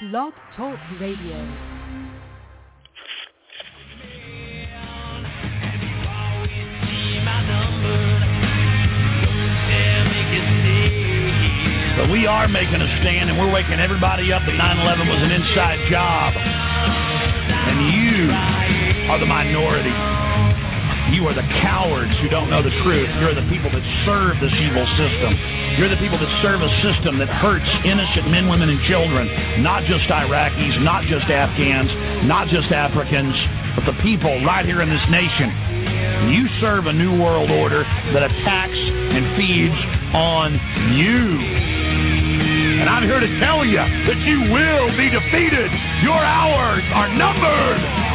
Blog Talk Radio. But we are making a stand and we're waking everybody up that 9-11 was an inside job. And you are the minority. You are the cowards who don't know the truth. You're the people that serve this evil system. You're the people that serve a system that hurts innocent men, women, and children. Not just Iraqis, not just Afghans, not just Africans, but the people right here in this nation. You serve a new world order that attacks and feeds on you. And I'm here to tell you that you will be defeated. Your hours are numbered.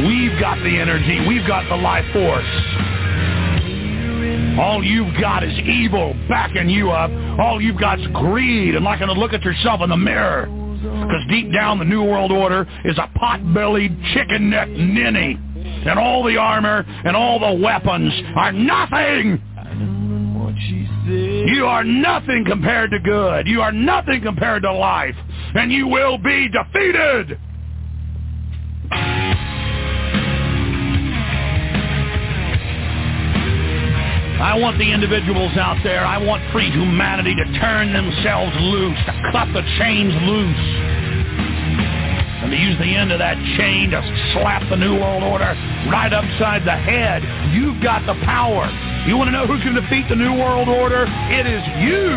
We've got the energy. We've got the life force. All you've got is evil backing you up. All you've got is greed and liking to look at yourself in the mirror. Because deep down, the New World Order is a pot-bellied, chicken-necked ninny. And all the armor and all the weapons are nothing. You are nothing compared to good. You are nothing compared to life. And you will be defeated. I want the individuals out there. I want free humanity to turn themselves loose, to cut the chains loose. And to use the end of that chain to slap the New World Order right upside the head. You've got the power. You want to know going to defeat the New World Order? It is you.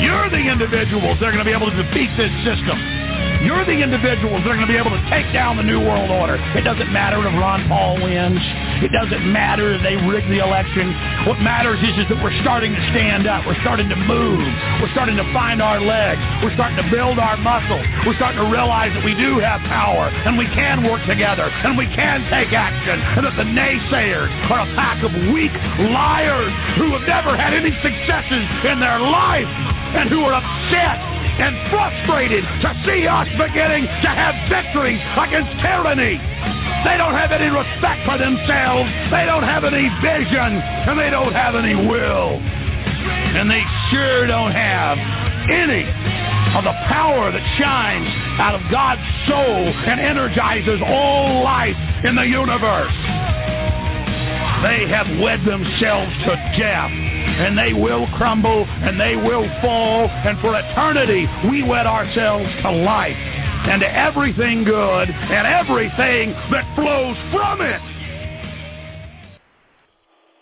You're the individuals that are going to be able to defeat this system. You're the individuals that are going to be able to take down the New World Order. It doesn't matter if Ron Paul wins. It doesn't matter if they rig the election. What matters is, is that we're starting to stand up. We're starting to move. We're starting to find our legs. We're starting to build our muscles. We're starting to realize that we do have power and we can work together and we can take action and that the naysayers are a pack of weak liars who have never had any successes in their life and who are upset and frustrated to see us beginning to have victories against tyranny. They don't have any respect for themselves. They don't have any vision. And they don't have any will. And they sure don't have any of the power that shines out of God's soul and energizes all life in the universe. They have wed themselves to death and they will crumble and they will fall. And for eternity, we wed ourselves to life and to everything good and everything that flows from it.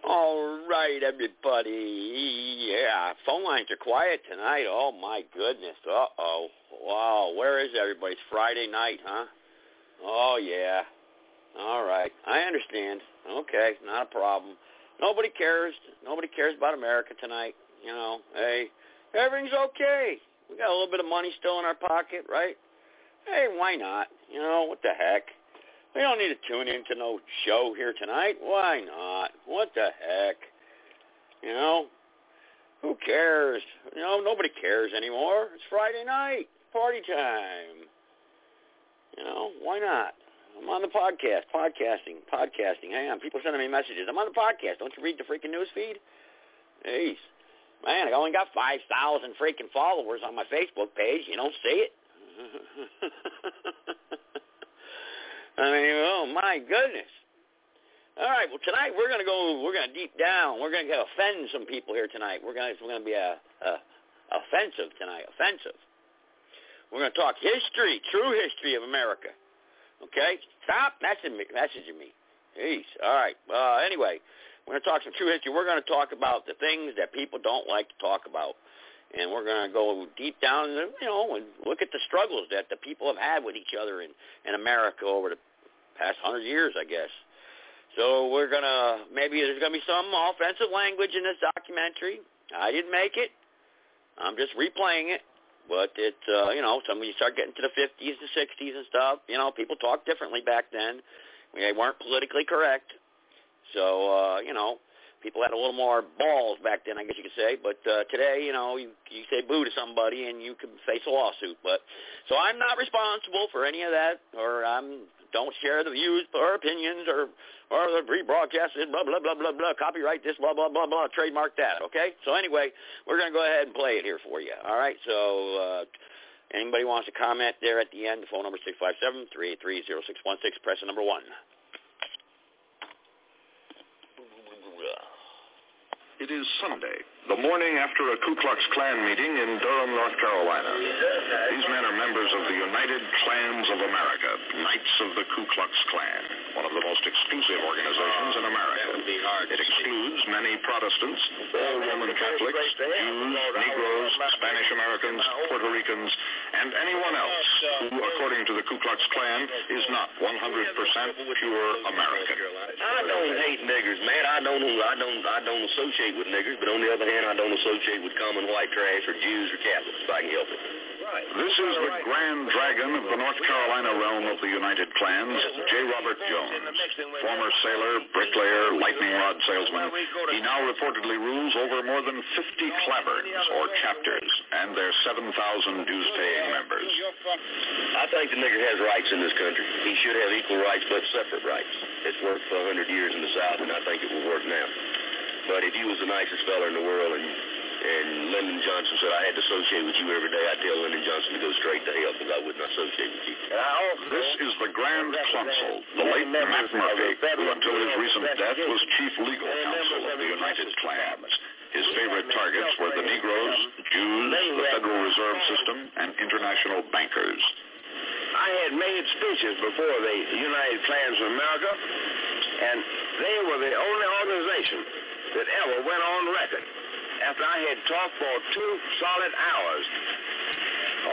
All right, everybody. Yeah, phone lines are quiet tonight. Oh my goodness. Uh oh. Wow. Where is everybody? It's Friday night, huh? Oh yeah. All right. I understand. Okay, not a problem. Nobody cares. Nobody cares about America tonight. You know, hey, everything's okay. We got a little bit of money still in our pocket, right? Hey, why not? You know, what the heck? We don't need to tune in to no show here tonight. Why not? What the heck? You know, who cares? You know, nobody cares anymore. It's Friday night, party time. You know, why not? I'm on the podcast, podcasting, podcasting. Hang on, people sending me messages. I'm on the podcast. Don't you read the freaking news feed? Jeez. Man, I only got 5,000 freaking followers on my Facebook page. You don't see it? I mean, oh my goodness. All right, well tonight we're gonna go. We're gonna deep down. We're gonna offend some people here tonight. We're gonna. We're gonna be a, a offensive tonight. Offensive. We're gonna talk history, true history of America. Okay? Stop messaging me. Messaging me. Jeez. All right. Uh, anyway, we're going to talk some true history. We're going to talk about the things that people don't like to talk about. And we're going to go deep down, you know, and look at the struggles that the people have had with each other in, in America over the past hundred years, I guess. So we're going to, maybe there's going to be some offensive language in this documentary. I didn't make it. I'm just replaying it. But it, uh, you know, some when you start getting to the 50s and 60s and stuff, you know, people talk differently back then. They weren't politically correct. So, uh, you know, people had a little more balls back then, I guess you could say. But uh, today, you know, you, you say boo to somebody and you can face a lawsuit. But so I'm not responsible for any of that, or I'm don't share the views or opinions or or the rebroadcast blah blah blah blah blah copyright this blah blah blah blah trademark that okay so anyway we're going to go ahead and play it here for you all right so uh Anybody wants to comment there at the end, the phone number is 657-383-0616. Press the number one. It is Sunday, the morning after a Ku Klux Klan meeting in Durham, North Carolina. These men are members of the United Klans of America, Knights of the Ku Klux Klan, one of the most exclusive organizations in America. It excludes many Protestants, all Roman Catholics, Jews, Negroes, Spanish Americans, Puerto Ricans, and anyone else who, according to the Ku Klux Klan, is not 100% pure American. I don't hate niggers, man. I don't. I don't. I don't associate with niggers. But on the other hand, I don't associate with common white trash or Jews or Catholics. If I can help it. This is the Grand Dragon of the North Carolina realm of the United Klans, J. Robert Jones, former sailor, bricklayer, lightning rod salesman. He now reportedly rules over more than 50 klaverns, or chapters, and their 7,000 dues-paying members. I think the nigger has rights in this country. He should have equal rights, but separate rights. It's worked for 100 years in the South, and I think it will work now. But if you was the nicest fella in the world and and Lyndon Johnson said I had to associate with you every day, I'd tell Lyndon Johnson to go straight to hell because I would not associate with you. This is the Grand Consul, the late Matt Murphy, who until his recent death was chief legal counsel of the United Klans. His favorite targets were the Negroes, Jews, the Federal Reserve System, and international bankers. I had made speeches before the United Klans of America, and they were the only organization that ever went on record after I had talked for two solid hours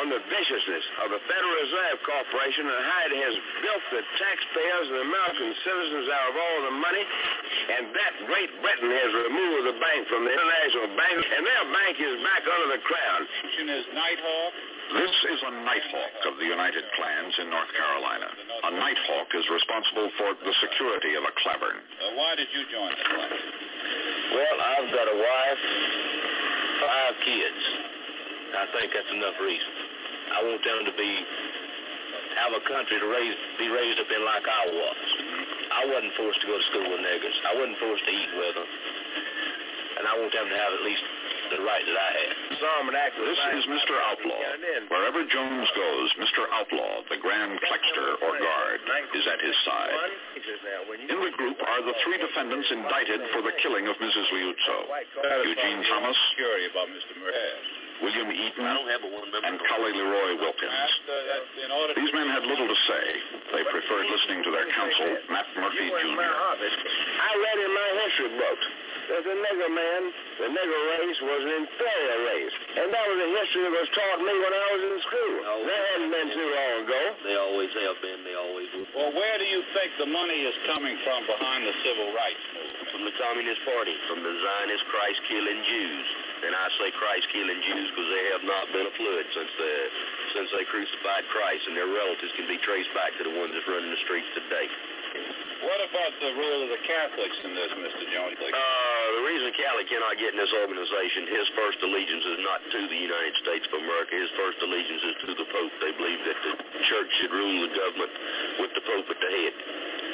on the viciousness of the Federal Reserve Corporation and how it has built the taxpayers and American citizens out of all the money, and that Great Britain has removed the bank from the international bank, and their bank is back under the crown. Is Nighthawk? This is a Nighthawk of the United Klans in North Carolina. A Nighthawk is responsible for the security of a klavern. Uh, why did you join the Klan? Well, I've got a wife, five kids. I think that's enough reason. I want them to be have a country to raise be raised up in like I was. I wasn't forced to go to school with niggers. I wasn't forced to eat with them. And I want them to have at least the right that I had. This is Mr. Outlaw. Wherever Jones goes, Mr. Outlaw, the Grand Klexter or guard, is at his side. In the group are the three defendants indicted for the killing of Mrs. Liuzzo. Eugene Thomas, Security about Mr. Murphy. William Eaton, I don't have but one member. and Collie Leroy Wilkins. Asked, uh, that in order These men had little to say. They preferred listening to their counsel, Matt Murphy, Jr. I read in my history books that the nigger man, the nigger race, was an inferior race. And that was a history that was taught me when I was in school. That hadn't been too long ago. They always have been. They always will. Well, where do you think the money is coming from behind the civil rights movement? From the Communist Party, from the Zionist Christ-killing Jews. And I say Christ-killing Jews because there have not been a flood since the since they crucified Christ, and their relatives can be traced back to the ones that's running the streets today. What about the role of the Catholics in this, Mr. Jones? Uh, the reason Cali cannot get in this organization, his first allegiance is not to the United States of America. His first allegiance is to the Pope. They believe that the church should rule the government with the Pope at the head.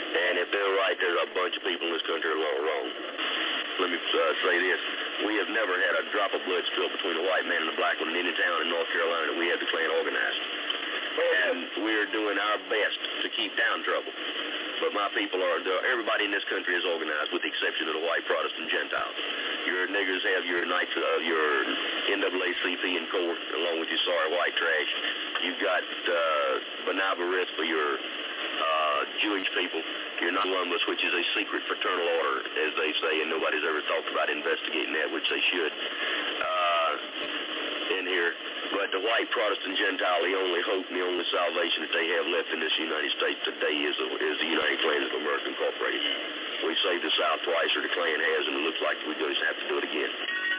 And if they're right, there's a bunch of people in this country are all wrong. Let me uh, say this. We have never had a drop of blood spilled between a white man and a black one in any town in North Carolina that we had the Klan organized. And we're doing our best to keep down trouble. But my people are, everybody in this country is organized with the exception of the white Protestant Gentiles. Your niggers have your knights, uh, your NAACP in court, along with your sorry white trash. You've got uh, B'nai B'rith for your uh, Jewish people. You're not Columbus, which is a secret fraternal order, as they say, and nobody's ever thought about investigating that, which they should. Uh, in here, but the white Protestant Gentile, the only hope the only salvation that they have left in this United States today is the, is the United Klans of America Incorporated. We saved the South twice, or the Klan has, and it looks like we just have to do it again.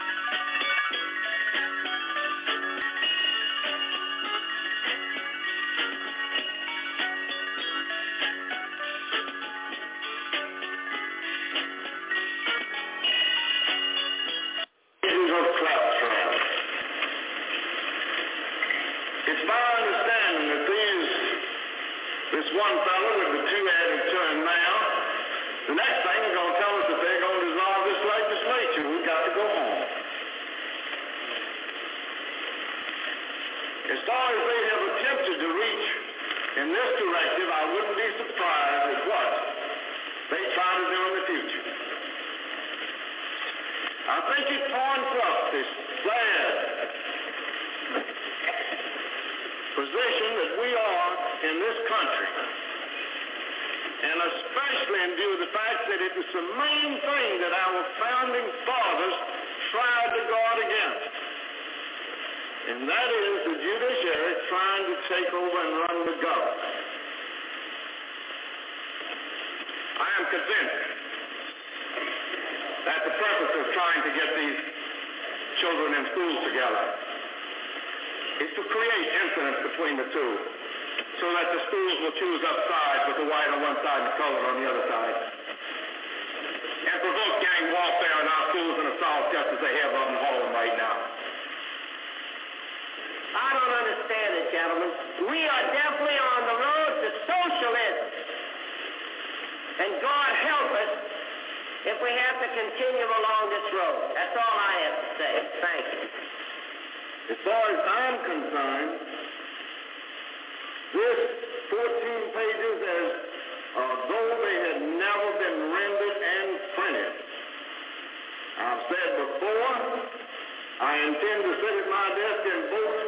One fellow with the two-headed turn now, the next thing they're going to tell us that they're going to dissolve this legislature. We've got to go home. as far as they have attempted to reach in this directive, I wouldn't be surprised at what they try to do in the future. I think it points up this sad position that we are in this country. And especially in view of the fact that it was the main thing that our founding fathers tried to guard against. And that is the judiciary trying to take over and run the government. I am convinced that the purpose of trying to get these children in schools together is to create incidents between the two so that the schools will choose up sides with the white on one side and the colored on the other side. And provoke gang warfare in our schools and assault just as they have on Harlem right now. I don't understand it, gentlemen. We are definitely on the road to socialism. And God help us if we have to continue along this road. That's all I have to say. Thank you. As far as I'm concerned, this 14 pages, as uh, though they had never been rendered and printed. I've said before, I intend to sit at my desk and vote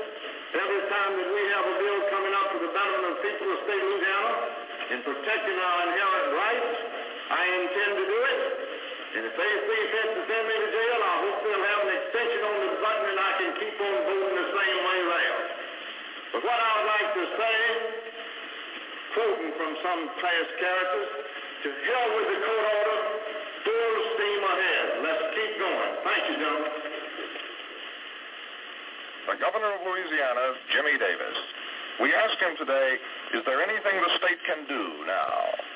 every time that we have a bill coming up for the betterment of people of state of Louisiana in protecting our inherent rights. I intend to do it. And if they see fit to send me to jail, I hope they'll have an extension on the button and I can keep on voting the same way there. But what I would like to say, quoting from some past characters, to hell with the court order, full steam ahead. Let's keep going. Thank you, gentlemen. The governor of Louisiana, Jimmy Davis. We asked him today, is there anything the state can do now?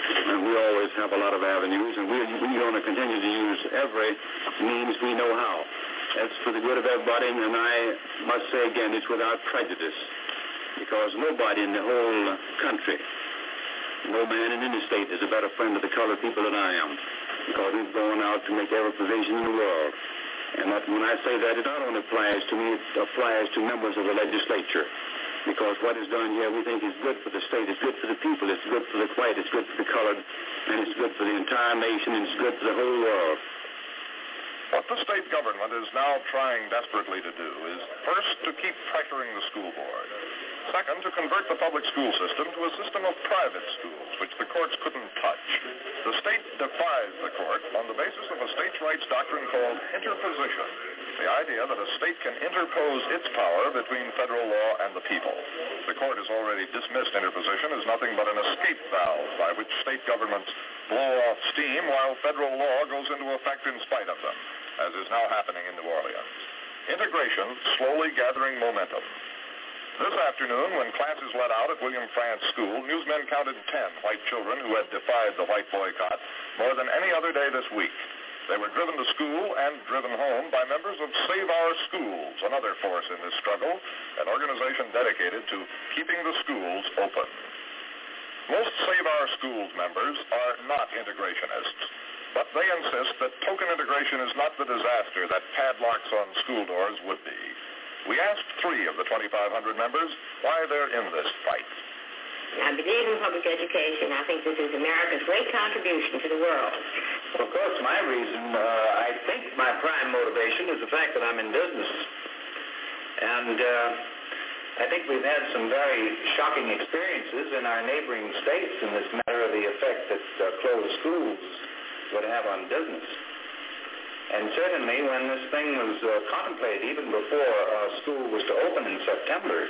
And we always have a lot of avenues, and we're, we're going to continue to use every means we know how. That's for the good of everybody, and I must say again, it's without prejudice, because nobody in the whole country, no man in any state is a better friend of the colored people than I am, because we've gone out to make every provision in the world. And that, when I say that, it not only applies to me, it applies to members of the legislature. Because what is done here we think is good for the state, it's good for the people, it's good for the white, it's good for the colored, and it's good for the entire nation, and it's good for the whole world. What the state government is now trying desperately to do is first to keep pressuring the school board. Second, to convert the public school system to a system of private schools, which the courts couldn't touch. The state defies the court on the basis of a states' rights doctrine called interposition, the idea that a state can interpose its power between federal law and the people. The court has already dismissed interposition as nothing but an escape valve by which state governments blow off steam while federal law goes into effect in spite of them, as is now happening in New Orleans. Integration slowly gathering momentum. This afternoon, when classes let out at William Frantz School, newsmen counted 10 white children who had defied the white boycott more than any other day this week. They were driven to school and driven home by members of Save Our Schools, another force in this struggle, an organization dedicated to keeping the schools open. Most Save Our Schools members are not integrationists, but they insist that token integration is not the disaster that padlocks on school doors would be. We asked three of the 2,500 members why they're in this fight. I believe in public education. I think this is America's great contribution to the world. Of course, my reason, uh, I think my prime motivation is the fact that I'm in business. And uh, I think we've had some very shocking experiences in our neighboring states in this matter of the effect that uh, closed schools would have on business. And certainly when this thing was uh, contemplated, even before uh, school was to open in September,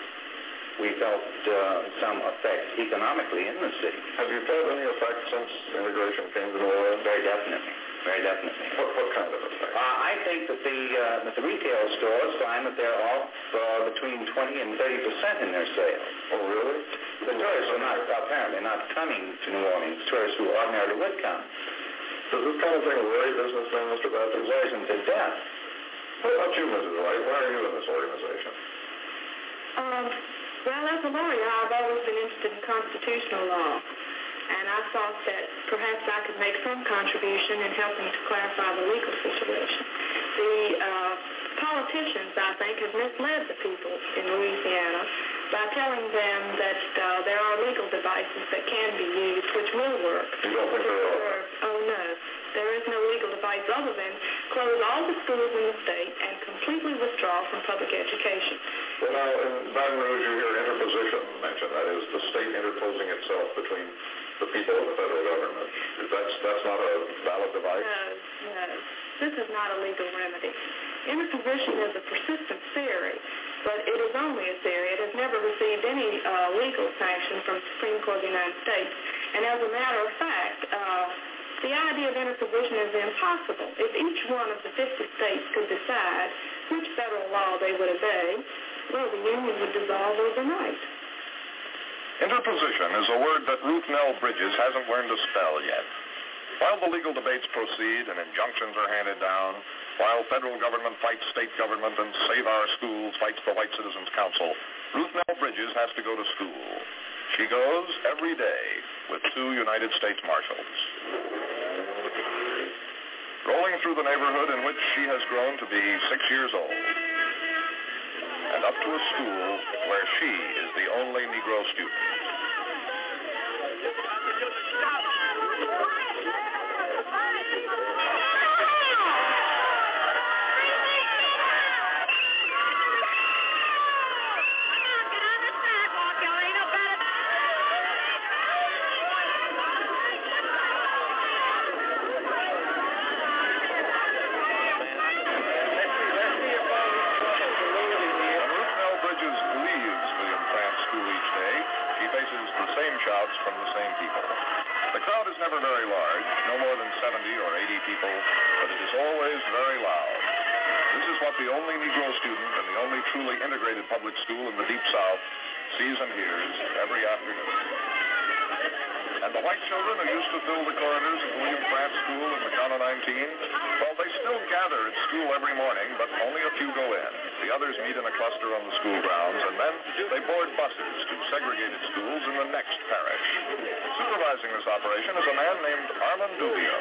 we felt uh, some effect economically in the city. Have you felt any effect since integration came to New Orleans? Very definitely. Very definitely. What, what kind of effect? Uh, I think that the uh, that the retail stores find that they're off uh, between 20 and 30 percent in their sales. Oh, really? The tourists are not apparently not coming to New Orleans. Tourists who ordinarily would come. Does this kind of thing worry businessmen, Mr. Baptist? It worries them to death. What about you, Mrs. White? Why are you in this organization? Um, well, as a lawyer, I've always been interested in constitutional law, and I thought that perhaps I could make some contribution in helping to clarify the legal situation. The uh, politicians, I think, have misled the people in Louisiana by telling them that uh, there are legal devices that can be used which will work. You don't think there are? Oh, no. There is no legal device other than close all the schools in the state and completely withdraw from public education. Well, now, in Baton Rouge, you hear interposition mentioned. That is the state interposing itself between the people and the federal government. That's, that's not a valid device? No, no. This is not a legal remedy. Interposition is a persistent theory, but it is only a theory. It has never received any uh, legal sanction from the Supreme Court of the United States. And as a matter of fact, uh, the idea of interposition is impossible. If each one of the 50 states could decide which federal law they would obey, well, the Union would dissolve overnight. Interposition is a word that Ruby Nell Bridges hasn't learned to spell yet. While the legal debates proceed and injunctions are handed down, while federal government fights state government and Save Our Schools fights the White Citizens Council, Ruby Nell Bridges has to go to school. She goes every day with two United States Marshals. Rolling through the neighborhood in which she has grown to be six years old, and up to a school where she is the only Negro student. Never very large, no more than 70 or 80 people, but it is always very loud. This is what the only Negro student in the only truly integrated public school in the Deep South sees and hears every afternoon. And the white children who used to fill the corridors of William Frantz School in McDonough 19, well, they still gather at school every morning, but only a few go in. The others meet in a cluster on the school grounds, and then they board buses to segregated schools in the next parish. Supervising this operation is a man named Armand Duvio.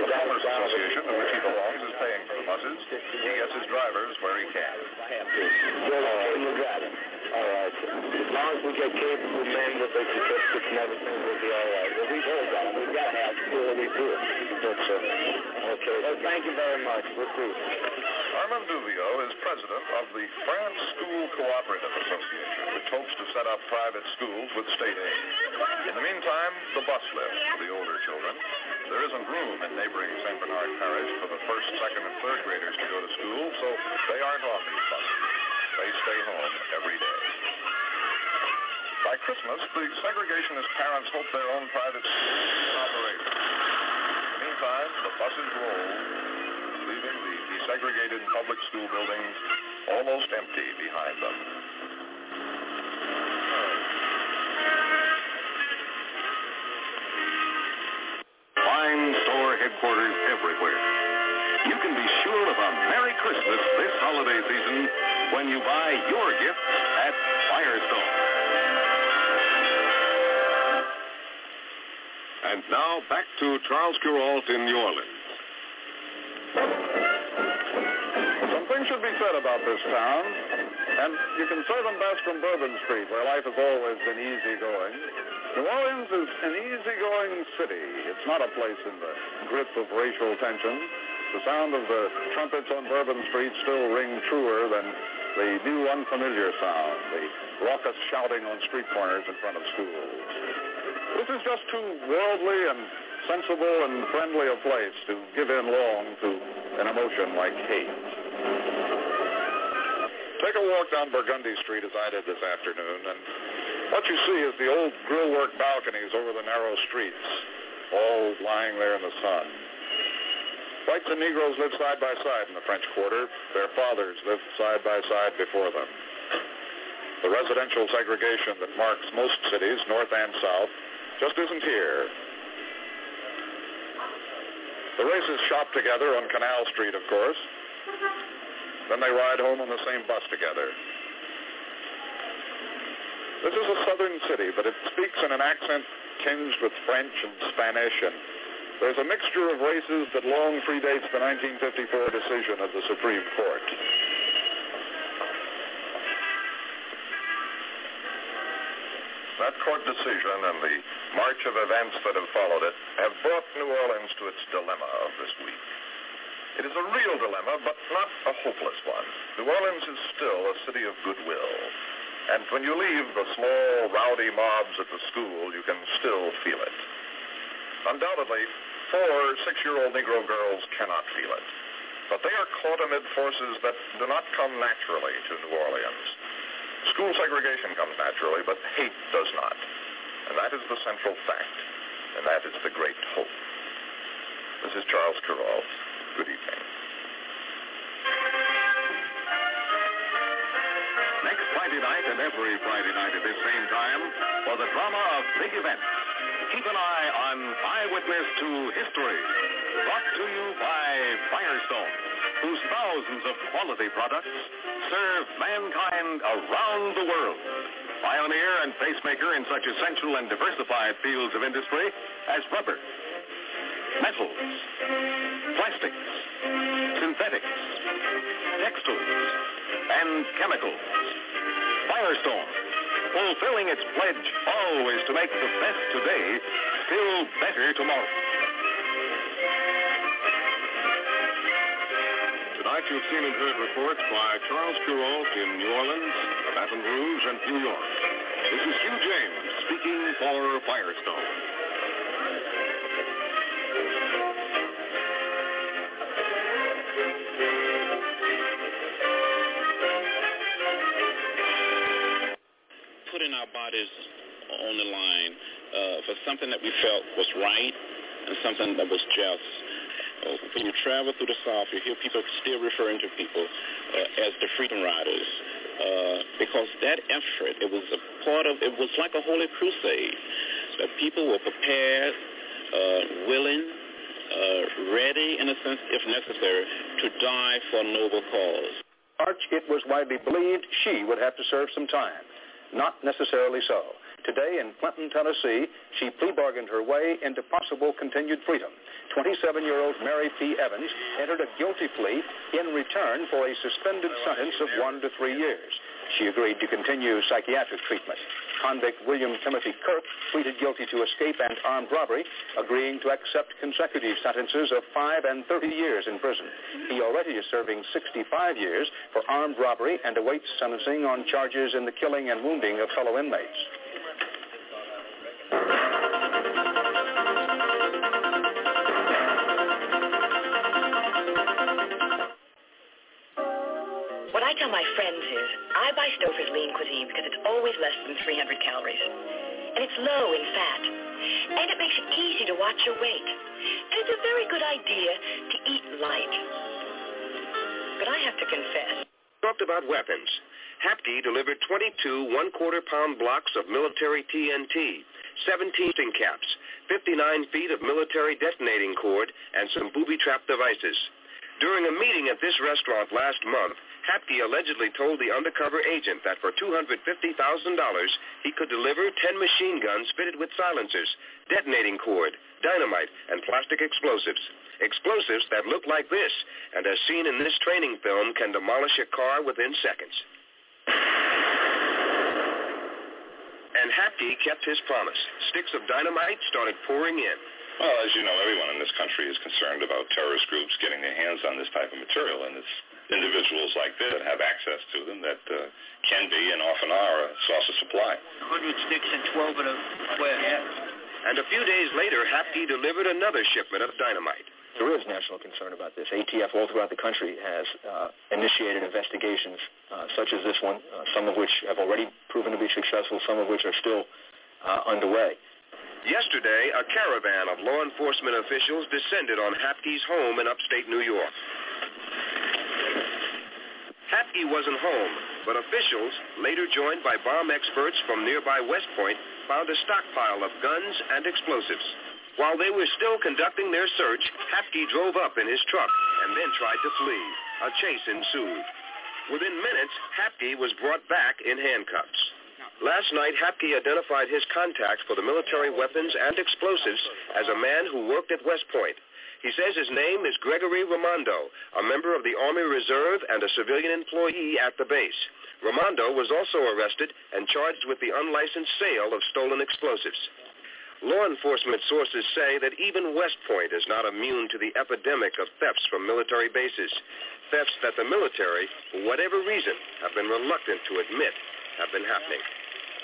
The Plumbers Association to which he belongs is paying for the buses. He gets his drivers where he can. All right. As long as we get capable men with their certificates and everything, we'll be all right. Well, we've heard that. We've got to have school we do it. Good, sir. Okay. Well, thank you very much. We'll see. Armand Duvio is president of the Frantz School Cooperative Association, which hopes to set up private schools with state aid. In the meantime, the bus lift for the older children. There isn't room in neighboring St. Bernard Parish for the first, second, and third graders to go to school, so they aren't on these buses. They stay home every day. By Christmas, the segregationist parents hope their own private schools can operate. Meantime, the buses roll, leaving the desegregated public school buildings almost empty behind them. Fine store headquarters everywhere. You can be sure of a Merry Christmas this holiday season when you buy your gifts at Firestone. And now back to Charles Kuralt in New Orleans. Something should be said about this town, and you can say them best from Bourbon Street, where life has always been easygoing. New Orleans is an easygoing city. It's not a place in the grip of racial tension. The sound of the trumpets on Bourbon Street still ring truer than the new unfamiliar sound, the raucous shouting on street corners in front of schools. This is just too worldly and sensible and friendly a place to give in long to an emotion like hate. Take a walk down Burgundy Street as I did this afternoon, and what you see is the old grillwork balconies over the narrow streets, all lying there in the sun. Whites and Negroes live side by side in the French Quarter. Their fathers lived side by side before them. The residential segregation that marks most cities, north and south, just isn't here. The races shop together on Canal Street, of course. Then they ride home on the same bus together. This is a southern city, but it speaks in an accent tinged with French and Spanish, and there's a mixture of races that long predates the 1954 decision of the Supreme Court. That court decision and the march of events that have followed it have brought New Orleans to its dilemma of this week. It is a real dilemma, but not a hopeless one. New Orleans is still a city of goodwill. And when you leave the small, rowdy mobs at the school, you can still feel it. Undoubtedly, four six-year-old Negro girls cannot feel it. But they are caught amid forces that do not come naturally to New Orleans. School segregation comes naturally, but hate does not. And that is the central fact. And that is the great hope. This is Charles Kuralt. Good evening. Next Friday night and every Friday night at this same time for the drama of big events. Keep an eye on Eyewitness to History, brought to you by Firestone, whose thousands of quality products serve mankind around the world. Pioneer and pacemaker in such essential and diversified fields of industry as rubber, metals, plastics, synthetics, textiles, and chemicals. Firestone, fulfilling its pledge always to make the best today still better tomorrow. Tonight you've seen and heard reports by Charles Kuralt in New Orleans, Baton Rouge, and New York. This is Hugh James speaking for Firestone. Putting our bodies on the line uh, for something that we felt was right and something that was just. Uh, when you travel through the South, you hear people still referring to people uh, as the Freedom Riders uh, because that effort, it was a part of, it was like a holy crusade. That people were prepared, uh, willing, uh, ready, in a sense, if necessary, to die for a noble cause. March, it was widely believed she would have to serve some time. Not necessarily so. Today in Clinton, Tennessee, she plea bargained her way into possible continued freedom. 27-year-old Mary P. Evans entered a guilty plea in return for a suspended sentence of one to three years. She agreed to continue psychiatric treatment. Convict William Timothy Kirk pleaded guilty to escape and armed robbery, agreeing to accept consecutive sentences of 5 and 30 years in prison. He already is serving 65 years for armed robbery and awaits sentencing on charges in the killing and wounding of fellow inmates. What I tell my friends I buy Stouffer's lean cuisine because it's always less than 300 calories. And it's low in fat. And it makes it easy to watch your weight. And it's a very good idea to eat light. But I have to confess, Talked about weapons. Hapke delivered 22 one-quarter pound blocks of military TNT, 17 sting caps, 59 feet of military detonating cord, and some booby-trap devices. During a meeting at this restaurant last month, Hapke allegedly told the undercover agent that for $250,000 he could deliver 10 machine guns fitted with silencers, detonating cord, dynamite, and plastic explosives. Explosives that look like this, and as seen in this training film, can demolish a car within seconds. And Hapke kept his promise. Sticks of dynamite started pouring in. Well, as you know, everyone in this country is concerned about terrorist groups getting their hands on this type of material, and it's individuals like this that have access to them that uh, can be and often are a source of supply. 100 sticks and 12 in a warehouse. And a few days later, Hapke delivered another shipment of dynamite. There is national concern about this. ATF all throughout the country has uh, initiated investigations uh, such as this one, uh, some of which have already proven to be successful, some of which are still uh, underway. Yesterday, a caravan of law enforcement officials descended on Hapke's home in upstate New York. Hapke wasn't home, but officials, later joined by bomb experts from nearby West Point, found a stockpile of guns and explosives. While they were still conducting their search, Hapke drove up in his truck and then tried to flee. A chase ensued. Within minutes, Hapke was brought back in handcuffs. Last night, Hapke identified his contact for the military weapons and explosives as a man who worked at West Point. He says his name is Gregory Raimondo, a member of the Army Reserve and a civilian employee at the base. Raimondo was also arrested and charged with the unlicensed sale of stolen explosives. Law enforcement sources say that even West Point is not immune to the epidemic of thefts from military bases. Thefts that the military, for whatever reason, have been reluctant to admit have been happening.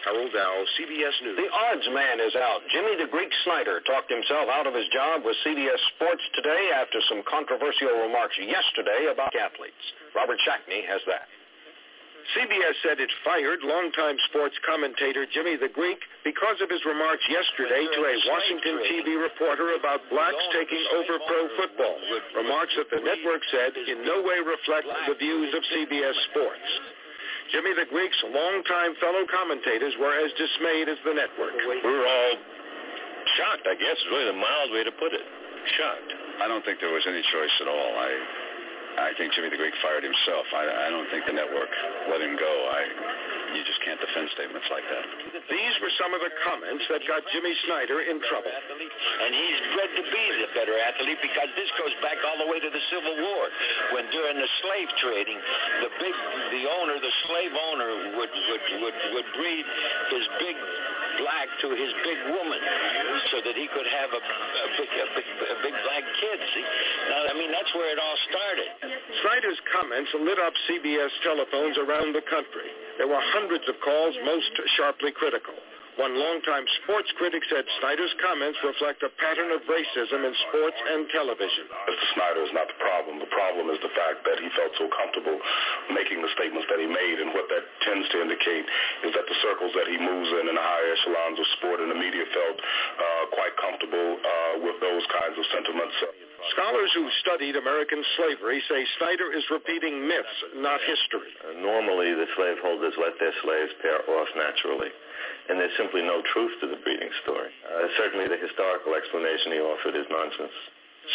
Harold Dow, CBS News. The odds man is out. Jimmy the Greek Snyder talked himself out of his job with CBS Sports today after some controversial remarks yesterday about athletes. Robert Schakne has that. CBS said it fired longtime sports commentator Jimmy the Greek because of his remarks yesterday to a Washington TV reporter about blacks taking over pro football, remarks that the network said in no way reflect the views of CBS Sports. Jimmy the Greek's longtime fellow commentators were as dismayed as the network. We were all shocked, I guess, is really the mild way to put it. Shocked. I don't think there was any choice at all. I I think Jimmy the Greek fired himself. I, I don't think the network let him go. I you just can't defend statements like that. These were some of the comments that got Jimmy Snyder in trouble. And he's bred to be the better athlete because this goes back all the way to the Civil War, when during the slave trading, the big, the owner, the slave owner would would would would breed his big black to his big woman so that he could have a, a, big, a, big, a big black kid. See? Now, I mean, that's where it all started. Snyder's comments lit up CBS telephones around the country. There were hundreds of calls, most sharply critical. One longtime sports critic said Snyder's comments reflect a pattern of racism in sports and television. Mr. Snyder is not the problem. The problem is the fact that he felt so comfortable making the statements that he made, and what that tends to indicate is that the circles that he moves in in the higher echelons of sport and the media felt uh, quite comfortable uh, with those kinds of sentiments. Scholars who studied American slavery say Snyder is repeating myths, not history. Uh, normally, the slaveholders let their slaves pair off naturally and there's simply no truth to the breeding story. Uh, certainly the historical explanation he offered is nonsense.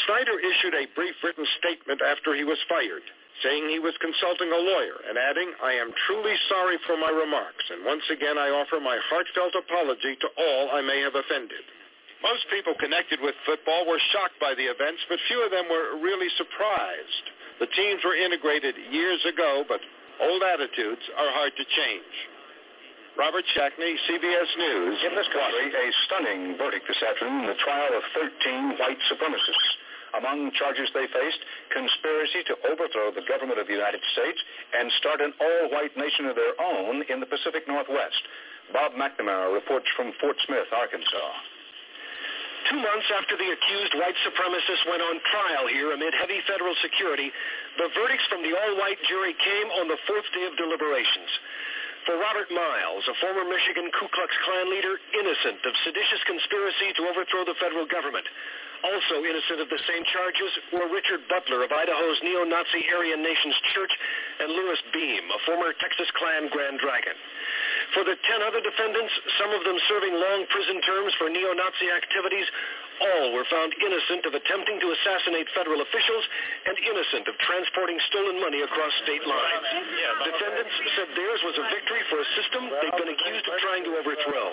Snyder issued a brief written statement after he was fired, saying he was consulting a lawyer and adding, I am truly sorry for my remarks, and once again I offer my heartfelt apology to all I may have offended. Most people connected with football were shocked by the events, but few of them were really surprised. The teams were integrated years ago, but old attitudes are hard to change. Robert Schakne, CBS News. In this country, a stunning verdict this afternoon in the trial of 13 white supremacists. Among charges they faced, conspiracy to overthrow the government of the United States and start an all-white nation of their own in the Pacific Northwest. Bob McNamara reports from Fort Smith, Arkansas. Two months after the accused white supremacists went on trial here amid heavy federal security, the verdicts from the all-white jury came on the fourth day of deliberations for Robert Miles, a former Michigan Ku Klux Klan leader, innocent of seditious conspiracy to overthrow the federal government. Also innocent of the same charges were Richard Butler of Idaho's neo-Nazi Aryan Nations Church and Louis Beam, a former Texas Klan Grand Dragon. For the 10 other defendants, some of them serving long prison terms for neo-Nazi activities, all were found innocent of attempting to assassinate federal officials and innocent of transporting stolen money across state lines. Defendants said theirs was a victory for a system they've been accused of trying to overthrow.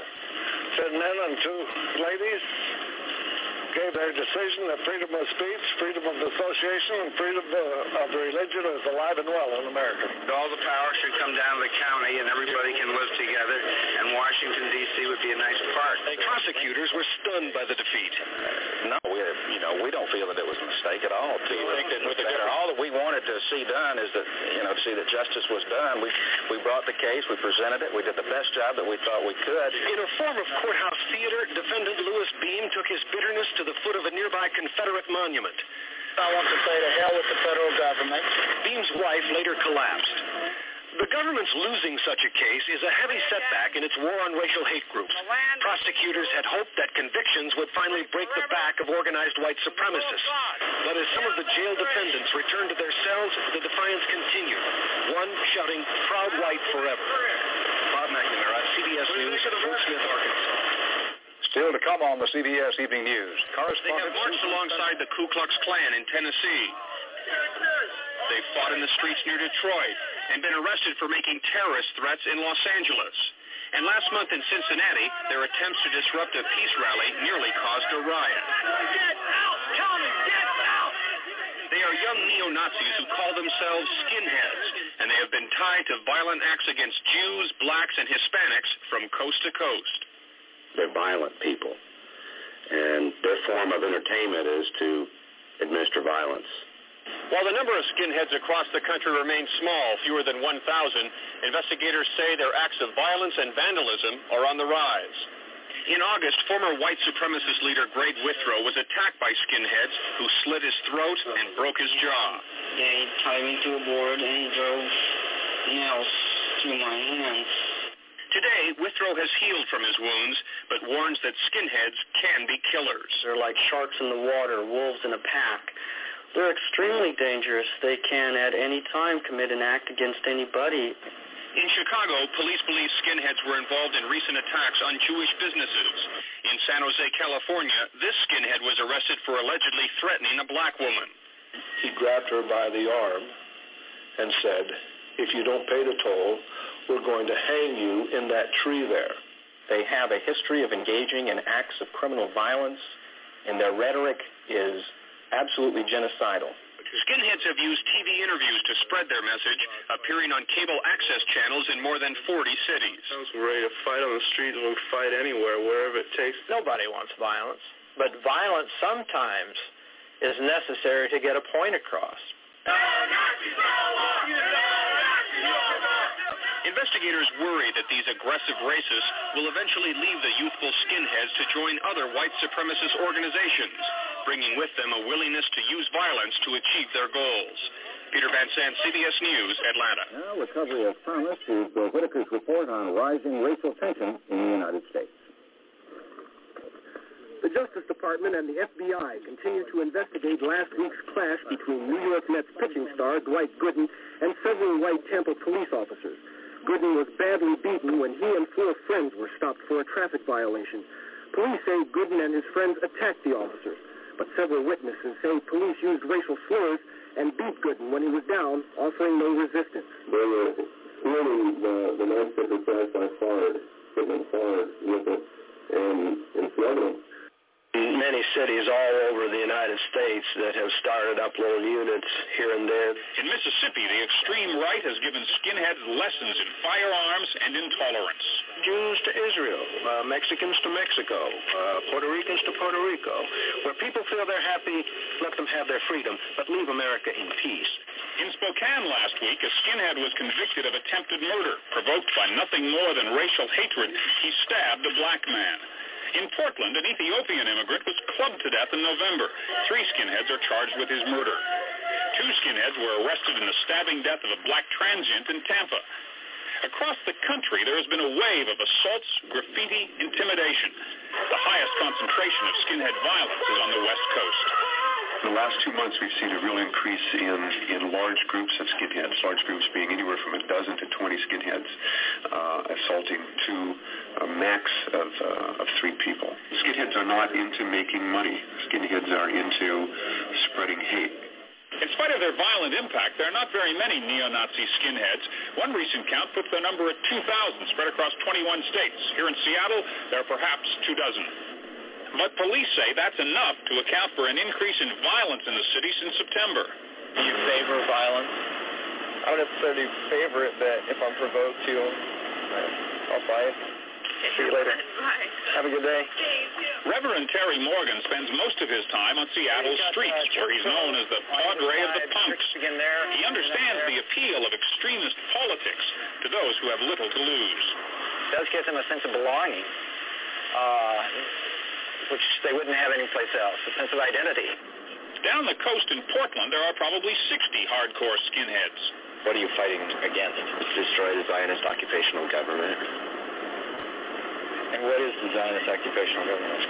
Said men and two ladies gave their decision that freedom of speech, freedom of association, and freedom uh, of religion is alive and well in America. All the power should come down to the county and everybody can live together, and Washington, D.C. would be a nice part. The prosecutors were stunned by the defeat. No, we, you know, we don't feel that it was a mistake at all. To think that with the all that we wanted to see done is that, you know, to see that justice was done. We we brought the case, we presented it, we did the best job that we thought we could. In a form of courthouse theater, defendant Louis Beam took his bitterness to the foot of a nearby Confederate monument. I want to say to hell with the federal government. Beam's wife later collapsed. The government's losing such a case is a heavy setback in its war on racial hate groups. Prosecutors had hoped that convictions would finally break the back of organized white supremacists. But as some of the jail defendants returned to their cells, the defiance continued, one shouting, Proud White Forever. Bob McNamara, CBS News, Fort Smith, Arkansas. Still to come on the CBS Evening News. They have marched alongside the Ku Klux Klan in Tennessee. They fought in the streets near Detroit and been arrested for making terrorist threats in Los Angeles. And last month in Cincinnati, their attempts to disrupt a peace rally nearly caused a riot. Get out! Them get young neo-Nazis who call themselves skinheads, and they have been tied to violent acts against Jews, blacks, and Hispanics from coast to coast. They're violent people, and their form of entertainment is to administer violence. While the number of skinheads across the country remains small, fewer than 1,000, investigators say their acts of violence and vandalism are on the rise. In August, former white supremacist leader Greg Withrow was attacked by skinheads who slit his throat and broke his jaw. They tied me to a board and drove nails through my hands. Today, Withrow has healed from his wounds, but warns that skinheads can be killers. They're like sharks in the water, wolves in a pack. They're extremely dangerous. They can at any time commit an act against anybody. In Chicago, police believe skinheads were involved in recent attacks on Jewish businesses. In San Jose, California, this skinhead was arrested for allegedly threatening a black woman. He grabbed her by the arm and said, if you don't pay the toll, we're going to hang you in that tree there. They have a history of engaging in acts of criminal violence, and their rhetoric is absolutely genocidal. Skinheads have used TV interviews to spread their message, appearing on cable access channels in more than 40 cities. We're ready to fight on the street and we'll fight anywhere, wherever it takes. Nobody wants violence, but violence sometimes is necessary to get a point across. Investigators worry that these aggressive racists will eventually leave the youthful skinheads to join other white supremacist organizations, bringing with them a willingness to use violence to achieve their goals. Peter Van Sant, CBS News, Atlanta. Now, recovery of Thomas is Bill Whitaker's report on rising racial tension in the United States. The Justice Department and the FBI continue to investigate last week's clash between New York Mets pitching star Dwight Gooden and several white Tampa police officers. Gooden was badly beaten when he and four friends were stopped for a traffic violation. Police say Gooden and his friends attacked the officers, but several witnesses say police used racial slurs and beat Gooden when he was down, offering no resistance. They were stealing the, the nonsticker trash by Fard, hitting Fard with it, and, and flooding many cities all over the United States that have started up little units here and there. In Mississippi, the extreme right has given skinheads lessons in firearms and intolerance. Jews to Israel, uh, Mexicans to Mexico, uh, Puerto Ricans to Puerto Rico. Where people feel they're happy, let them have their freedom, but leave America in peace. In Spokane last week, a skinhead was convicted of attempted murder, provoked by nothing more than racial hatred. He stabbed a black man. In Portland, an Ethiopian immigrant was clubbed to death in November. Three skinheads are charged with his murder. Two skinheads were arrested in the stabbing death of a black transient in Tampa. Across the country, there has been a wave of assaults, graffiti, intimidation. The highest concentration of skinhead violence is on the West Coast. In the last two months, we've seen a real increase in, in large groups of skinheads, large groups being anywhere from a dozen to 20 skinheads uh, assaulting to a max of, uh, of three people. Skinheads are not into making money. Skinheads are into spreading hate. In spite of their violent impact, there are not very many neo-Nazi skinheads. One recent count puts the number at 2,000 spread across 21 states. Here in Seattle, there are perhaps two dozen. But police say that's enough to account for an increase in violence in the city since September. Do you favor violence? I don't necessarily favor it, but if I'm provoked to, I'll fight. See you later. Bye. Have a good day. Reverend Terry Morgan spends most of his time on Seattle's streets, where he's known as the Padre of the punks. He understands the appeal of extremist politics to those who have little to lose. It does give them a sense of belonging. Uh, which they wouldn't have anyplace else, a sense of identity. Down the coast in Portland, there are probably 60 hardcore skinheads. What are you fighting against? Destroy the Zionist occupational government. And what is the Zionist occupational government?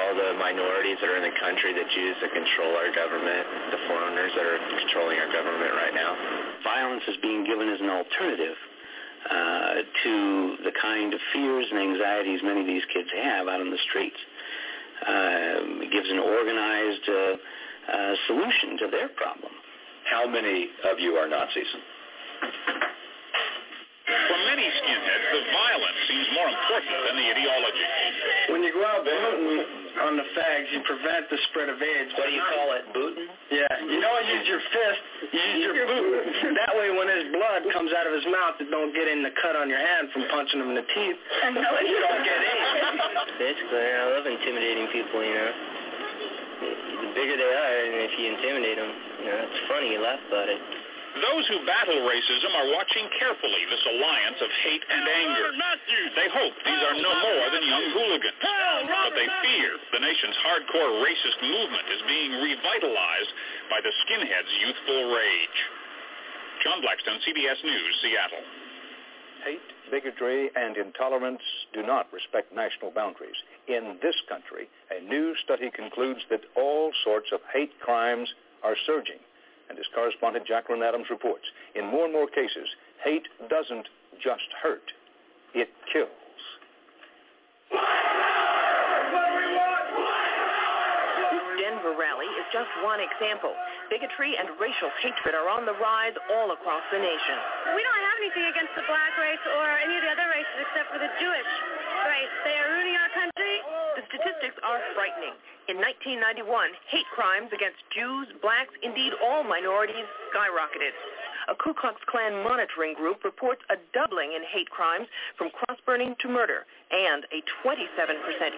All the minorities that are in the country, the Jews that control our government, the foreigners that are controlling our government right now. Violence is being given as an alternative uh, to the kind of fears and anxieties many of these kids have out on the streets uh, gives an organized uh, uh, solution to their problem. How many of you are Nazis? For many skinheads, the violence seems more important than the ideology. When you go out booting on the fags, you prevent the spread of AIDS. What do you call it, booting? Yeah. You don't use your fist, you use your boot. that way when his blood comes out of his mouth, it don't get in the cut on your hand from punching him in the teeth. And you don't get AIDS. Basically, I love intimidating people, you know. The bigger they are, and if you intimidate them, you know, it's funny, you laugh about it. Those who battle racism are watching carefully this alliance of hate and anger. They hope these are no more than young hooligans. But they fear the nation's hardcore racist movement is being revitalized by the skinheads' youthful rage. John Blackstone, CBS News, Seattle. Hate, bigotry, and intolerance do not respect national boundaries. In this country, a new study concludes that all sorts of hate crimes are surging. And as correspondent Jacqueline Adams reports, in more and more cases, hate doesn't just hurt, it kills. Denver rally is just one example. Bigotry and racial hatred are on the rise all across the nation. We don't have anything against the black race or any of the other races except for the Jewish race. They are ruining our country. The statistics are frightening. In 1991, hate crimes against Jews, blacks, indeed all minorities skyrocketed. A Ku Klux Klan monitoring group reports a doubling in hate crimes from cross-burning to murder and a 27%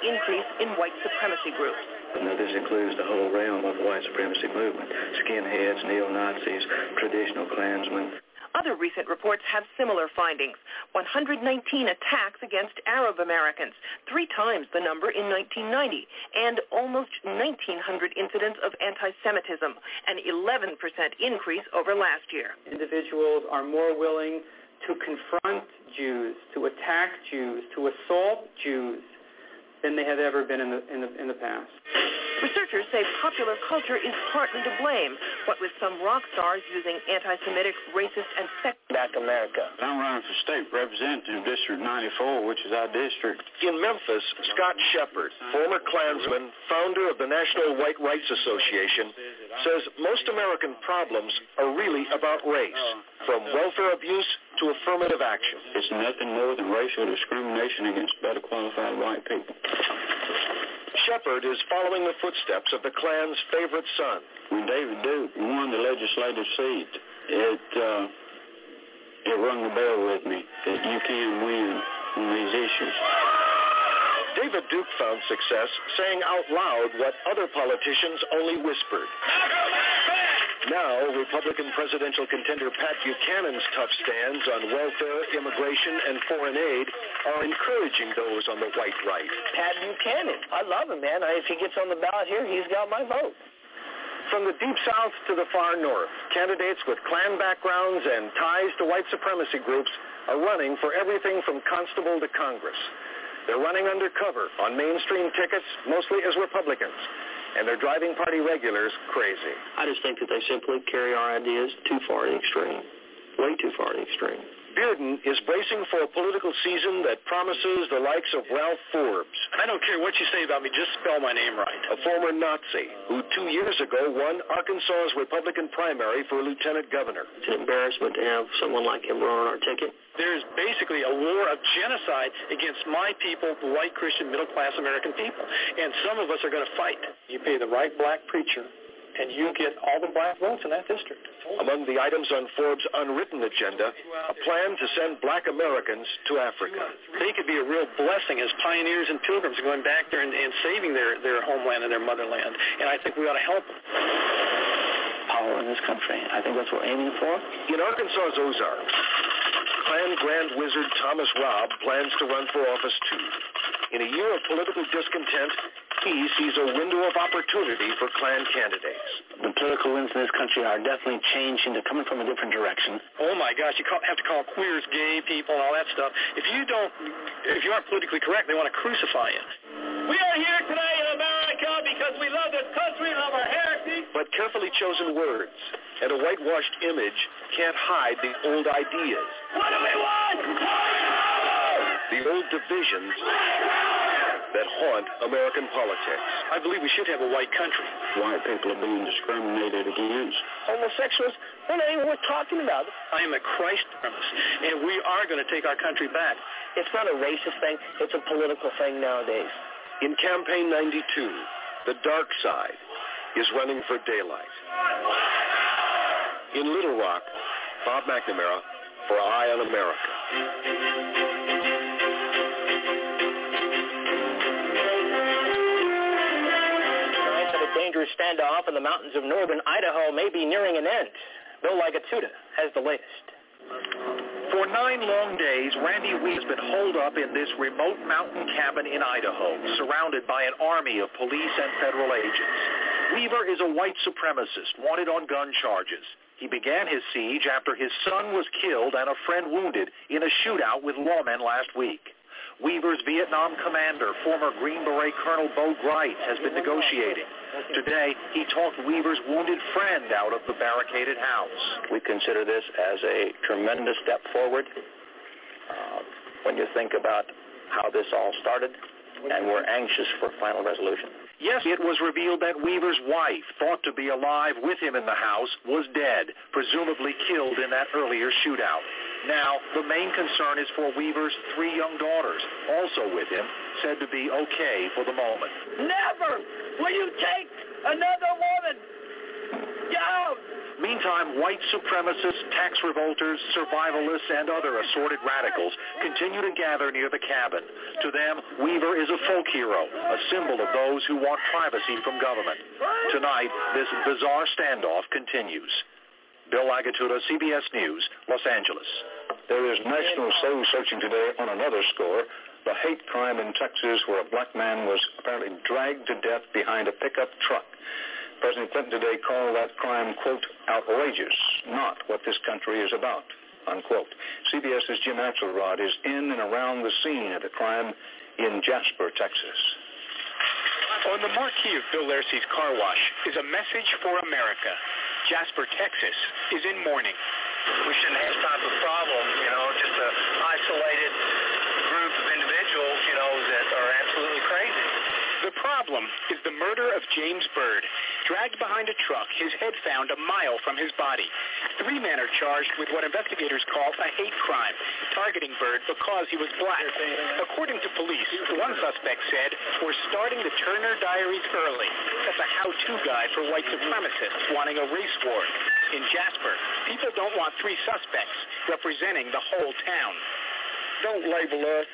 increase in white supremacy groups. Now, this includes the whole realm of the white supremacy movement, skinheads, neo-Nazis, traditional Klansmen. Other recent reports have similar findings. 119 attacks against Arab Americans, three times the number in 1990, and almost 1,900 incidents of anti-Semitism, an 11% increase over last year. Individuals are more willing to confront Jews, to attack Jews, to assault Jews than they have ever been in the, in the, in the past. Researchers say popular culture is partly to blame, what with some rock stars using anti-Semitic, racist, and sex... Back America. I'm running for state representative, District 94, which is our district. In Memphis, Scott Shepard, former Klansman, founder of the National White Rights Association, says most American problems are really about race, from welfare abuse to affirmative action. It's nothing more than racial discrimination against better qualified white people. Shepard is following the footsteps of the Klan's favorite son. When David Duke won the legislative seat, it uh, it rung the bell with me that you can win on these issues. David Duke found success saying out loud what other politicians only whispered. Now, Republican presidential contender Pat Buchanan's tough stands on welfare, immigration, and foreign aid are encouraging those on the white right. Pat Buchanan. I love him, man. If he gets on the ballot here, he's got my vote. From the deep south to the far north, candidates with Klan backgrounds and ties to white supremacy groups are running for everything from constable to Congress. They're running undercover on mainstream tickets, mostly as Republicans and they're driving party regulars crazy. I just think that they simply carry our ideas too far to the extreme, way too far to the extreme. Bearden is bracing for a political season that promises the likes of Ralph Forbes. I don't care what you say about me, just spell my name right. A former Nazi who two years ago won Arkansas's Republican primary for lieutenant governor. It's an embarrassment to have someone like him run on our ticket. There's basically a war of genocide against my people, the white Christian middle-class American people. And some of us are going to fight. You pay the right black preacher and you get all the black votes in that district. Among the items on Forbes' unwritten agenda, a plan to send black Americans to Africa. They could be a real blessing as pioneers and pilgrims going back there and, and saving their, their homeland and their motherland. And I think we ought to help them. Power in this country. I think that's what we're aiming for. In Arkansas's Ozarks, Klan Grand Wizard Thomas Robb plans to run for office too. In a year of political discontent, he sees a window of opportunity for Klan candidates. The political winds in this country are definitely changing. They're coming from a different direction. Oh my gosh, you have to call queers gay people and all that stuff. If you don't, if you aren't politically correct, they want to crucify you. We are here today in America because we love this country, and love our heritage. But carefully chosen words and a whitewashed image can't hide the old ideas. What do we want? The old divisions that haunt American politics. I believe we should have a white country. White people are being discriminated against. Homosexuals, they're not even worth talking about. I am a Christ premise, and we are going to take our country back. It's not a racist thing. It's a political thing nowadays. In Campaign 92, the dark side is running for daylight. In Little Rock, Bob McNamara for Eye on America. Signs of a dangerous standoff in the mountains of northern Idaho may be nearing an end. Bill Lagattuta has the latest. For nine long days, Randy Weaver has been holed up in this remote mountain cabin in Idaho, surrounded by an army of police and federal agents. Weaver is a white supremacist wanted on gun charges. He began his siege after his son was killed and a friend wounded in a shootout with lawmen last week. Weaver's Vietnam commander, former Green Beret Colonel Bo Gritz, has been negotiating. Today, he talked Weaver's wounded friend out of the barricaded house. We consider this as a tremendous step forward uh, when you think about how this all started, and we're anxious for final resolution. Yes, it was revealed that Weaver's wife, thought to be alive with him in the mm-hmm. house, was dead, presumably killed in that earlier shootout. Now, the main concern is for Weaver's three young daughters, also with him, said to be okay for the moment. Never will you take another woman down. Meantime, white supremacists, tax revolters, survivalists, and other assorted radicals continue to gather near the cabin. To them, Weaver is a folk hero, a symbol of those who want privacy from government. Tonight, this bizarre standoff continues. Bill Lagattuta, CBS News, Los Angeles. There is national soul searching today on another score. The hate crime in Texas where a black man was apparently dragged to death behind a pickup truck. President Clinton today called that crime, quote, outrageous, not what this country is about, unquote. CBS's Jim Axelrod is in and around the scene of the crime in Jasper, Texas. On the marquee of Bill Laircy's car wash is a message for America. Jasper, Texas is in mourning. We shouldn't have this type of problem, you know, just an isolated group of individuals, you know, that are absolutely crazy. The problem is the murder of James Byrd, dragged behind a truck, his head found a mile from his body. Three men are charged with what investigators call a hate crime, targeting Byrd because he was black. According to police, one suspect said, we're starting the Turner Diaries early. That's a how-to guide for white supremacists wanting a race war. In Jasper, people don't want three suspects representing the whole town. Don't label us.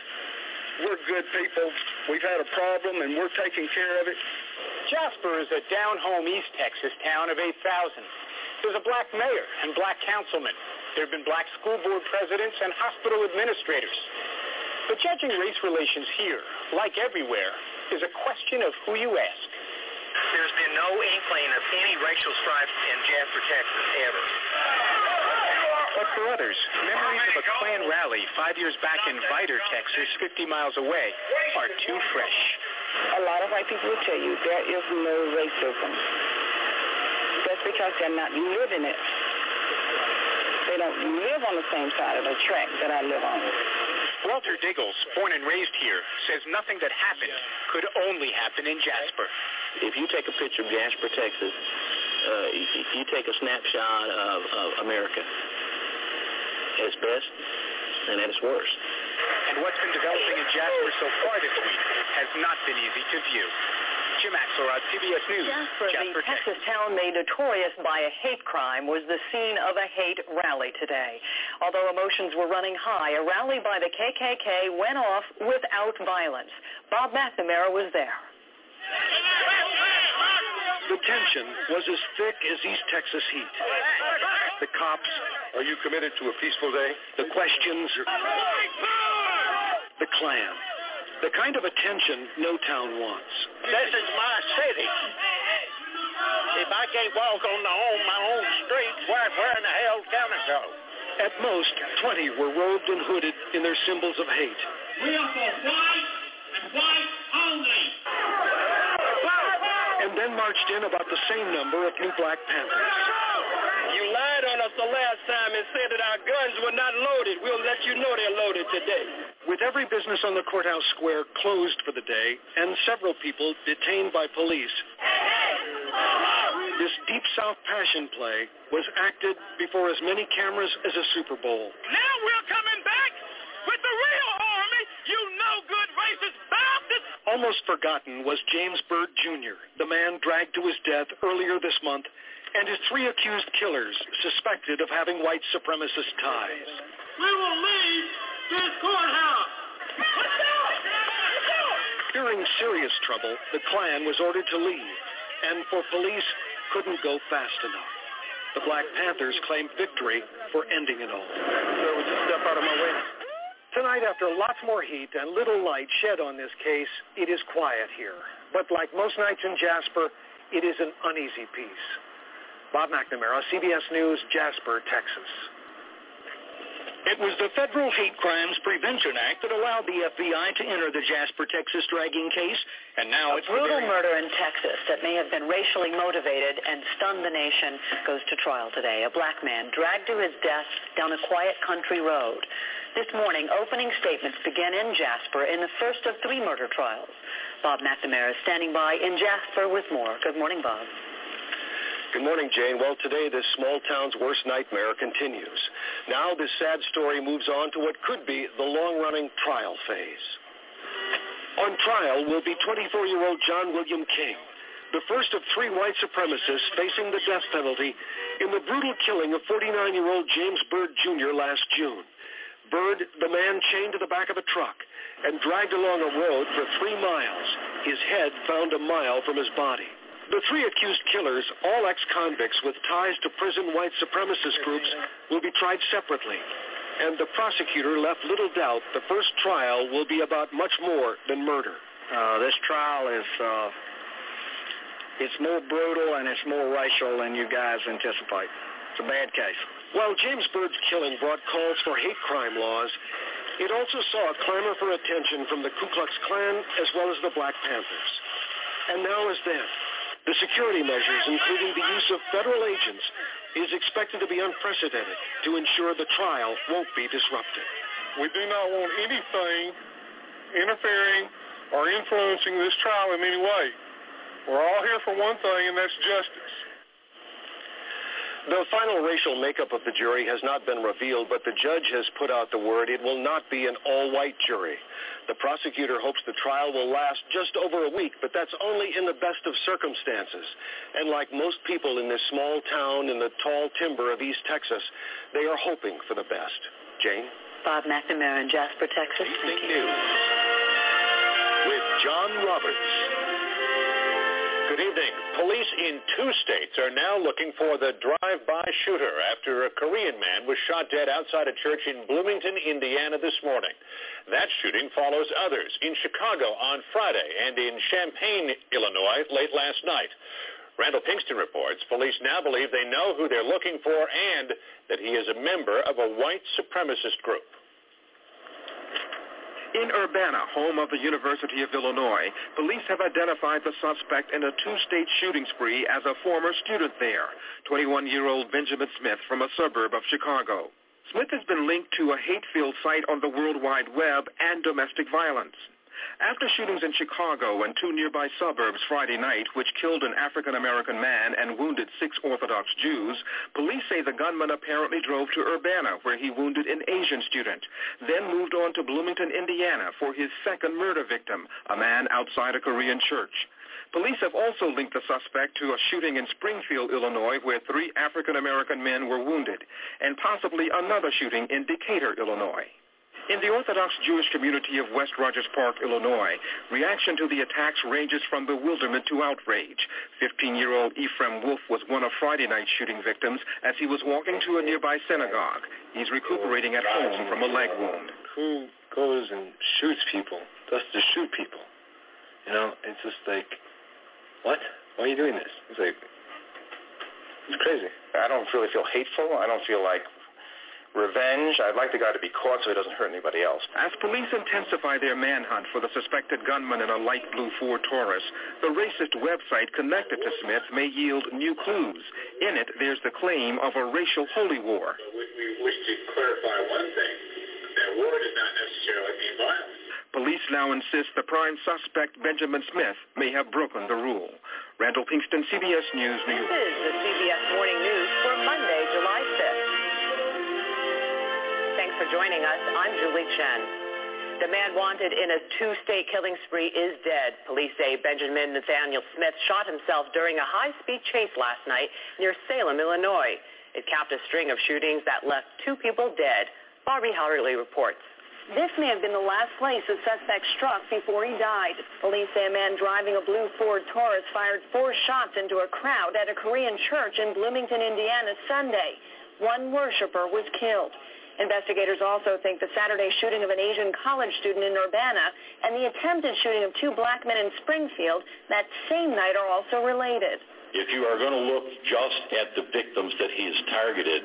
We're good people. We've had a problem, and we're taking care of it. Jasper is a down-home East Texas town of 8,000. There's a black mayor and black councilmen. There have been black school board presidents and hospital administrators. But judging race relations here, like everywhere, is a question of who you ask. There's been no inkling of any racial strife in Jasper, Texas, ever. But for others, memories of a Klan rally five years back in Vidor, Texas, 50 miles away, are too fresh. A lot of white people will tell you there is no racism. That's because they're not living it. They don't live on the same side of the track that I live on. Walter Diggles, born and raised here, says nothing that happened could only happen in Jasper. If you take a picture of Jasper, Texas, uh, if you take a snapshot of, of America, at its best and at its worst. And what's been developing in Jasper so far this week has not been easy to view. Jim Axelrod, CBS News. Jasper, Jasper the Texas town made notorious by a hate crime, was the scene of a hate rally today. Although emotions were running high, a rally by the KKK went off without violence. Bob McNamara was there. The tension was as thick as East Texas heat. The cops, are you committed to a peaceful day? The questions, the Klan. The kind of attention no town wants. This is my city. If I can't walk on the own, my own streets, where, where in the hell can I go? At most, 20 were robed and hooded in their symbols of hate. We are for white and white only. And then marched in about the same number of new Black Panthers. You lied on us the last time and said that our guns were not loaded. We'll let you know they're loaded today. With every business on the courthouse square closed for the day and several people detained by police, this Deep South passion play was acted before as many cameras as a Super Bowl. Now we're coming back with the real army, you no good racist! Almost forgotten was James Byrd Jr., the man dragged to his death earlier this month, and his three accused killers suspected of having white supremacist ties. We will leave this courthouse. Fearing serious trouble, the Klan was ordered to leave, and for police couldn't go fast enough. The Black Panthers claimed victory for ending it all. Sir, would you step out of my way? Tonight, after lots more heat and little light shed on this case, it is quiet here. But like most nights in Jasper, it is an uneasy peace. Bob McNamara, CBS News, Jasper, Texas. It was the Federal Hate Crimes Prevention Act that allowed the FBI to enter the Jasper, Texas dragging case, and now it's a it's brutal very... murder in Texas that may have been racially motivated and stunned the nation goes to trial today. A black man dragged to his death down a quiet country road. This morning, opening statements began in Jasper in the first of three murder trials. Bob McNamara is standing by in Jasper with more. Good morning, Bob. Good morning, Jane. Well, today this small town's worst nightmare continues. Now this sad story moves on to what could be the long-running trial phase. On trial will be 24-year-old John William King, the first of three white supremacists facing the death penalty in the brutal killing of 49-year-old James Byrd Jr. last June. Byrd, the man chained to the back of a truck and dragged along a road for three miles, his head found a mile from his body. The three accused killers, all ex-convicts with ties to prison white supremacist groups, will be tried separately. And the prosecutor left little doubt the first trial will be about much more than murder. Uh, this trial is uh, it's more brutal and it's more racial than you guys anticipate. It's a bad case. While James Byrd's killing brought calls for hate crime laws, it also saw a clamor for attention from the Ku Klux Klan as well as the Black Panthers. And now as then, the security measures, including the use of federal agents, is expected to be unprecedented to ensure the trial won't be disrupted. We do not want anything interfering or influencing this trial in any way. We're all here for one thing, and that's justice. The final racial makeup of the jury has not been revealed, but the judge has put out the word it will not be an all-white jury. The prosecutor hopes the trial will last just over a week, but that's only in the best of circumstances. And like most people in this small town in the tall timber of East Texas, they are hoping for the best. Jane? Bob McNamara in Jasper, Texas. Thank you. News with John Roberts. Good evening. Police in two states are now looking for the drive-by shooter after a Korean man was shot dead outside a church in Bloomington, Indiana this morning. That shooting follows others in Chicago on Friday and in Champaign, Illinois late last night. Randall Pinkston reports police now believe they know who they're looking for and that he is a member of a white supremacist group. In Urbana, home of the University of Illinois, police have identified the suspect in a two-state shooting spree as a former student there, 21-year-old Benjamin Smith from a suburb of Chicago. Smith has been linked to a hate-filled site on the World Wide Web and domestic violence. After shootings in Chicago and two nearby suburbs Friday night, which killed an African-American man and wounded six Orthodox Jews, police say the gunman apparently drove to Urbana, where he wounded an Asian student, then moved on to Bloomington, Indiana, for his second murder victim, a man outside a Korean church. Police have also linked the suspect to a shooting in Springfield, Illinois, where three African-American men were wounded, and possibly another shooting in Decatur, Illinois. In the Orthodox Jewish community of West Rogers Park, Illinois, reaction to the attacks ranges from bewilderment to outrage. 15-year-old Ephraim Wolf was one of Friday night's shooting victims as he was walking to a nearby synagogue. He's recuperating at home from a leg wound. Who goes and shoots people just to shoot people? You know, it's just like, what? Why are you doing this? It's like, it's crazy. I don't really feel hateful. I don't feel like revenge. I'd like the guy to be caught so he doesn't hurt anybody else. As police intensify their manhunt for the suspected gunman in a light blue Ford Taurus, the racist website connected to Smith may yield new clues. In it, there's the claim of a racial holy war. We wish to clarify one thing. That war does not necessarily mean violence. Police now insist the prime suspect, Benjamin Smith, may have broken the rule. Randall Pinkston, CBS News, New York. This is the CBS Morning News for Monday, July 5th. For joining us. I'm Julie Chen. The man wanted in a two-state killing spree is dead. Police say Benjamin Nathaniel Smith shot himself during a high-speed chase last night near Salem, Illinois. It capped a string of shootings that left two people dead. Barbie Howley reports. This may have been the last place the suspect struck before he died. Police say a man driving a blue Ford Taurus fired four shots into a crowd at a Korean church in Bloomington, Indiana Sunday. One worshiper was killed. Investigators also think the Saturday shooting of an Asian college student in Urbana and the attempted shooting of two black men in Springfield that same night are also related. If you are going to look just at the victims that he has targeted,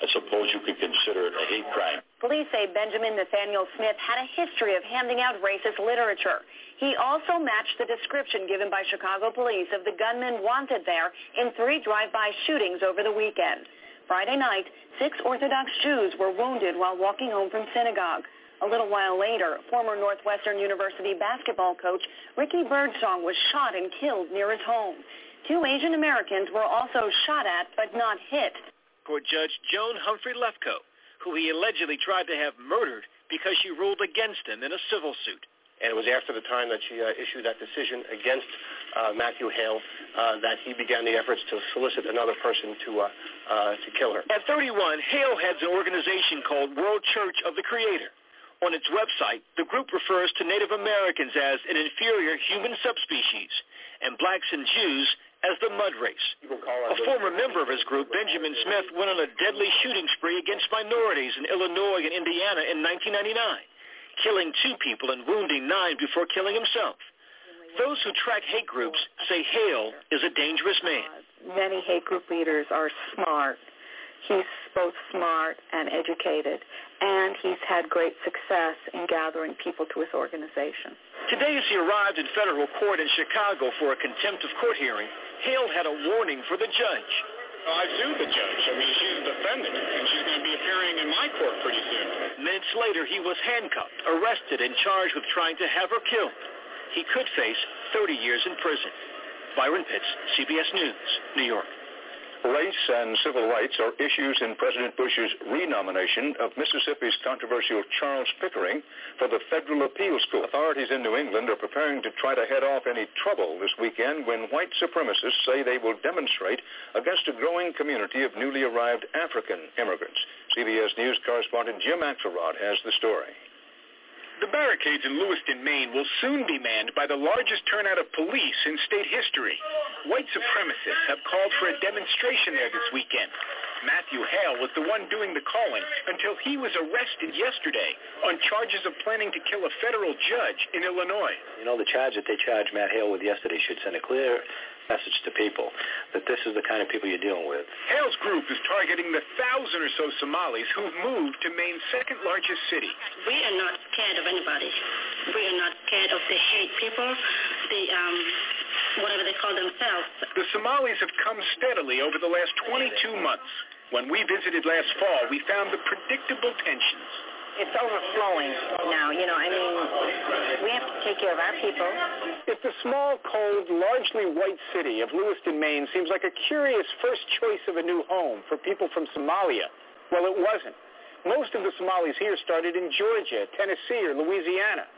I suppose you could consider it a hate crime. Police say Benjamin Nathaniel Smith had a history of handing out racist literature. He also matched the description given by Chicago police of the gunman wanted there in three drive-by shootings over the weekend. Friday night, six Orthodox Jews were wounded while walking home from synagogue. A little while later, former Northwestern University basketball coach Ricky Birdsong was shot and killed near his home. Two Asian Americans were also shot at but not hit. Court Judge Joan Humphrey Lefkow, who he allegedly tried to have murdered because she ruled against him in a civil suit. And it was after the time that she uh, issued that decision against uh, Matthew Hale uh, that he began the efforts to solicit another person to uh, uh, to kill her. At 31, Hale heads an organization called World Church of the Creator. On its website, the group refers to Native Americans as an inferior human subspecies and blacks and Jews as the mud race. A former member of his group, Benjamin Smith, went on a deadly shooting spree against minorities in Illinois and Indiana in 1999, killing two people and wounding nine before killing himself. Those who track hate groups say Hale is a dangerous man. Many hate group leaders are smart. He's both smart and educated, and he's had great success in gathering people to his organization. Today, as he arrived in federal court in Chicago for a contempt of court hearing, Hale had a warning for the judge. I sued the judge. I mean, she's a defendant, and she's going to be appearing in my court pretty soon. Minutes later, he was handcuffed, arrested, and charged with trying to have her killed. He could face 30 years in prison. Byron Pitts, CBS News, New York. Race and civil rights are issues in President Bush's renomination of Mississippi's controversial Charles Pickering for the Federal Appeals Court. Authorities in New England are preparing to try to head off any trouble this weekend when white supremacists say they will demonstrate against a growing community of newly arrived African immigrants. CBS News correspondent Jim Axelrod has the story. The barricades in Lewiston, Maine will soon be manned by the largest turnout of police in state history. White supremacists have called for a demonstration there this weekend. Matthew Hale was the one doing the calling until he was arrested yesterday on charges of planning to kill a federal judge in Illinois. You know, the charge that they charged Matt Hale with yesterday should send a clear message to people that this is the kind of people you're dealing with. Hale's group is targeting the thousand or so Somalis who've moved to Maine's second largest city. We are not scared of anybody. We are not scared of the hate people, the um, whatever they call themselves. The Somalis have come steadily over the last 22 months. When we visited last fall, we found the predictable tensions. It's overflowing now, you know, I mean, we have to take care of our people. If the small, cold, largely white city of Lewiston, Maine seems like a curious first choice of a new home for people from Somalia, well, it wasn't. Most of the Somalis here started in Georgia, Tennessee, or Louisiana.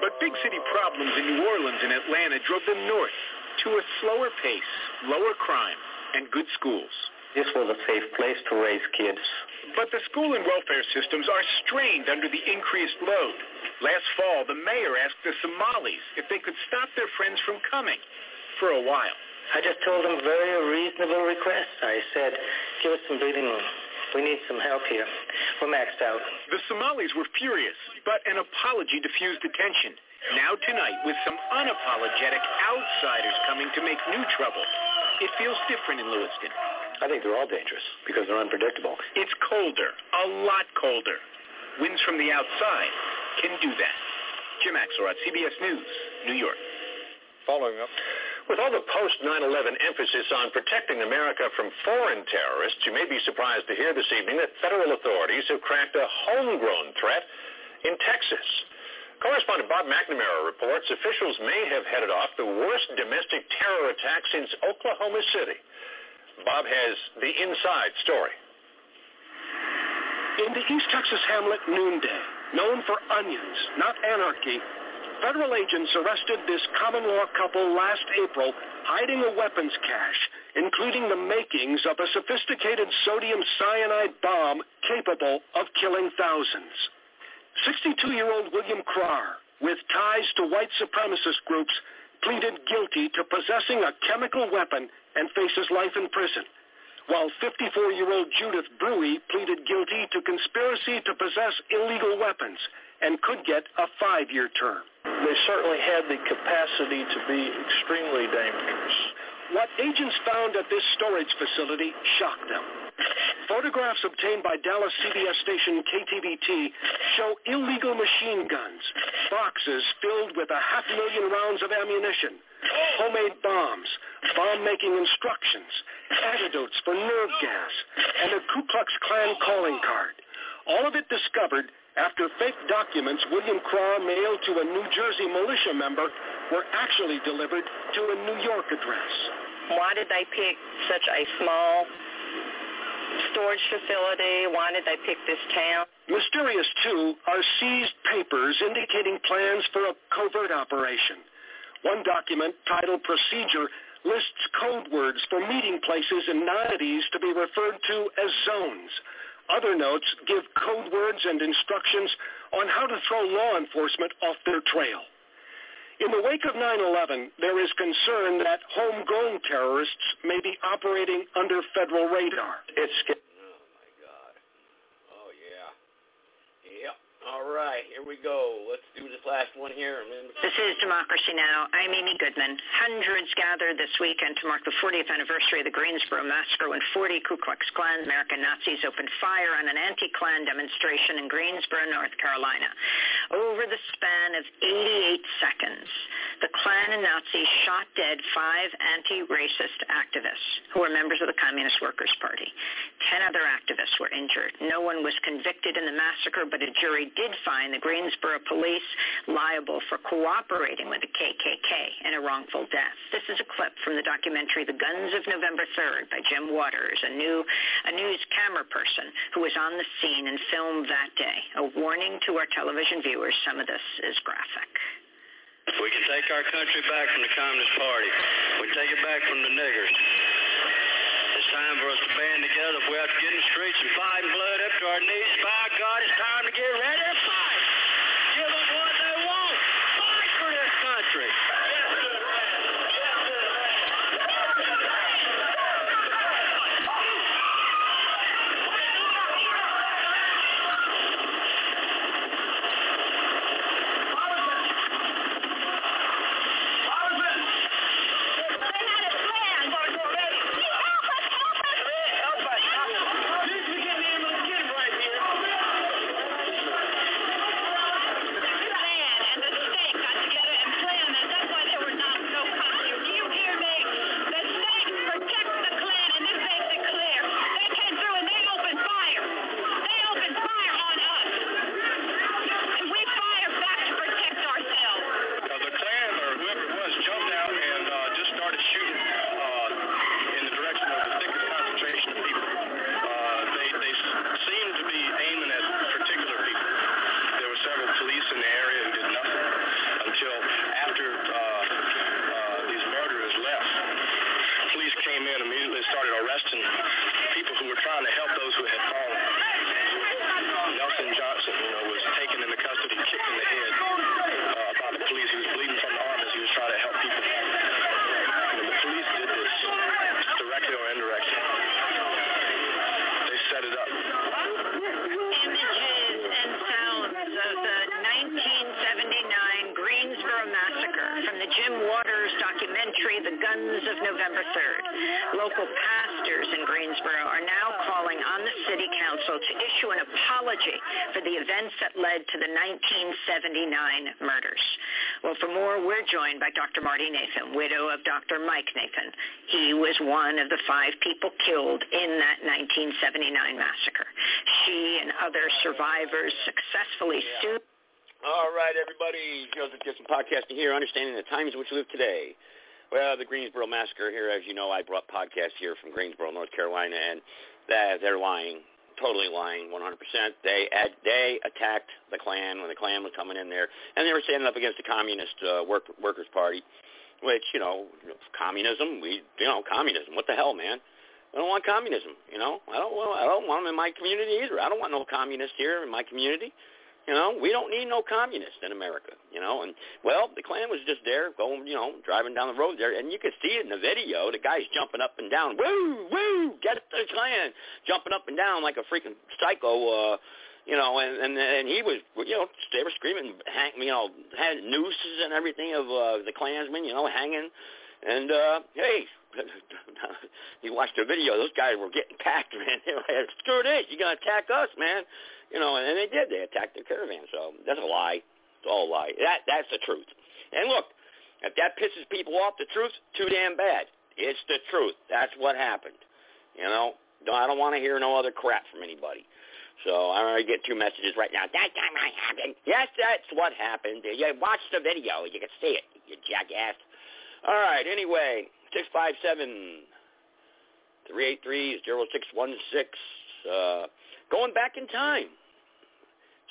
But big city problems in New Orleans and Atlanta drove them north to a slower pace, lower crime, and good schools. This was a safe place to raise kids. But the school and welfare systems are strained under the increased load. Last fall, the mayor asked the Somalis if they could stop their friends from coming for a while. I just told them very reasonable request. I said, give us some breathing room. We need some help here. We're maxed out. The Somalis were furious, but an apology diffused the tension. Now tonight, with some unapologetic outsiders coming to make new trouble, it feels different in Lewiston. I think they're all dangerous because they're unpredictable. It's colder, a lot colder. Winds from the outside can do that. Jim Axelrod, CBS News, New York. Following up. With all the post-9-11 emphasis on protecting America from foreign terrorists, you may be surprised to hear this evening that federal authorities have cracked a homegrown threat in Texas. Correspondent Bob McNamara reports officials may have headed off the worst domestic terror attack since Oklahoma City. Bob has the inside story. In the East Texas hamlet Noonday, known for onions, not anarchy, federal agents arrested this common law couple last April hiding a weapons cache, including the makings of a sophisticated sodium cyanide bomb capable of killing thousands. 62-year-old William Krar, with ties to white supremacist groups, pleaded guilty to possessing a chemical weapon and faces life in prison, while 54-year-old Judith Bruey pleaded guilty to conspiracy to possess illegal weapons and could get a five-year term. They certainly had the capacity to be extremely dangerous. What agents found at this storage facility shocked them. Photographs obtained by Dallas CBS station KTVT show illegal machine guns, boxes filled with a half million rounds of ammunition, homemade bombs, bomb-making instructions, antidotes for nerve gas, and a Ku Klux Klan calling card. All of it discovered after fake documents William Krar mailed to a New Jersey militia member were actually delivered to a New York address. Why did they pick such a small storage facility? Why did they pick this town? Mysterious, too, are seized papers indicating plans for a covert operation. One document, titled Procedure, lists code words for meeting places and niceties to be referred to as zones. Other notes give code words and instructions on how to throw law enforcement off their trail. In the wake of 9-11, there is concern that homegrown terrorists may be operating under federal radar. It's All right, here we go. Let's do this last one here. This is Democracy Now! I'm Amy Goodman. Hundreds gathered this weekend to mark the 40th anniversary of the Greensboro Massacre when 40 Ku Klux Klan American Nazis opened fire on an anti-Klan demonstration in Greensboro, North Carolina. Over the span of 88 seconds, the Klan and Nazis shot dead five anti-racist activists who were members of the Communist Workers' Party. Ten other activists were injured. No one was convicted in the massacre, but a jury did find the Greensboro police liable for cooperating with the KKK in a wrongful death. This is a clip from the documentary The Guns of November 3rd by Jim Waters, a new a news camera person who was on the scene and filmed that day. A warning to our television viewers, some of this is graphic. We can take our country back from the Communist Party. We take it back from the niggers. Time for us to band together. If we have to get in the streets and fight blood up to our knees, by God, it's time to get ready to fight. Give them what they want. Fight for this country. Of the five people killed in that 1979 massacre. She and other survivors successfully sued all right, everybody. Joseph Gibson podcasting here, understanding the times in which we live today. Well, the Greensboro massacre here, as you know, I brought podcasts here from Greensboro, North Carolina, and they're lying, totally lying, 100%. They they attacked the Klan when the Klan was coming in there, and they were standing up against the Communist uh, work, Workers Party, which you know, communism. We you know, communism. What the hell, man? I don't want communism. You know, I don't want I don't want them in my community either. I don't want no communists here in my community. You know, we don't need no communists in America. You know, and well, the Klan was just there, going, you know, driving down the road there, and you could see it in the video. The guy's jumping up and down, woo, woo, get the Klan, jumping up and down like a freaking psycho. uh you know, and and and he was, you know, they were screaming, hang, you know, had nooses and everything of uh, the Klansmen, you know, hanging, and uh hey, you watched the video; those guys were getting packed, man. They were like, screw this, you gonna attack us, man? You know, and they did. They attacked the caravan. So that's a lie. It's all a lie. That that's the truth. And look, if that pisses people off, the truth, too damn bad. It's the truth. That's what happened. You know, I don't want to hear no other crap from anybody. So I'm get two messages right now. That time I happened. Yes, that's what happened. You watch the video. You can see it, you jackass. All right, anyway, 657 383 0616. Uh, going back in time.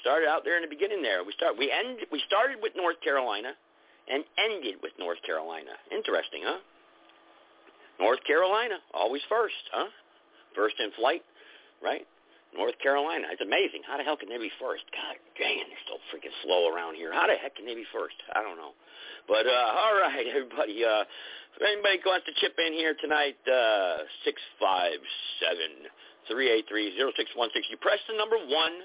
Started out there in the beginning there. We start we end we started with North Carolina and ended with North Carolina. Interesting, huh? North Carolina, always first, huh? First in flight, right? North Carolina. It's amazing. How the hell can they be first? God dang, they're so freaking slow around here. How the heck can they be first? I don't know. But uh all right, everybody, uh if anybody wants to chip in here tonight, uh six five seven three eight three zero six one six. You press the number one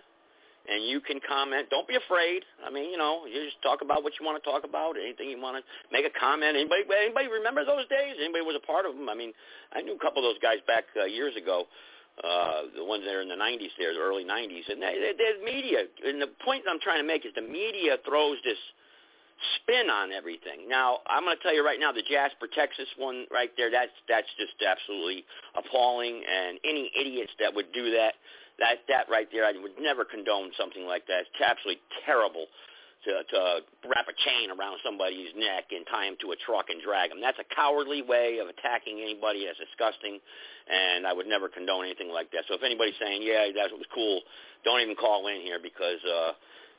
and you can comment. Don't be afraid. I mean, you know, you just talk about what you want to talk about. Anything you want to make a comment. Anybody, anybody remember those days? Anybody was a part of them? I mean, I knew a couple of those guys back uh, years ago. Uh, the ones that are in the 90s there, the early 90s, and they, they, the media. And the point I'm trying to make is the media throws this spin on everything. Now, I'm going to tell you right now, the Jasper, Texas one right there, that's that's just absolutely appalling. And any idiots that would do that that that right there, I would never condone something like that. It's absolutely terrible to to wrap a chain around somebody's neck and tie him to a truck and drag him. That's a cowardly way of attacking anybody. That's disgusting, and I would never condone anything like that. So if anybody's saying, yeah, that was cool, don't even call in here because. uh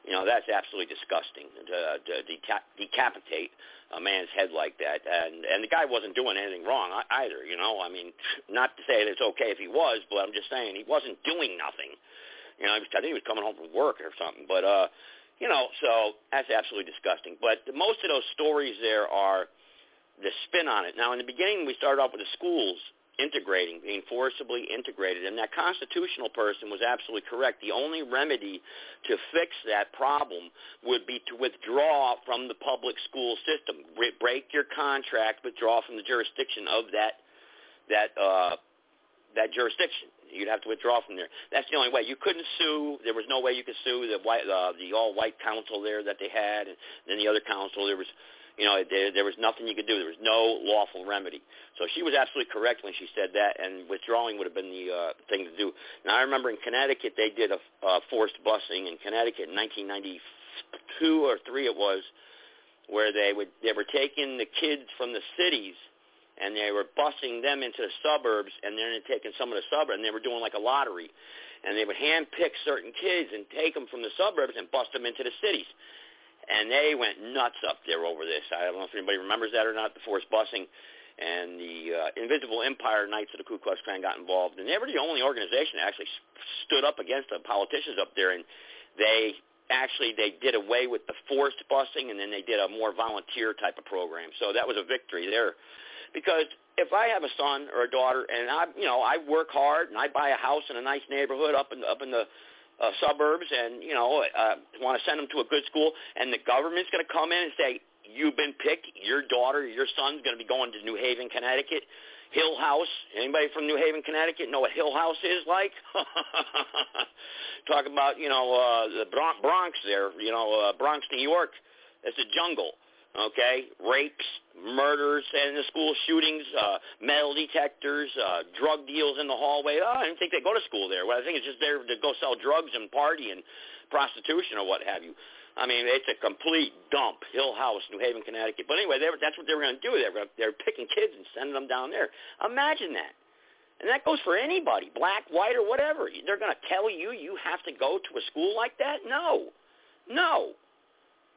you know that's absolutely disgusting to, to deca- decapitate a man's head like that and and the guy wasn't doing anything wrong either you know i mean not to say that it's okay if he was but i'm just saying he wasn't doing nothing you know i think he was coming home from work or something but uh you know so that's absolutely disgusting but most of those stories there are the spin on it now in the beginning we started off with the schools integrating, being forcibly integrated. And that constitutional person was absolutely correct. The only remedy to fix that problem would be to withdraw from the public school system, break your contract, withdraw from the jurisdiction of that that uh, that jurisdiction. You'd have to withdraw from there. That's the only way. You couldn't sue. There was no way you could sue the white, uh, the all-white council there that they had, and then the other council. There was you know, there, there was nothing you could do. There was no lawful remedy. So she was absolutely correct when she said that, and withdrawing would have been the uh, thing to do. Now, I remember in Connecticut, they did a uh, forced busing in Connecticut in 1992 or 3 it was, where they would they were taking the kids from the cities and they were busing them into the suburbs and then taking some of the suburbs and they were doing like a lottery and they would hand pick certain kids and take them from the suburbs and bust them into the cities and they went nuts up there over this. I don't know if anybody remembers that or not, the forced busing. And the uh, Invisible Empire Knights of the Ku Klux Klan got involved, and they were the only organization that actually stood up against the politicians up there, and they actually they did away with the forced busing, and then they did a more volunteer type of program. So that was a victory there, because if I have a son or a daughter, and I, you know, I work hard and I buy a house in a nice neighborhood up in up in the uh, suburbs and, you know, uh, want to send them to a good school, and the government's going to come in and say, you've been picked. Your daughter, your son's going to be going to New Haven, Connecticut. Hill House. Anybody from New Haven, Connecticut know what Hill House is like? Talk about, you know, uh, the Bronx there, you know, uh, Bronx, New York. It's a jungle, okay? Rapes, murders in the school shootings, uh, metal detectors, uh, drug deals in the hallway. Oh, I didn't think they go to school there. Well, I think it's just there to go sell drugs and party and prostitution or what have you. I mean, it's a complete dump. Hill House, New Haven, Connecticut. But anyway, they were, that's what they were going to do. They were, they were picking kids and sending them down there. Imagine that. And that goes for anybody, black, white, or whatever. They're going to tell you you have to go to a school like that? No. No.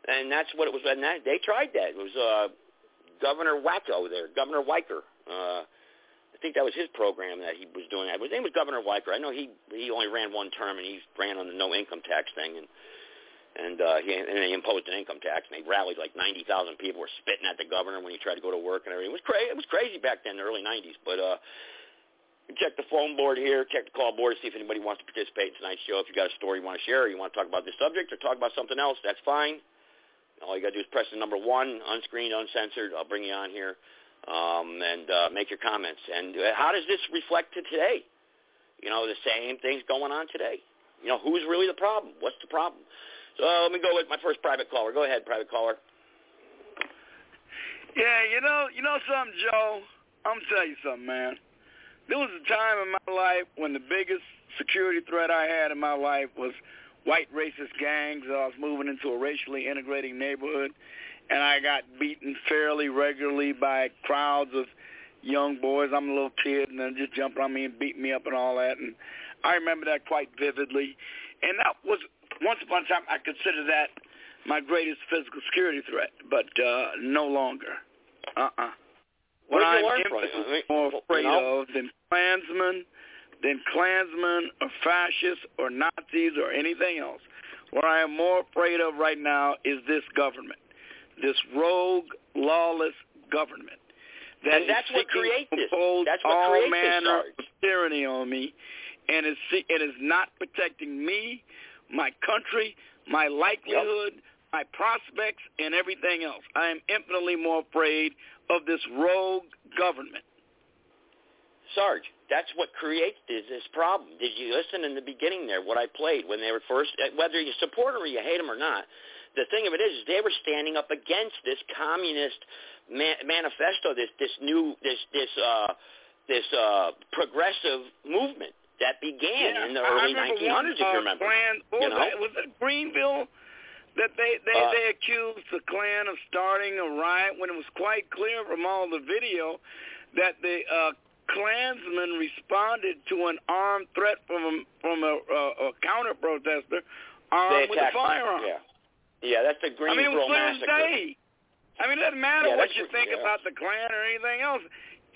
And that's what it was. And that, they tried that. It was uh, Governor Wacko there, Governor Weicker. Uh, I think that was his program that he was doing. His name was Governor Weicker. I know he he only ran one term, and he ran on the no income tax thing. And and uh, he and they imposed an income tax, and they rallied like ninety thousand people were spitting at the governor when he tried to go to work and everything. It was crazy. It was crazy back then, in the early '90s. But uh, check the phone board here, check the call board, to see if anybody wants to participate in tonight's show. If you got a story you want to share, or you want to talk about this subject, or talk about something else, that's fine. All you got to do is press the number one, unscreened, uncensored. I'll bring you on here um, and uh, make your comments. And uh, how does this reflect to today? You know, the same things going on today. You know, who's really the problem? What's the problem? So let me go with my first private caller. Go ahead, private caller. Yeah, you know, you know something, Joe. I'm tell you something, man. There was a time in my life when the biggest security threat I had in my life was white racist gangs. I was moving into a racially integrating neighborhood, and I got beaten fairly regularly by crowds of young boys. I'm a little kid, and then just jumping on me and beating me up and all that. And I remember that quite vividly. And that was once upon a time, I considered that my greatest physical security threat, but uh, no longer. Uh-uh. What, I'm infinitely more afraid you know? of than Klansmen, than Klansmen or fascists or Nazis or anything else. What I am more afraid of right now is this government, this rogue, lawless government that and that's is what creates this. That's what all creates manner this of tyranny on me, and is it is not protecting me my country, my likelihood, yep. my prospects, and everything else. I am infinitely more afraid of this rogue government. Sarge, that's what creates this, this problem. Did you listen in the beginning there, what I played when they were first, uh, whether you support them or you hate them or not, the thing of it is, is they were standing up against this communist ma- manifesto, this this new this this uh, this uh, progressive movement that began yeah, in the early 1900s. One, if you remember, Klan, you know? that, was it Greenville that they they, uh, they accused the Klan of starting a riot when it was quite clear from all the video that the uh, Klansmen responded to an armed threat from a, from a, a, a counter protester armed with a firearm. Yeah, yeah, that's the Greensboro I mean, it was massacre. day. I mean, it doesn't matter Yeah, what you think yeah. about the Klan or anything else.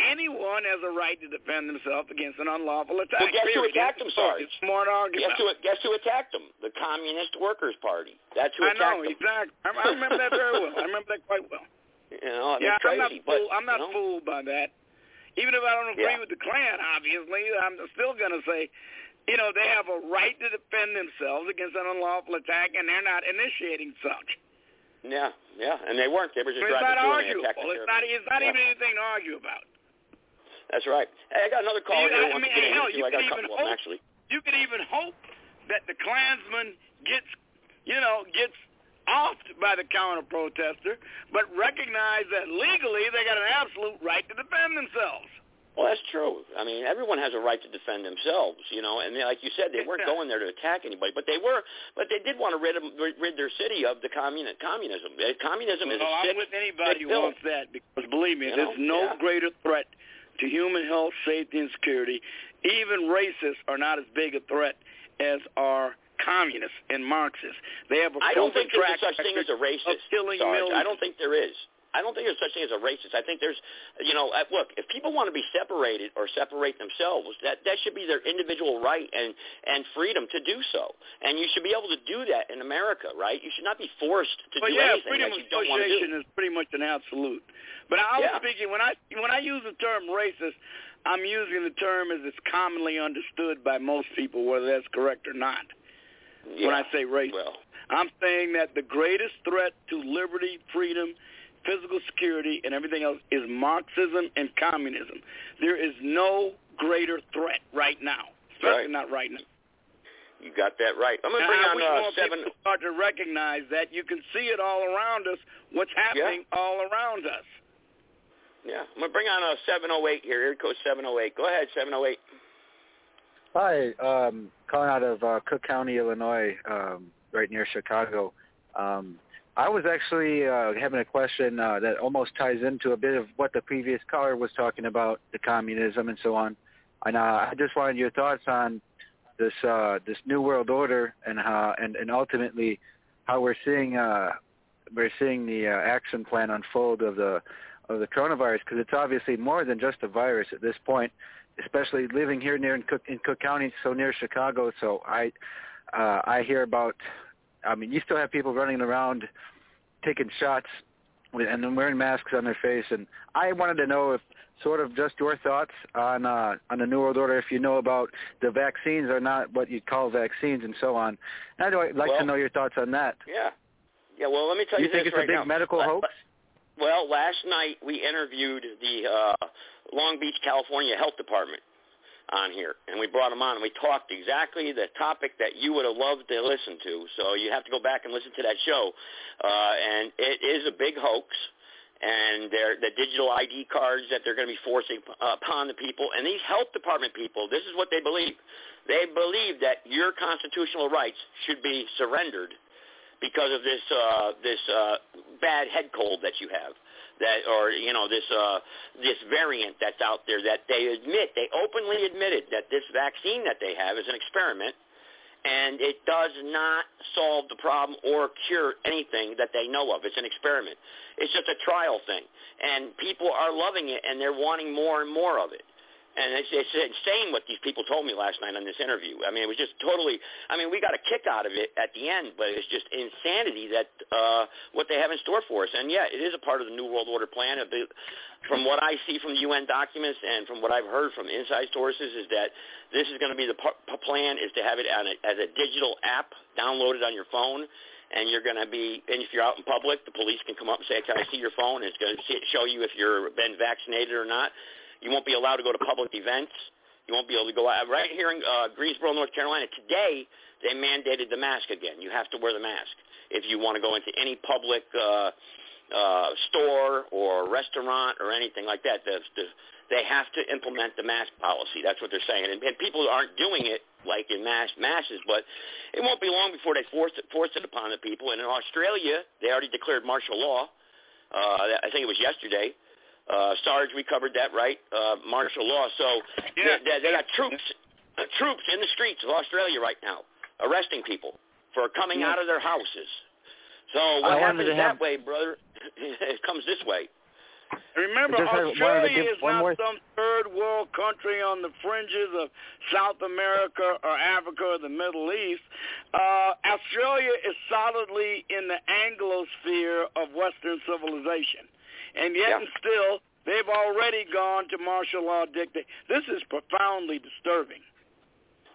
Anyone has a right to defend themselves against an unlawful attack. Well, guess who attacked them, Sarge? Smart argument. Guess who, guess who attacked them? The Communist Workers Party. That's who attacked them. I know them. exactly. I, I remember that very well. I remember that quite well. You know, I mean, yeah, crazy, I'm not but fooled. I'm not you know, fooled by that. Even if I don't agree Yeah. with the Klan, obviously, I'm still going to say, you know, they have a right to defend themselves against an unlawful attack, and they're not initiating such. Yeah, yeah, and they weren't. They were just it's driving not through and they arguable. It's not. It's not Yeah. even anything to argue about. That's right. Hey, I got another You- here. I wants mean, to get in hell, you. I got could a couple even of them hope- actually. You could even hope that the Klansman gets, you know, gets offed by the counter protester, but recognize that legally they got an absolute right to defend themselves. Well, that's true. I mean, everyone has a right to defend themselves, you know. And they, like you said, they weren't going there to attack anybody, but they were. But they did want to rid, rid their city of the communi- communism. Uh, Communism is well, a I'm with anybody who wants that because believe me, You there's know? no Yeah. greater threat to human health, safety, and security. Even racists are not as big a threat as are communists and Marxists. They have a I don't think there's such thing as record a racist. of killing Sarge. I don't think there is. I don't think there's such thing as a racist. I think there's, you know, uh, look, if people want to be separated or separate themselves, that that should be their individual right and and freedom to do so. And you should be able to do that in America, right? You should not be forced to Well, do yeah, anything freedom that you don't want to association do. is pretty much an absolute. But I was Yeah. speaking when I when I use the term racist, I'm using the term as it's commonly understood by most people, whether that's correct or not. Yeah. When I say race, Well, I'm saying that the greatest threat to liberty, freedom, physical security, and everything else is Marxism and communism. There is no greater threat right now, especially Right. not right now. You got that right. I'm gonna And bring I on wish uh, more seven. people start to recognize that you can see it all around us. What's happening all around us? Yeah, I'm gonna bring on a 708 here. Here goes 708. Go ahead, 708. Hi, um, calling out of uh, Cook County, Illinois, um, right near Chicago. Um, I was actually uh, having a question uh, that almost ties into a bit of what the previous caller was talking about, the communism and so on. And uh, I just wanted your thoughts on this uh, this new world order and how and, and ultimately how we're seeing uh, we're seeing the uh, action plan unfold of the of the coronavirus because it's obviously more than just a virus at this point especially living here near in Cook in Cook County, so near Chicago. So I uh, I hear about. I mean, you still have people running around taking shots with, and then wearing masks on their face. And I wanted to know if sort of just your thoughts on uh, on the New World Order, if you know about the vaccines or not what you'd call vaccines and so on. And I'd like Well- to know your thoughts on that. Yeah. Yeah. Well, let me tell you, you think it's a big now. medical hoax? Well, last night we interviewed the uh, Long Beach, California Health Department on here, and we brought them on, and we talked exactly the topic that you would have loved to listen to. So you have to go back and listen to that show, uh, and it is a big hoax. And the digital ID cards that they're going to be forcing upon the people, and these health department people, this is what they believe. They believe that your constitutional rights should be surrendered because of this uh, this uh, bad head cold that you have, that or you know this uh, this variant that's out there that they admit they openly admitted that this vaccine that they have is an experiment, and it does not solve the problem or cure anything that they know of. It's an experiment. It's just a trial thing, and people are loving it and they're wanting more and more of it. And it's, it's insane what these people told me last night on this interview. I mean, it was just totally. I mean, we got a kick out of it at the end, but it's just insanity that uh, what they have in store for us. And yeah, it is a part of the New World Order plan. From what I see from the UN documents and from what I've heard from inside sources, is that this is going to be the p- plan is to have it on a, as a digital app downloaded on your phone. And you're going to be, and if you're out in public, the police can come up and say, "Can I see your phone?" And it's going to show you if you're been vaccinated or not. You won't be allowed to go to public events. You won't be able to go out. Right here in uh, Greensboro, North Carolina, today they mandated the mask again. You have to wear the mask if you want to go into any public uh, uh, store or restaurant or anything like that. The, the, they have to implement the mask policy. That's what they're saying, and, and people aren't doing it like in mass masses. But it won't be long before they force it, force it upon the people. And in Australia, they already declared martial law. Uh, I think it was yesterday. Uh, Sarge, we covered that, right? Uh, martial law. So they, they, they got troops, uh, troops in the streets of Australia right now, arresting people for coming out of their houses. So what I happens that have- way, brother? it comes this way. Remember, I just had- wanted to Australia is not more- some third world country on the fringes of South America or Africa or the Middle East. Uh, Australia is solidly in the Anglosphere of Western civilization. And yet and still, they've already gone to martial law dictate. This is profoundly disturbing.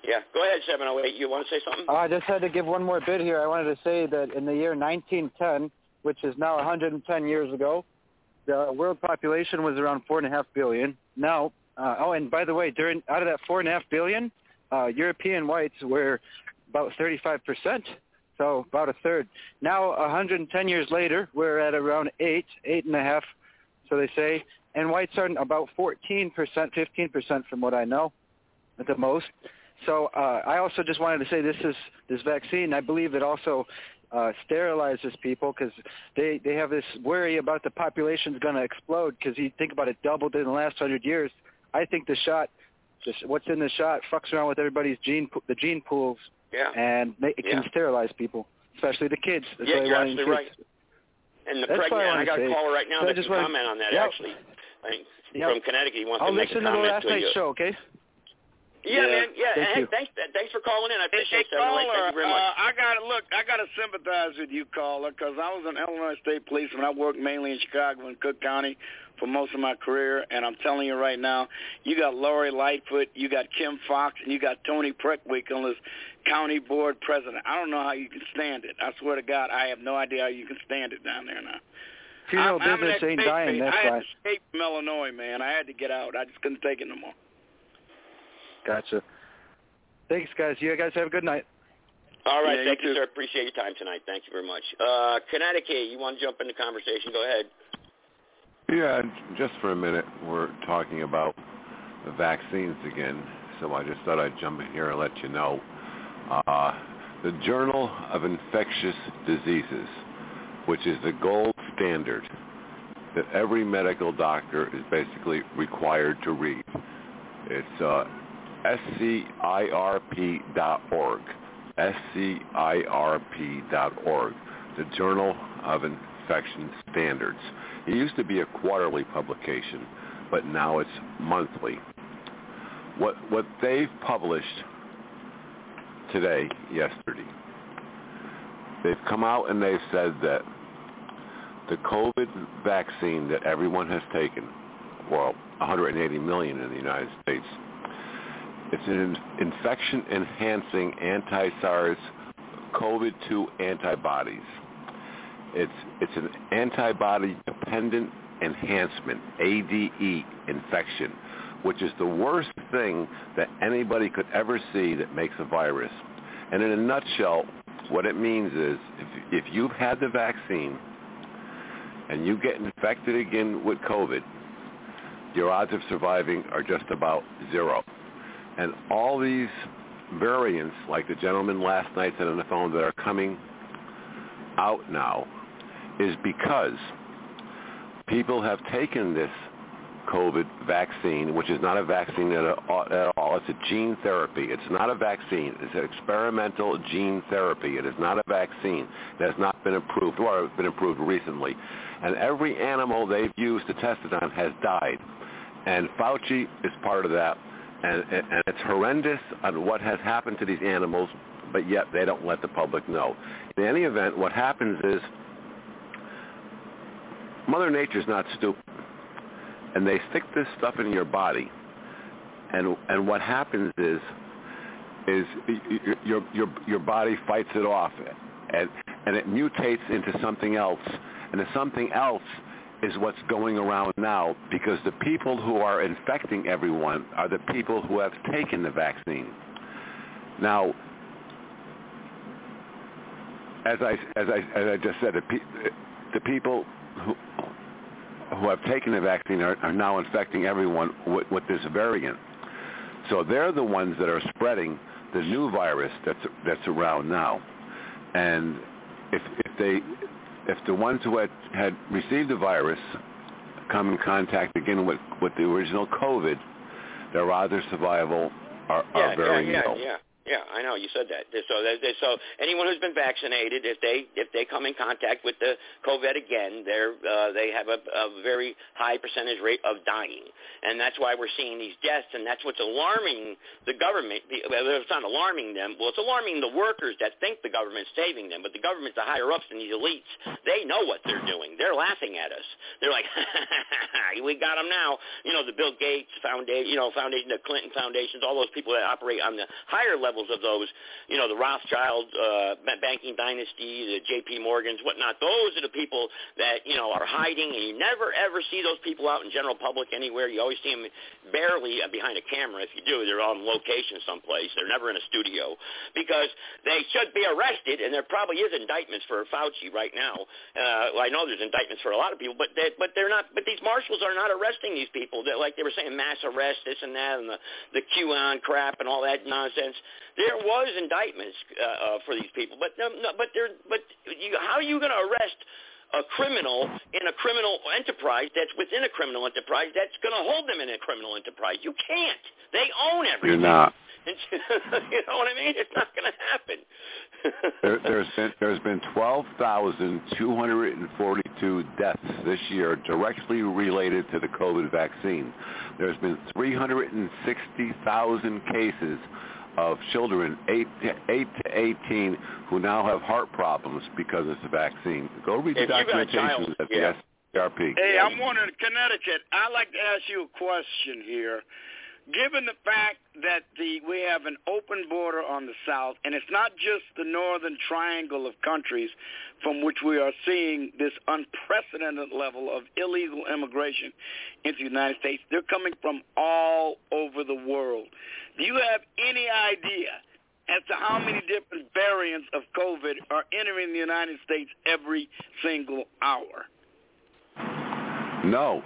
Yeah, go ahead, 708. You want to say something? Uh, I just had to give one more bit here. I wanted to say that in the year 1910, which is now 110 years ago, the world population was around four and a half billion. Now, uh, oh, and by the way, during out of that four and a half billion, uh, European whites were about 35 percent, so about a third. Now, 110 years later, we're at around eight, eight and a half, so they say, and whites are about 14 percent, 15 percent, from what I know, at the most. So uh, I also just wanted to say this is this vaccine. I believe it also uh, sterilizes people because they they have this worry about the population's going to explode because you think about it doubled in the last hundred years. I think the shot, just what's in the shot, fucks around with everybody's gene the gene pools Yeah. and it can Yeah. sterilize people, especially the kids. That's yeah, you're absolutely kids. right. And the That's what I pregnant, I got a caller right now So that can comment on that, Yep. actually. I think Yep. From Connecticut, he wants I'll to make listen a to the comment last to night's show, okay? Yeah, man. Yeah, Thank hey, you. thanks, thanks for calling in. I appreciate Hey, it. 708. caller, Thank you very much. uh, I got to look. I got to sympathize with you, caller, because I was an Illinois State Police when I worked mainly in Chicago and Cook County for most of my career. And I'm telling you right now, you got Lori Lightfoot, you got Kim Foxx, and you got Toni Preckwinkle as county board president. I don't know how you can stand it. I swear to God, I have no idea how you can stand it down there now. funeral I'm, business I'm ain't dying. That's I had why. to escape from Illinois, man. I had to get out. I just couldn't take it no more. Gotcha. Thanks, guys. You guys have a good night. All right, Yeah, thank you, too. sir. Appreciate your time tonight. Thank you very much. Uh, Connecticut, you want to jump in the conversation? Go ahead. Yeah, just for a minute, we're talking about the vaccines again, so I just thought I'd jump in here and let you know. Uh, the Journal of Infectious Diseases, which is the gold standard that every medical doctor is basically required to read. It's uh, scirp.org, scirp.org, the Journal of Infection Standards. It used to be a quarterly publication, but now it's monthly. What what they've published today, yesterday, they've come out and they've said that the COVID vaccine that everyone has taken, well, 180 million in the United States, it's an infection-enhancing anti-SARS-CoV-2 antibodies. It's it's an antibody-dependent enhancement (ADE) infection, which is the worst thing that anybody could ever see that makes a virus. And in a nutshell, what it means is if, if you've had the vaccine and you get infected again with COVID, your odds of surviving are just about zero. And all these variants, like the gentleman last night said on the phone, that are coming out now, is because people have taken this COVID vaccine, which is not a vaccine at all. It's a gene therapy. It's not a vaccine. It's an experimental gene therapy. It is not a vaccine. It has not been approved, or been approved recently. And every animal they've used to test it on has died. And Fauci is part of that. And, and it's horrendous on what has happened to these animals, but yet they don't let the public know. In any event, what happens is Mother Nature's not stupid, and they stick this stuff in your body, and and what happens is is your your your body fights it off, and and it mutates into something else, and the something else is what's going around now because the people who are infecting everyone are the people who have taken the vaccine. Now, as I as I as I just said, the, pe- the people who who have taken the vaccine are, are now infecting everyone with, with this variant. So they're the ones that are spreading the new virus that's that's around now. And if if they if the ones who had, had received the virus come in contact again with, with the original COVID, their odds of survival are, are yeah, very yeah, yeah, low. yeah. Yeah, I know you said that. So, so anyone who's been vaccinated, if they if they come in contact with the COVID again, they're uh, they have a, a very high percentage rate of dying, and that's why we're seeing these deaths, and that's what's alarming the government. Well, It's not alarming them. Well, it's alarming the workers that think the government's saving them, but the government's the higher ups than these elites. They know what they're doing. They're laughing at us. They're like, we got them now. You know, the Bill Gates Foundation, you know, Foundation, the Clinton Foundations, all those people that operate on the higher levels of those, you know, the Rothschild uh, banking dynasty, the J.P. Morgans, whatnot. Those are the people that you know are hiding, and you never ever see those people out in general public anywhere. You always see them barely behind a camera. If you do, they're on location someplace. They're never in a studio because they should be arrested, and there probably is indictments for Fauci right now. Uh, well, I know there's indictments for a lot of people, but they, but they're not. But these marshals are not arresting these people. They're, like they were saying, mass arrest, this and that, and the the QAnon crap and all that nonsense. There was indictments uh, uh, for these people, but no, no, but there, but you, how are you going to arrest a criminal in a criminal enterprise that's within a criminal enterprise that's going to hold them in a criminal enterprise? You can't. They own everything. You're not. you know what I mean? It's not going to happen. there, there's been there's been 12,242 deaths this year directly related to the COVID vaccine. There's been 360,000 cases of children 8 to, 8 to 18 who now have heart problems because of the vaccine. Go read the If you've got a documentation child- at yeah. the SRP. Hey, I'm one in Connecticut, I'd like to ask you a question here. Given the fact that the we have an open border on the south, and it's not just the northern triangle of countries from which we are seeing this unprecedented level of illegal immigration into the United States. They're coming from all over the world. Do you have any idea as to how many different variants of COVID are entering the United States every single hour? No,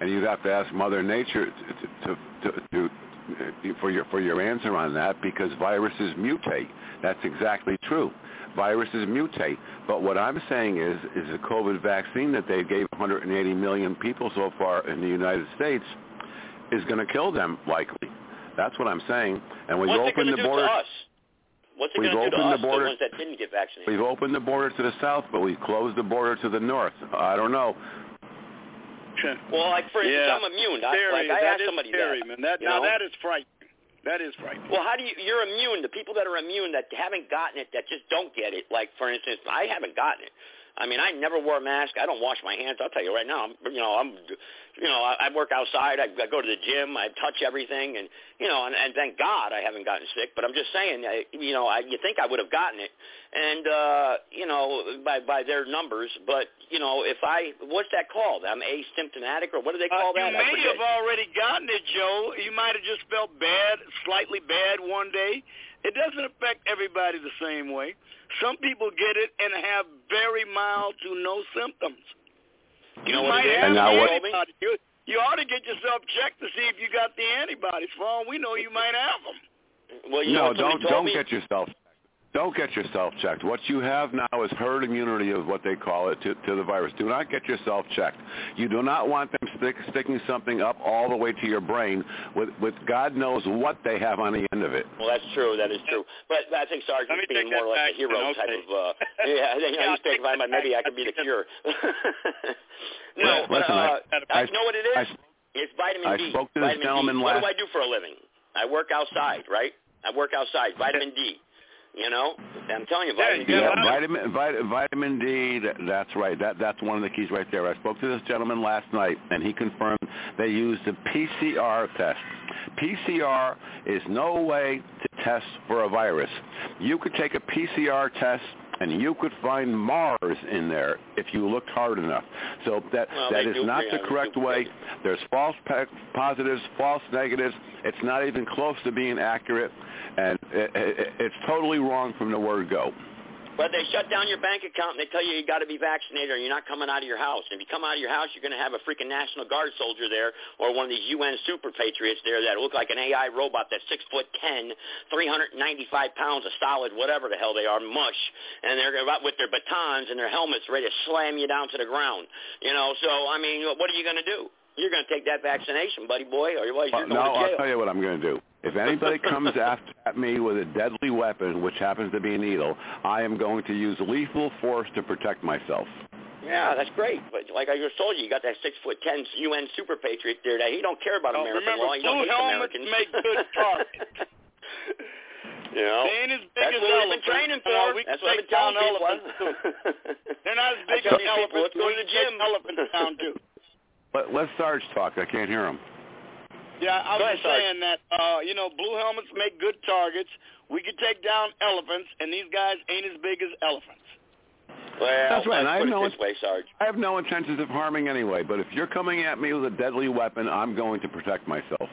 and you'd have to ask Mother Nature to, to, to, to for your for your answer on that because viruses mutate. That's exactly true. Viruses mutate. But what I'm saying is, is the COVID vaccine that they gave 180 million people so far in the United States is going to kill them likely. That's what I'm saying. And we've What's opened it the border. What's it we've going to do to opened us, the border. the ones that didn't get vaccinated? We've opened the border to the south, but we've closed the border to the north. I don't know. Well, like for instance, Yeah. I'm immune. I, Scary. like I That asked somebody scary, that. man. That now know? that is frightening. That is frightening. Well, how do you? You're immune. The people that are immune that haven't gotten it, that just don't get it. Like for instance, I haven't gotten it. I mean, I never wore a mask. I don't wash my hands. I'll tell you right now. I'm, you know, I'm, you know, I, I work outside. I, I go to the gym. I touch everything, and you know, and, and thank God I haven't gotten sick. But I'm just saying, I, you know, I, you think I would have gotten it, and uh, you know, by by their numbers. But you know, if I, what's that called? I'm asymptomatic, or what do they call Uh, that? you may have already gotten it, Joe. You might have just felt bad, slightly bad one day. It doesn't affect everybody the same way. Some people get it and have very mild to no symptoms. You know might what it is? have And now what- antibody. You, you ought to get yourself checked to see if you got the antibodies. For all we know, you might have them. Well, you no, what somebody don't don't me? get yourself don't get yourself checked. What you have now is herd immunity, is what they call it to, to the virus. Do not get yourself checked. You do not want them stick, sticking something up all the way to your brain with with God knows what they have on the end of it. Well, that's true. That is true. But I think Sarge is being more like a hero type okay. of. Uh, yeah, I think Yeah, I used to think if I take maybe. I could be the cure. no, Well, but listen, I- uh, I- you know what it is? I, it's vitamin I D. spoke to this vitamin gentleman D. What last- do I do for a living? I work outside, right? I work outside. Vitamin D. You know, I'm telling you, vitamin D. Yeah, vitamin vit, vitamin D. That, that's right. That that's one of the keys right there. I spoke to this gentleman last night, and he confirmed they used the PCR test. PCR is no way to test for a virus. You could take a PCR test. And you could find Mars in there if you looked hard enough. So that Well, that is not the correct way. There's false pe- positives, false negatives. It's not even close to being accurate, and it, it, it's totally wrong from the word go. But they shut down your bank account and they tell you you got to be vaccinated or you're not coming out of your house. And if you come out of your house, you're going to have a freaking National Guard soldier there or one of these UN super patriots there that look like an AI robot that's six foot ten, 395 pounds of solid, whatever the hell they are, mush, and they're about with their batons and their helmets ready to slam you down to the ground. You know, so I mean, what are you going to do? You're going to take that vaccination, buddy boy, or otherwise you're going no, to I'll tell you what I'm going to do. If anybody comes after at me with a deadly weapon, which happens to be a needle, I am going to use lethal force to protect myself. Yeah, that's great. But like I just told you, you got that six foot ten UN super patriot there that he don't care about Oh, American remember, law. He don't blue hate helmets Americans. make good targets. you know, They ain't as big that's as what we've been training for. we can that's what I've take been telling people. elephants. They're not as big as these people, elephants. let's go to the gym. Elephants down too. Let, let Sarge talk. I can't hear him. Yeah, I was ahead, just saying that uh, you know blue helmets make good targets. We could take down elephants, and these guys ain't as big as elephants. Well, That's right, I put know it way, Sarge. I have no intentions of harming anyway, but if you're coming at me with a deadly weapon, I'm going to protect myself.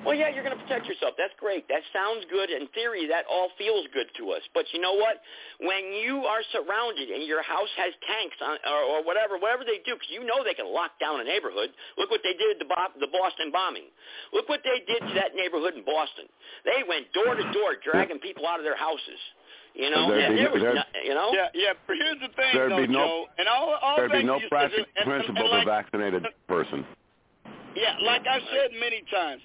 Well, yeah, you're going to protect yourself. That's great. That sounds good. In theory, that all feels good to us. But you know what? When you are surrounded and your house has tanks on, or, or whatever, whatever they do, because you know they can lock down a neighborhood. Look what they did at the, the Boston bombing. Look what they did to that neighborhood in Boston. They went door to door, dragging people out of their houses. You know, There'd and be- there was, there'd- no, you know. Yeah, yeah. But here's the thing, There'd though, be no- Joe. And all, all There'd be no you said, practical and- and- principle and of like, a vaccinated person. Yeah, like I've said many times,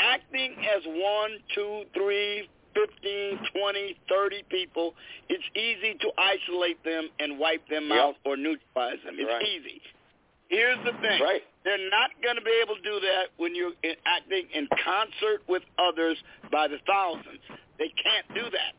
acting as one, two, three, fifteen, twenty, thirty people, it's easy to isolate them and wipe them Yep. out or neutralize them. It's Right. easy. Here's the thing. Right. They're not going to be able to do that when you're in, acting in concert with others by the thousands. They can't do that.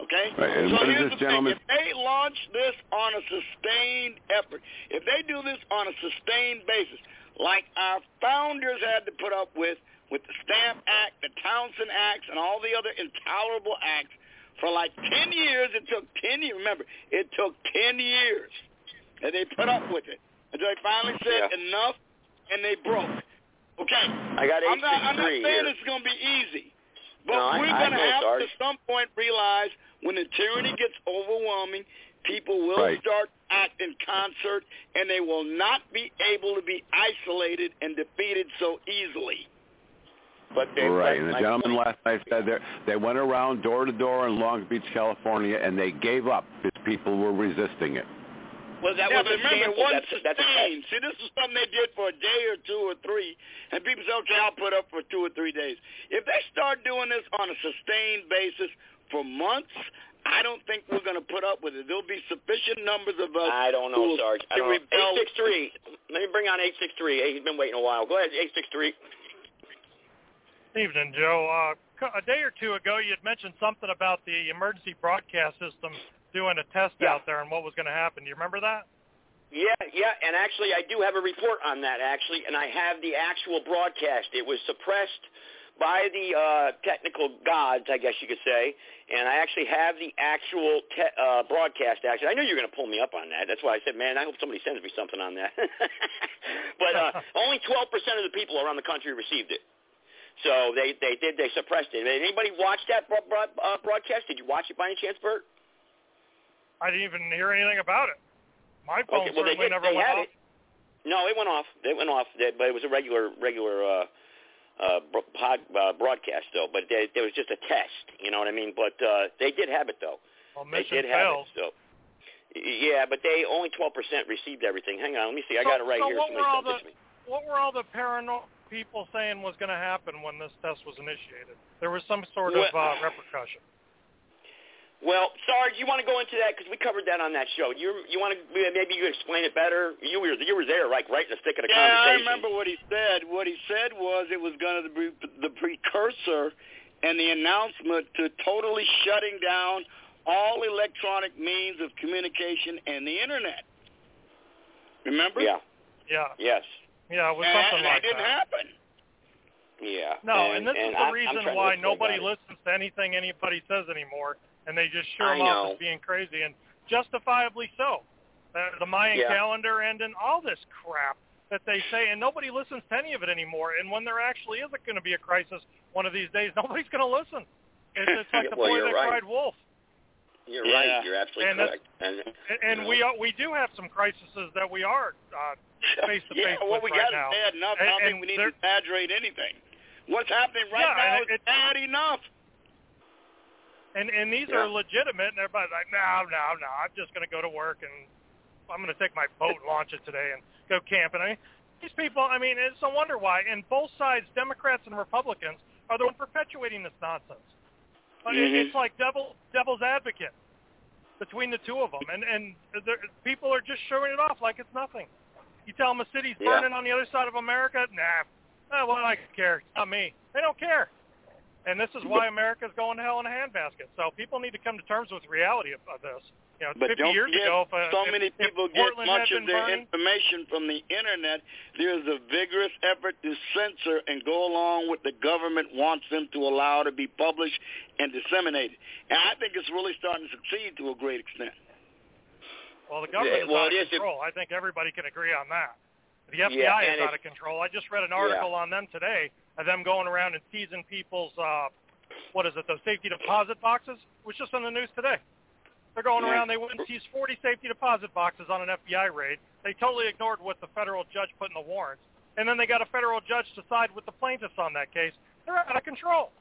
Okay? Right, and so what is here's this the gentleman- thing. If they launch this on a sustained effort, if they do this on a sustained basis, like our founders had to put up with with the Stamp Act, the Townshend Acts, and all the other intolerable acts for like 10 years. It took 10 years. Remember, it took 10 years. And they put up with it. Until they finally said Yeah. enough, and they broke. Okay. I got I'm not, I'm not saying here. it's going to be easy. But No, we're going to have to some point realize when the tyranny gets overwhelming, people will Right. start act in concert, and they will not be able to be isolated and defeated so easily. But they, Right, but and the my gentleman last night said they they went around door to door in Long Beach, California, and they gave up because people were resisting it. Well, that yeah, was but a remember, it sample. wasn't That's, that's a sustained. See, this is something they did for a day or two or three, and people say, okay, I'll put up for two or three days. If they start doing this on a sustained basis for months, I don't think we're going to put up with it. There'll be sufficient numbers of us I don't know, will Sarge. I don't know. 863. Let me bring on 863. He's been waiting a while. Go ahead, 863. Evening, Joe. Uh, a day or two ago, you had mentioned something about the emergency broadcast system doing a test Yeah. out there and what was going to happen. Do you remember that? Yeah, yeah, and actually I do have a report on that actually, and I have the actual broadcast. It was suppressed by the uh, technical gods, I guess you could say, and I actually have the actual te- uh, broadcast. Actually, I knew you were going to pull me up on that. That's why I said, man, I hope somebody sends me something on that. but uh, only 12% of the people around the country received it. So they they did they suppressed it. Did anybody watch that broad, broad, uh, broadcast? Did you watch it by any chance, Bert? I didn't even hear anything about it. My phone Okay, well they certainly did. never They went off. it. No, it went off. It went off, They- but it was a regular regular uh, uh, pod, uh, broadcast though. But they, it was just a test. You know what I mean? But uh, they did have it though. Well, They did have fails. it. So yeah, but they only 12% received everything. Hang on, let me see. I So- got it right so here. what were all the- to me. What were all the paranoid people saying was going to happen when this test was initiated? There was some sort of uh, repercussion. Well, Sarge, you want to go into that because we covered that on that show. You you want to maybe you explain it better? You were you were there, like right in the thick of the conversation. Yeah, I remember what he said. What he said was it was going to be the precursor and the announcement to totally shutting down all electronic means of communication and the internet. Remember? Yeah. Yeah. Yes. Yeah, it was and, something and like that didn't that. happen. Yeah. No, and, this and is the I'm reason why nobody that. listens to anything anybody says anymore, and they just show them off as being crazy, and justifiably so. Uh, the Mayan Yeah. calendar and and all this crap that they say, and nobody listens to any of it anymore. And when there actually is going to be a crisis one of these days, nobody's going to listen. It's, it's like the Well, boy that right. cried wolf. You're Yeah. right. You're absolutely And correct. And, And, and we are, we do have some crises that we are uh, face to yeah, face what with we right got now. is bad enough. I And- don't think we need to exaggerate anything. What's happening right Yeah, now is it- bad enough. And and these Yeah. are legitimate, and everybody's like, no, no, no, I'm just going to go to work and I'm going to take my boat launch it today and go camping. I mean, these people, I mean, it's no wonder why. And both sides, Democrats and Republicans, are the ones perpetuating this nonsense. But Mhm. it's like devil devil's advocate between the two of them, and and people are just showing it off like it's nothing. You tell them a city's Yeah. burning on the other side of America, nah, oh, well, I don't care. It's not me. They don't care. And this is why America's going to hell in a handbasket. So people need to come to terms with reality of, of this. You know, But 50 don't years forget, ago, if, uh, so if, many people get Portland much of their burning, information from the internet. There's a vigorous effort to censor and go along with the government wants them to allow to be published and disseminated. And I think it's really starting to succeed to a great extent. well, the government is well, out of is- control. I think everybody can agree on that. The FBI Yeah, is out of control. I just read an article on them today of them going around and seizing people's, uh, what is it, those safety deposit boxes? It was just on the news today. They're going Yeah. around. They went and seized 40 safety deposit boxes on an FBI raid. They totally ignored what the federal judge put in the warrants, and then they got a federal judge to side with the plaintiffs on that case. They're out of control.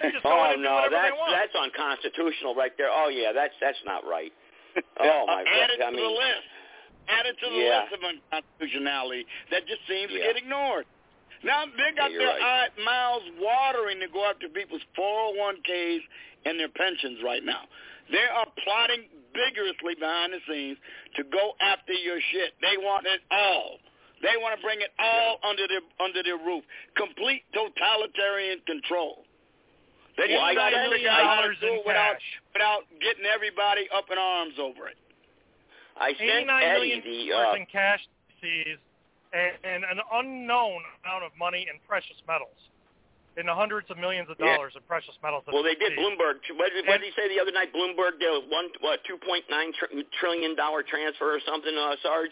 They just oh and no, whatever that's that's unconstitutional right there. Oh yeah, that's that's not right. Oh my Add it God! I to mean, the list. Add it to the Yeah. list of unconstitutionality that just seems Yeah. to get ignored. Now they got Yeah, their right. eye, mouths watering to go after people's 401ks and their pensions right now. They are plotting vigorously behind the scenes to go after your shit. They want it all. They want to bring it all under their under their roof. Complete totalitarian control. They Well, I just got gotta every figure out how to dollars do in it without cash. without getting everybody up in arms over it. I sent Eddie the uh, in cash seized and, and an unknown amount of money in precious metals. in the hundreds of millions of Yeah. dollars in precious metals. Well, they did. Bloomberg. What did, what did he say the other night? Bloomberg did a one what two point nine tr- trillion dollar transfer or something. Uh, Sarge.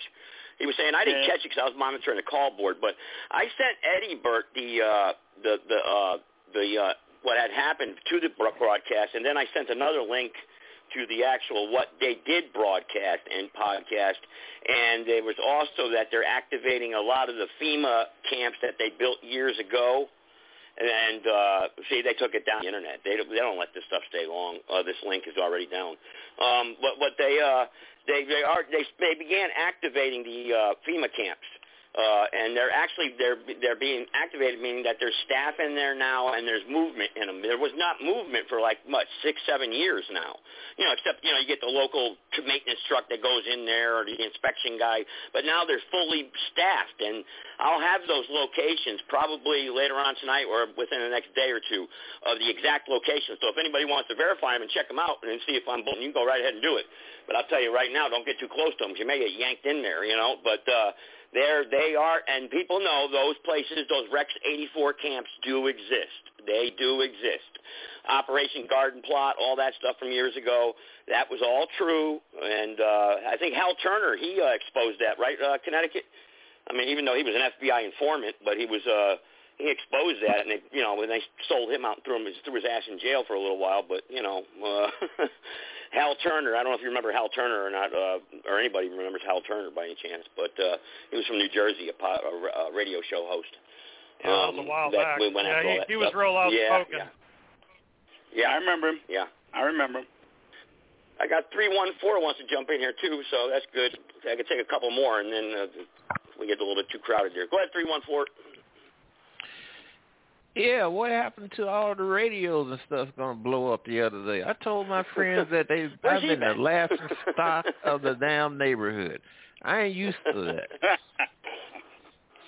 He was saying I didn't Yeah. catch it because I was monitoring the call board, but I sent Eddie Burt the uh, the the uh, the uh, what had happened to the broadcast, and then I sent another link to the actual what they did broadcast and podcast, and there was also that they're activating a lot of the FEMA camps that they built years ago. And uh, see, they took it down the internet. They don't, they don't let this stuff stay long. Uh, this link is already down. Um, but but they uh, they they are they they began activating the uh, FEMA camps. Uh, and they're actually they're they're being activated, meaning that there's staff in there now and there's movement in them. There was not movement for like much six seven years now, you know. Except you know you get the local maintenance truck that goes in there or the inspection guy, but now they're fully staffed, and I'll have those locations probably later on tonight or within the next day or two of the exact locations. So if anybody wants to verify them and check them out and see if I'm bulling, you can go right ahead and do it. But I'll tell you right now, don't get too close to them. You may get yanked in there, you know. But uh, there they are, and people know those places, those Rex 84 camps do exist. They do exist. Operation Garden Plot, all that stuff from years ago, that was all true. And uh, I think Hal Turner, he uh, exposed that, right, uh, Connecticut? I mean, even though he was an FBI informant, but he was uh, he exposed that, and they, you know, when they sold him out and threw him threw his ass in jail for a little while. But you know, uh, Hal Turner, I don't know if you remember Hal Turner or not, uh, or anybody remembers Hal Turner by any chance, but uh, he was from New Jersey, a, po- a, r- a radio show host. Yeah, that was a Um, while that back. we went yeah, after all he, that he was stuff. real Yeah, outspoken. yeah. Yeah, I remember him. Yeah. I remember him. I got three one four wants to jump in here too, so that's good. I could take a couple more, and then uh, we get a little bit too crowded here. Go ahead, three one four. Yeah, what happened to all the radios and stuff going to blow up the other day? I told my friends that they I've been the laughing stock of the damn neighborhood. I ain't used to that.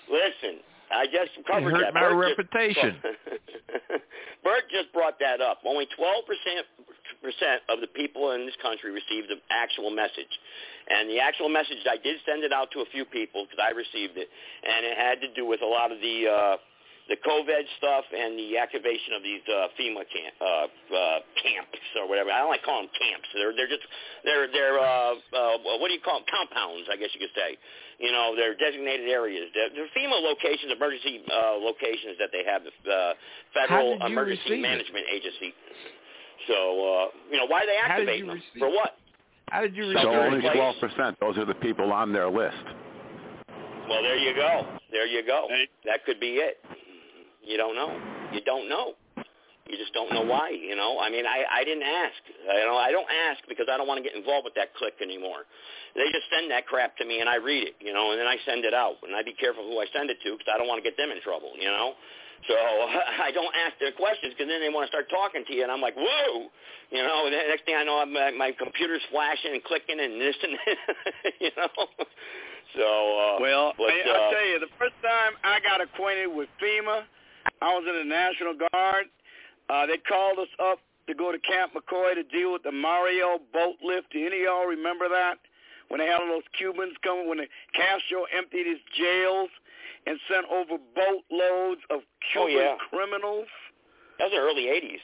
Listen, I just covered hurt that. my Bert just- reputation. Bert just brought that up. Only 12 percent percent of the people in this country received the actual message, and the actual message I did send it out to a few people because I received it, and it had to do with a lot of the. Uh, the COVID stuff and the activation of these uh, FEMA camp, uh, uh, camps or whatever. I don't like calling them camps. They're they're just they're they're uh, uh, what do you call them? Compounds, I guess you could say. You know, they're designated areas. They're, they're FEMA locations, emergency uh, locations that they have, the uh, Federal How did you Emergency receive it? Management Agency. So uh, you know, why are they How did activating them? For what? How did you So So only 12%. Those are the people on their list. Well, there you go. There you go. That could be it. You don't know. You don't know. You just don't know why. You know. I mean, I I didn't ask. I, you know, I don't ask because I don't want to get involved with that clique anymore. They just send that crap to me and I read it. You know, and then I send it out. And I be careful who I send it to because I don't want to get them in trouble. You know. So I don't ask their questions because then they want to start talking to you, and I'm like, whoa, you know. The next thing I know, I'm, my, my computer's flashing and clicking and this and that, you know. So uh, Well, but, I, uh, I'll tell you, the first time I got acquainted with FEMA, I was in the National Guard. Uh, they called us up to go to Camp McCoy to deal with the Mariel boat lift. Do any of y'all remember that? When they had all those Cubans coming, when the Castro emptied his jails and sent over boatloads of Oh, Cuban yeah. criminals. that was the early '80s.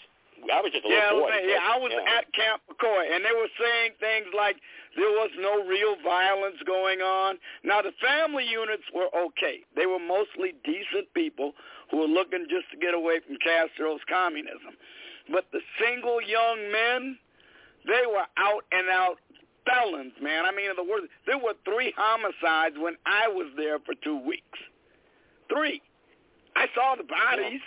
I was just a Yeah, I little was, boy. saying, yeah, I was yeah. at Camp McCoy, and they were saying things like there was no real violence going on. Now, the family units were okay. They were mostly decent people who were looking just to get away from Castro's communism. But the single young men, they were out and out felons, man. I mean, in the word, there were three homicides when I was there for two weeks. Three. I saw the bodies.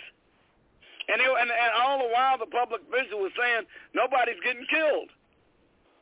And, they, and and all the while, the public official was saying nobody's getting killed.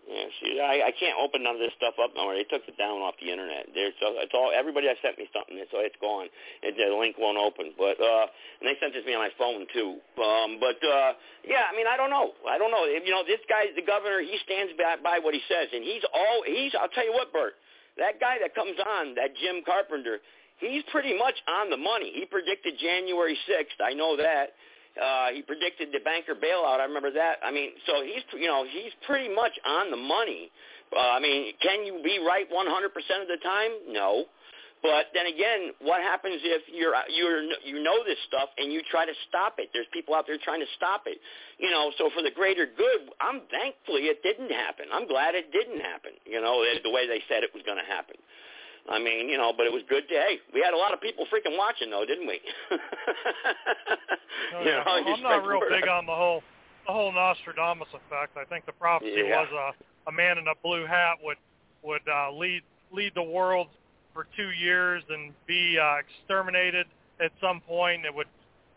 Yeah, see, I, I can't open none of this stuff up nowhere. They took it down off the internet. There's so it's all everybody that sent me something, so it's gone. It, the link won't open. But uh, and they sent this to me on my phone too. Um, but uh, yeah, I mean, I don't know. I don't know. You know, this guy, the governor, he stands by, by what he says, and he's all he's. I'll tell you what, Bert, that guy that comes on, that Jim Carpenter, he's pretty much on the money. He predicted January 6th. I know that. Uh, he predicted the banker bailout. I remember that. I mean, so he's you know he's pretty much on the money. Uh, I mean, can you be right 100% of the time? No, But then again, what happens if you're you're you know this stuff and you try to stop it? There's people out there trying to stop it. You know, so for the greater good, I'm thankfully it didn't happen. I'm glad it didn't happen. You know, the way they said it was going to happen. I mean, you know, but it was good to hey, we had a lot of people freaking watching though, didn't we? Oh, you know, Well, I'm not real big on the whole the whole Nostradamus effect. I think the prophecy Yeah. was a a man in a blue hat would would uh, lead lead the world for two years and be uh, exterminated at some point. It would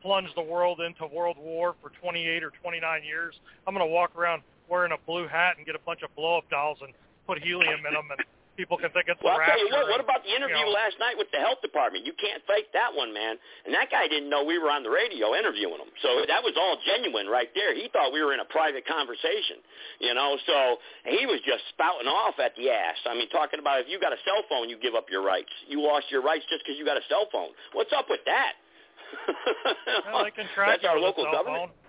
plunge the world into world war for 28 or 29 years. I'm going to walk around wearing a blue hat and get a bunch of blow up dolls and put helium in them, and people can think it's Well, I'll tell you what. What about the interview you know, last night with the health department? You can't fake that one, man. And that guy didn't know we were on the radio interviewing him. So that was all genuine right there. He thought we were in a private conversation, you know. So he was just spouting off at the ass. I mean, talking about if you got a cell phone, you give up your rights. You lost your rights just because you got a cell phone. What's up with that? well, they can track That's our local government. phone.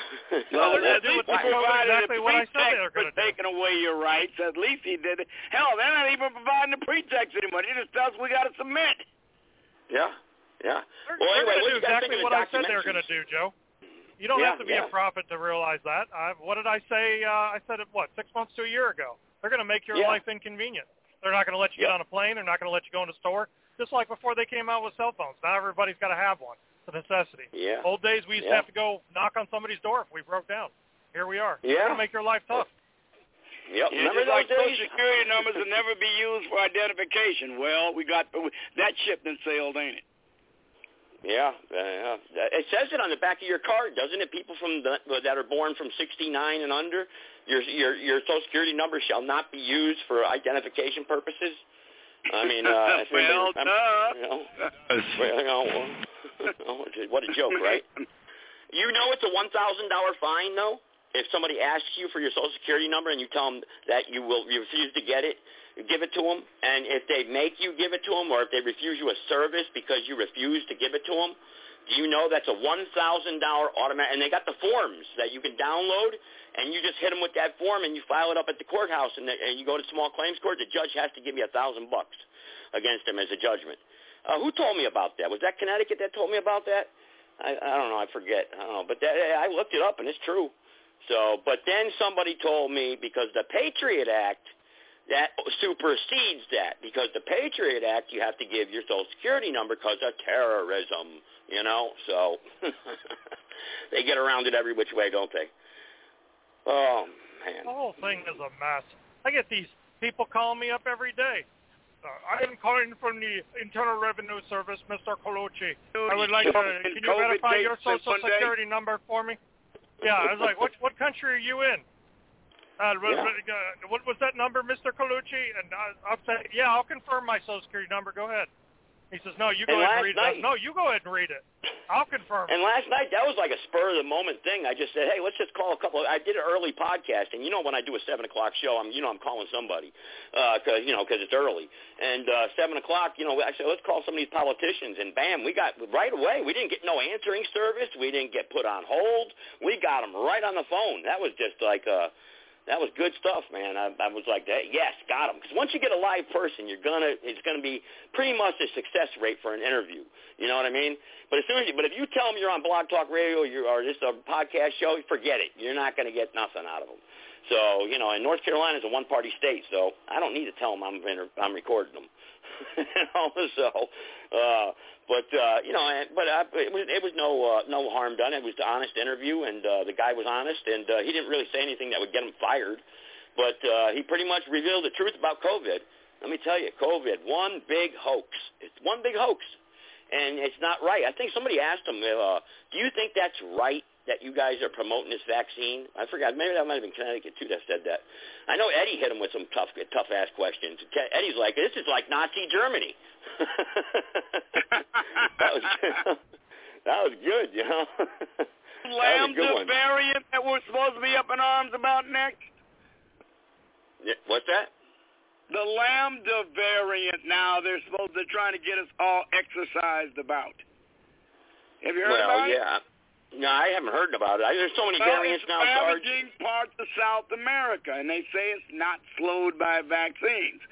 Well, they're at least what he provided exactly a what I said they pretext were for gonna do. taking away your rights. At least he did it. Hell, they're not even providing a pretext anymore. They just tell us we got to submit. Yeah, yeah. They're, Well, they're anyway, going to do exactly what I said they were going to do, Joe. You don't Yeah, have to be yeah. a prophet to realize that. I, what did I say? Uh, I said it what six months to a year ago. They're going to make your Yeah. life inconvenient. They're not going to let you get on a plane. They're not going to let you go in a store. Just like before they came out with cell phones. Now everybody's got to have one. It's a necessity. Yeah. Old days we used Yeah. to have to go knock on somebody's door if we broke down. Here we are. They're Yeah. going to make your life tough. Yep. Yeah, Remember just like those days? Social Security numbers will never be used for identification. Well, we got that ship done sailed, ain't it? Yeah, uh, it says it on the back of your card, doesn't it? People from the, that are born from 69 and under, your your your Social Security number shall not be used for identification purposes. I mean, uh, if anybody well, remember- duh. you know, well, you know, well, Oh, what a joke, right? You know it's a one thousand dollar fine though if somebody asks you for your Social Security number and you tell them that you will you refuse to get it, give it to them, and if they make you give it to them or if they refuse you a service because you refuse to give it to them, do you know that's a one thousand dollar automatic? And they got the forms that you can download, and you just hit them with that form and you file it up at the courthouse, and, the, and you go to small claims court. The judge has to give you a thousand bucks against them as a judgment. Uh, who told me about that? Was that Connecticut that told me about that? I, I don't know. I forget. I don't know. But that, I looked it up, and it's true. So, but then somebody told me because the Patriot Act that supersedes that because the Patriot Act you have to give your Social Security number because of terrorism. You know, so they get around it every which way, don't they? Oh man. The whole thing is a mess. I get these people calling me up every day. Uh, I am calling from the Internal Revenue Service, Mr. Colucci. I would like to. Can you verify your social security number for me? Yeah, I was like, what what country are you in? Uh, Yeah. uh, what was that number, Mr. Colucci? And I, I'll say, yeah, I'll confirm my social security number. Go ahead. He says, no, you go And ahead and read it. Night- said, No, you go ahead and read it. I'll confirm. And last night, that was like a spur of the moment thing. I just said, hey, let's just call a couple. Of, I did an early podcast, and you know when I do a seven o'clock show, I'm you know I'm calling somebody, because you know because it's early. And uh, seven o'clock, you know, I said let's call some of these politicians, and bam, we got right away. We didn't get no answering service. We didn't get put on hold. We got them right on the phone. That was just like uh that was good stuff, man. I, I was like, yes, got him. Because once you get a live person, you're gonna it's gonna be pretty much a success rate for an interview. You know what I mean? But as soon as you, but if you tell them you're on Blog Talk Radio you're, or just a podcast show, forget it. You're not gonna get nothing out of them. So you know, and North Carolina is a one-party state, so I don't need to tell them I'm inter- I'm recording them. you know, so, uh, but uh, you know, but uh, it was it was no uh, no harm done. It was an honest interview, and uh, the guy was honest, and uh, he didn't really say anything that would get him fired. But uh, he pretty much revealed the truth about COVID. Let me tell you, COVID, one big hoax. It's one big hoax, and it's not right. I think somebody asked him, uh, "Do you think that's right that you guys are promoting this vaccine?" I forgot. Maybe that might have been Connecticut too that said that. I know Eddie hit him with some tough, tough ass questions. Eddie's like, "This is like Nazi Germany." that was that was good, you know. that was a Lambda variant that we're supposed to be up in arms about next. Yeah, What's that? The Lambda variant now they're supposed to trying to get us all exercised about. Have you heard well, about it? Well, yeah. No, I haven't heard about it. There's so many Well, variants it's now, Sarge. parts of South America, and they say it's not slowed by vaccines.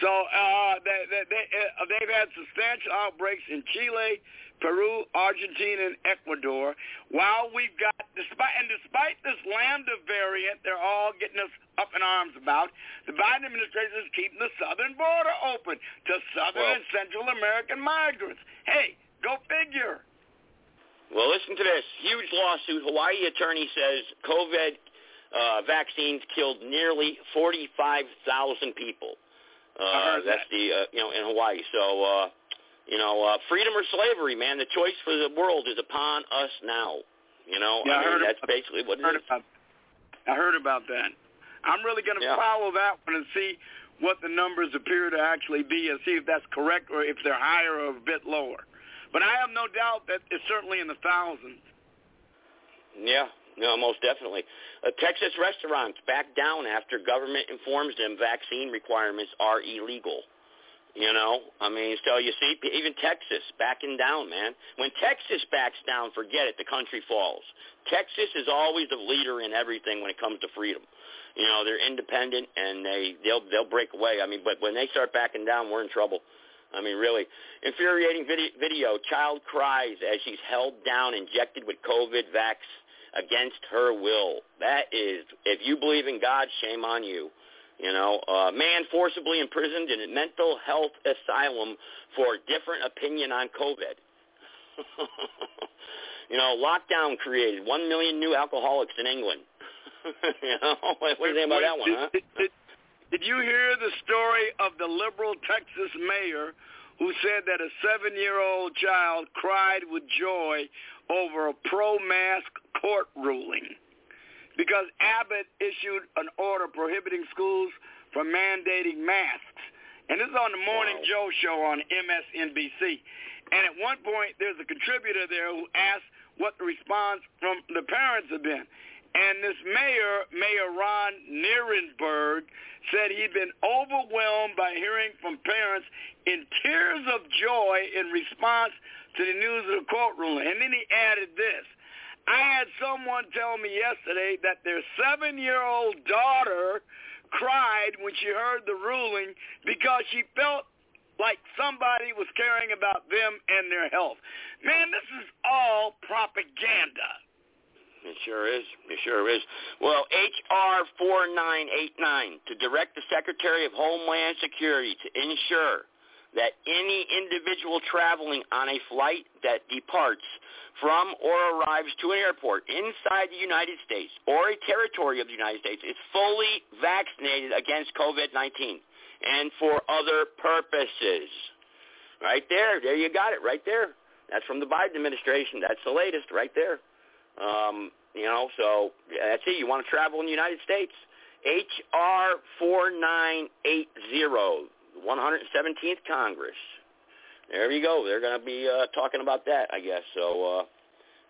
So uh, they, they, they, uh, they've had substantial outbreaks in Chile, Peru, Argentina, and Ecuador. While we've got, despite and despite this Lambda variant, they're all getting us up in arms about. The Biden administration is keeping the southern border open to southern Well- and Central American migrants. Hey, go figure. Well, listen to this. Huge lawsuit. Hawaii attorney says COVID uh, vaccines killed nearly 45,000 people. Uh, that's the, uh, you know, in Hawaii. So, uh, you know, uh, freedom or slavery, man. The choice for the world is upon us now. You know, Yeah, I I mean, heard that's about- basically what it heard is. about, I heard about that. I'm really going to Yeah. follow that one and see what the numbers appear to actually be and see if that's correct or if they're higher or a bit lower. But I have no doubt that it's certainly in the thousands. Yeah, no, most definitely. Uh, Texas restaurants back down after government informs them vaccine requirements are illegal. You know, I mean, so you see, even Texas backing down, man. When Texas backs down, forget it. The country falls. Texas is always the leader in everything when it comes to freedom. You know, they're independent and they they'll they'll break away. I mean, but when they start backing down, we're in trouble. I mean, really infuriating video. video child cries as she's held down, injected with COVID vax against her will. That is, if you believe in God, shame on you. You know, uh, man forcibly imprisoned in a mental health asylum for different opinion on COVID. you know, lockdown created one million new alcoholics in England. you know, what do you think about that one, huh? Did, did, did you hear the story of the liberal Texas mayor who said that a seven-year-old child cried with joy over a pro-mask court ruling because Abbott issued an order prohibiting schools from mandating masks. And this is on the Morning Joe show on MSNBC. And at one point, there's a contributor there who asked what the response from the parents had been. And this mayor, Mayor Ron Nirenberg, said he'd been overwhelmed by hearing from parents in tears of joy in response to the news of the court ruling. And then he added this. I had someone tell me yesterday that their seven-year-old daughter cried when she heard the ruling because she felt like somebody was caring about them and their health. Man, this is all propaganda. It sure is. It sure is. Well, H.R. 4989 to direct the Secretary of Homeland Security to ensure that any individual traveling on a flight that departs from or arrives to an airport inside the United States or a territory of the United States is fully vaccinated against COVID-19 and for other purposes. Right there. There you got it right there. That's from the Biden administration. That's the latest right there. Um, you know, so that's it. You want to travel in the United States? H.R. 4980, 117th Congress. There you go. They're going to be uh, talking about that, I guess. So uh,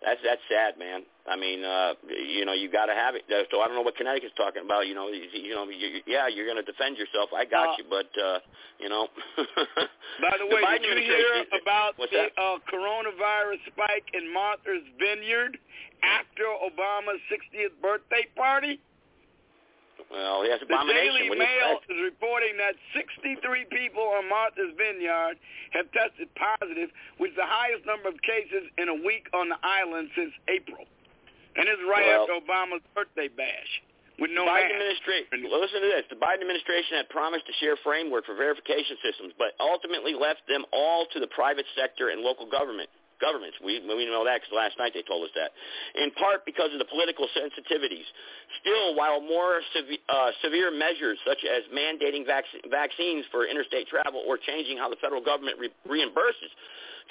that's that's sad, man. I mean, uh, you know, you got to have it. So I don't know what Connecticut's talking about. You know, you, you know, you, yeah, you're going to defend yourself. I got Uh, you, but uh, you know. By the way, did you hear about the that? uh, coronavirus spike in Martha's Vineyard after Obama's 60th birthday party? Well, The. Daily What do you Mail is reporting that 63 people on Martha's Vineyard have tested positive, which is the highest number of cases in a week on the island since April. And it's right Well- after Obama's birthday bash with no Biden administration. Listen to this. The Biden administration had promised to share framework for verification systems, but ultimately left them all to the private sector and local government governments. We we know that because last night they told us that. In part because of the political sensitivities. Still, while more sev- uh, severe measures such as mandating vac- vaccines for interstate travel or changing how the federal government re- reimburses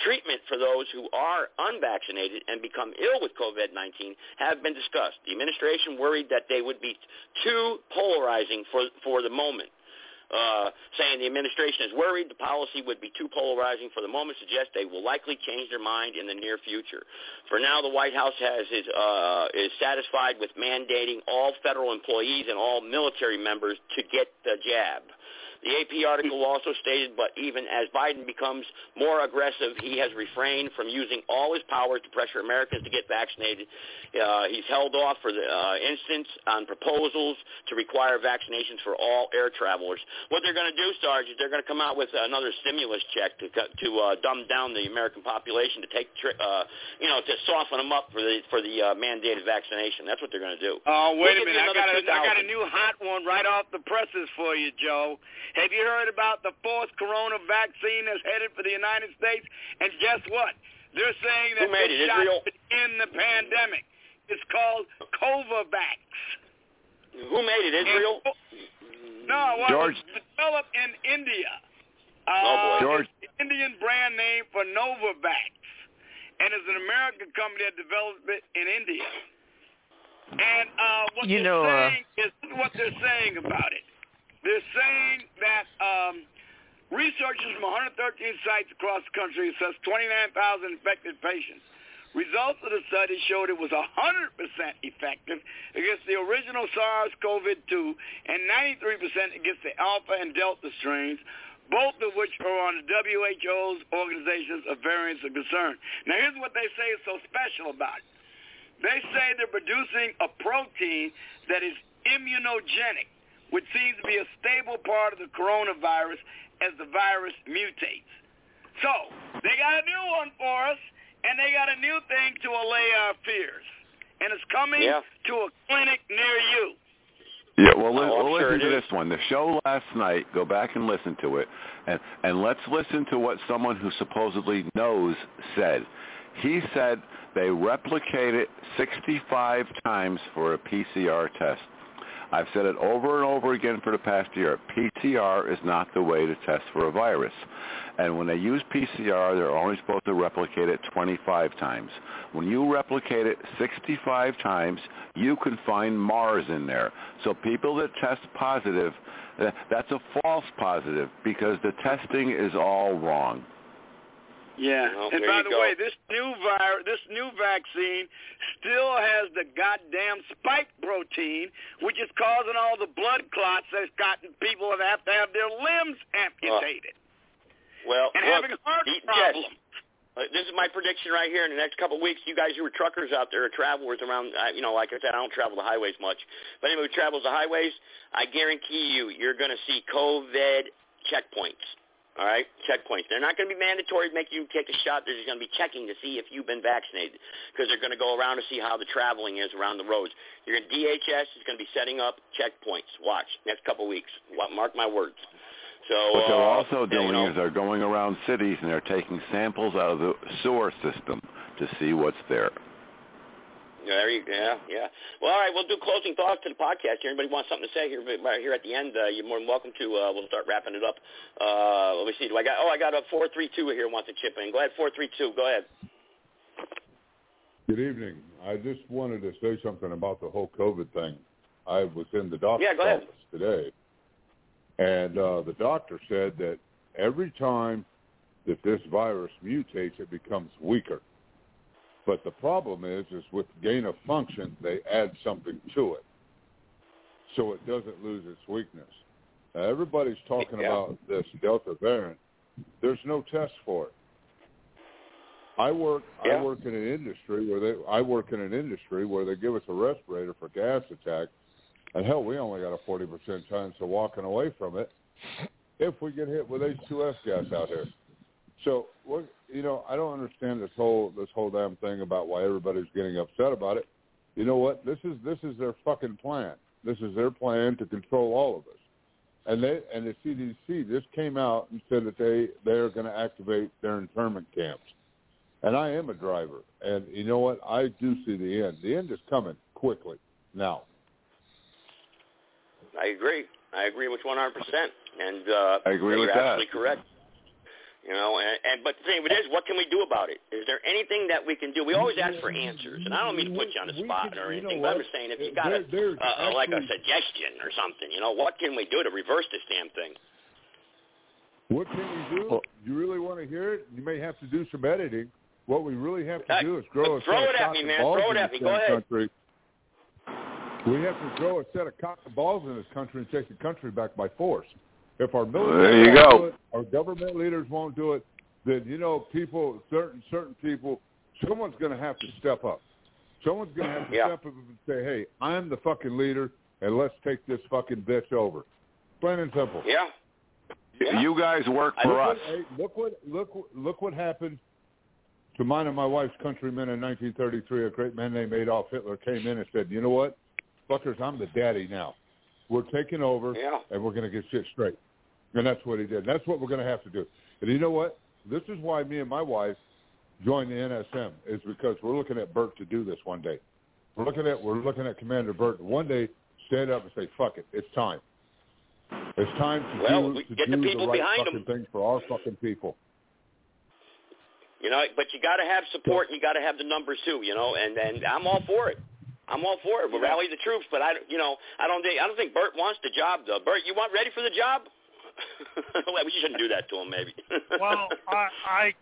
treatment for those who are unvaccinated and become ill with COVID-19 have been discussed. The administration worried that they would be too polarizing for, for the moment. Uh, saying the administration is worried the policy would be too polarizing for the moment suggests they will likely change their mind in the near future. For now, the White House has is, uh, is satisfied with mandating all federal employees and all military members to get the jab. The AP article also stated, but even as Biden becomes more aggressive, he has refrained from using all his powers to pressure Americans to get vaccinated. Uh, he's held off for the uh, instance on proposals to require vaccinations for all air travelers. What they're going to do, Sarge, is they're going to come out with another stimulus check to to uh, dumb down the American population to take uh, you know to soften them up for the for the uh, mandated vaccination. That's what they're going to do. Oh, wait a minute! I got a, I got a new hot one right off the presses for you, Joe. Have you heard about the fourth corona vaccine that's headed for the United States? And guess what? They're saying that Who made this it? shot Israel? could end the pandemic. It's called Covovax. Who made it? Israel? No, well, George. it's developed in India. Uh, Oh, boy. George. It's the Indian brand name for Novavax. And it's an American company that developed it in India. And uh, what You they're know, uh, saying is this is what they're saying about it. They're saying that um, researchers from 113 sites across the country assessed 29,000 infected patients. Results of the study showed it was 100% effective against the original SARS-CoV-2 and 93% against the Alpha and Delta strains, both of which are on the WHO's organizations of variants of concern. Now, here's what they say is so special about it. They say they're producing a protein that is immunogenic, which seems to be a stable part of the coronavirus as the virus mutates. So, they got a new one for us, and they got a new thing to allay our fears. And it's coming Yeah. to a clinic near you. Yeah, well, li- Oh, we'll sure listen to this one. The show last night. Go back and listen to it, and and let's listen to what someone who supposedly knows said. He said they replicate it 65 times for a PCR test. I've said it over and over again for the past year. PCR is not the way to test for a virus. And when they use PCR, they're only supposed to replicate it 25 times. When you replicate it 65 times, you can find Mars in there. So people that test positive, that's a false positive because the testing is all wrong. Yeah. Well, and by the go. way, this new virus, this new vaccine still has the goddamn spike protein, which is causing all the blood clots that's gotten people that have to have their limbs amputated Well, and look, having heart the- problems. Jess, uh, this is my prediction right here. In the next couple of weeks, you guys who are truckers out there, or travelers around, uh, you know, like I said, I don't travel the highways much. But anyway, who travels the highways, I guarantee you, you're going to see COVID checkpoints. All right, checkpoints. They're not going to be mandatory to make you take a shot. They're just going to be checking to see if you've been vaccinated because they're going to go around to see how the traveling is around the roads. You're DHS is going to be setting up checkpoints. Watch next couple of weeks. Mark my words. So What they're uh, also doing you know, is they're going around cities and they're taking samples out of the sewer system to see what's there. You, yeah, yeah. Well, all right, we'll do closing thoughts to the podcast. Here, anybody wants something to say here, right here at the end? Uh, you're more than welcome to. Uh, we'll start wrapping it up. Uh, let me see. Do I got? Oh, I got a four three two here. Wants to chip in. Go ahead, four three two. Go ahead. Good evening. I just wanted to say something about the whole COVID thing. I was in the doctor's Yeah, go ahead. office today, and uh, the doctor said that every time that this virus mutates, it becomes weaker. But the problem is, is with gain of function, they add something to it, so it doesn't lose its weakness. Now, everybody's talking Yeah. about this Delta variant. There's no test for it. I work Yeah. I work in an industry where they I work in an industry where they give us a respirator for gas attack, and hell, we only got a forty percent chance of walking away from it if we get hit with H2S gas out here. So what you know, I don't understand this whole this whole damn thing about why everybody's getting upset about it. You know what? This is this is their fucking plan. This is their plan to control all of us. And they and the CDC just came out and said that they they're going to activate their internment camps. And I am a driver, and you know what? I do see the end. The end is coming quickly now. I agree. I agree with 100%. And uh, I agree you're with that. absolutely correct. You know, and, and but the thing of it is, what can we do about it? Is there anything that we can do? We always ask for answers, and I don't mean to put you on the spot or anything, but I'm just saying if you got a, There- uh, like a suggestion or something, you know, what can we do to reverse this damn thing? What can we do? You really want to hear it? You may have to do some editing. What we really have to do is grow a throw set it of at me, man. balls Throw it in at this me. Go ahead. country. We have to grow a set of cock and balls in this country and take the country back by force. If our military There you go. do it, our government leaders won't do it, then you know people, certain certain people, someone's going to have to step up. Someone's going to have to Yeah. step up and say, "Hey, I'm the fucking leader, and let's take this fucking bitch over." Plain and simple. Yeah. yeah. You guys work Look for what- us. hey, look what look what- look what happened to mine and my wife's countrymen in 1933. A great man named Adolf Hitler came in and said, "You know what, fuckers, I'm the daddy now. We're taking over, Yeah. and we're going to get shit straight." And that's what he did. That's what we're going to have to do. And you know what? This is why me and my wife joined the NSM is because we're looking at Bert to do this one day. We're looking at we're looking at Commander Bert to one day stand up and say, "Fuck it, it's time." It's time to Well, do, we to get the do people right behind fucking thing for our fucking people. You know, but you got to have support and you got to have the numbers too. You know, and and I'm all for it. I'm all for it. We'll rally the troops, but I, you know, I don't think I don't think Bert wants the job though. Bert, you want ready for the job? well, we shouldn't do that to him, maybe. well, I, I,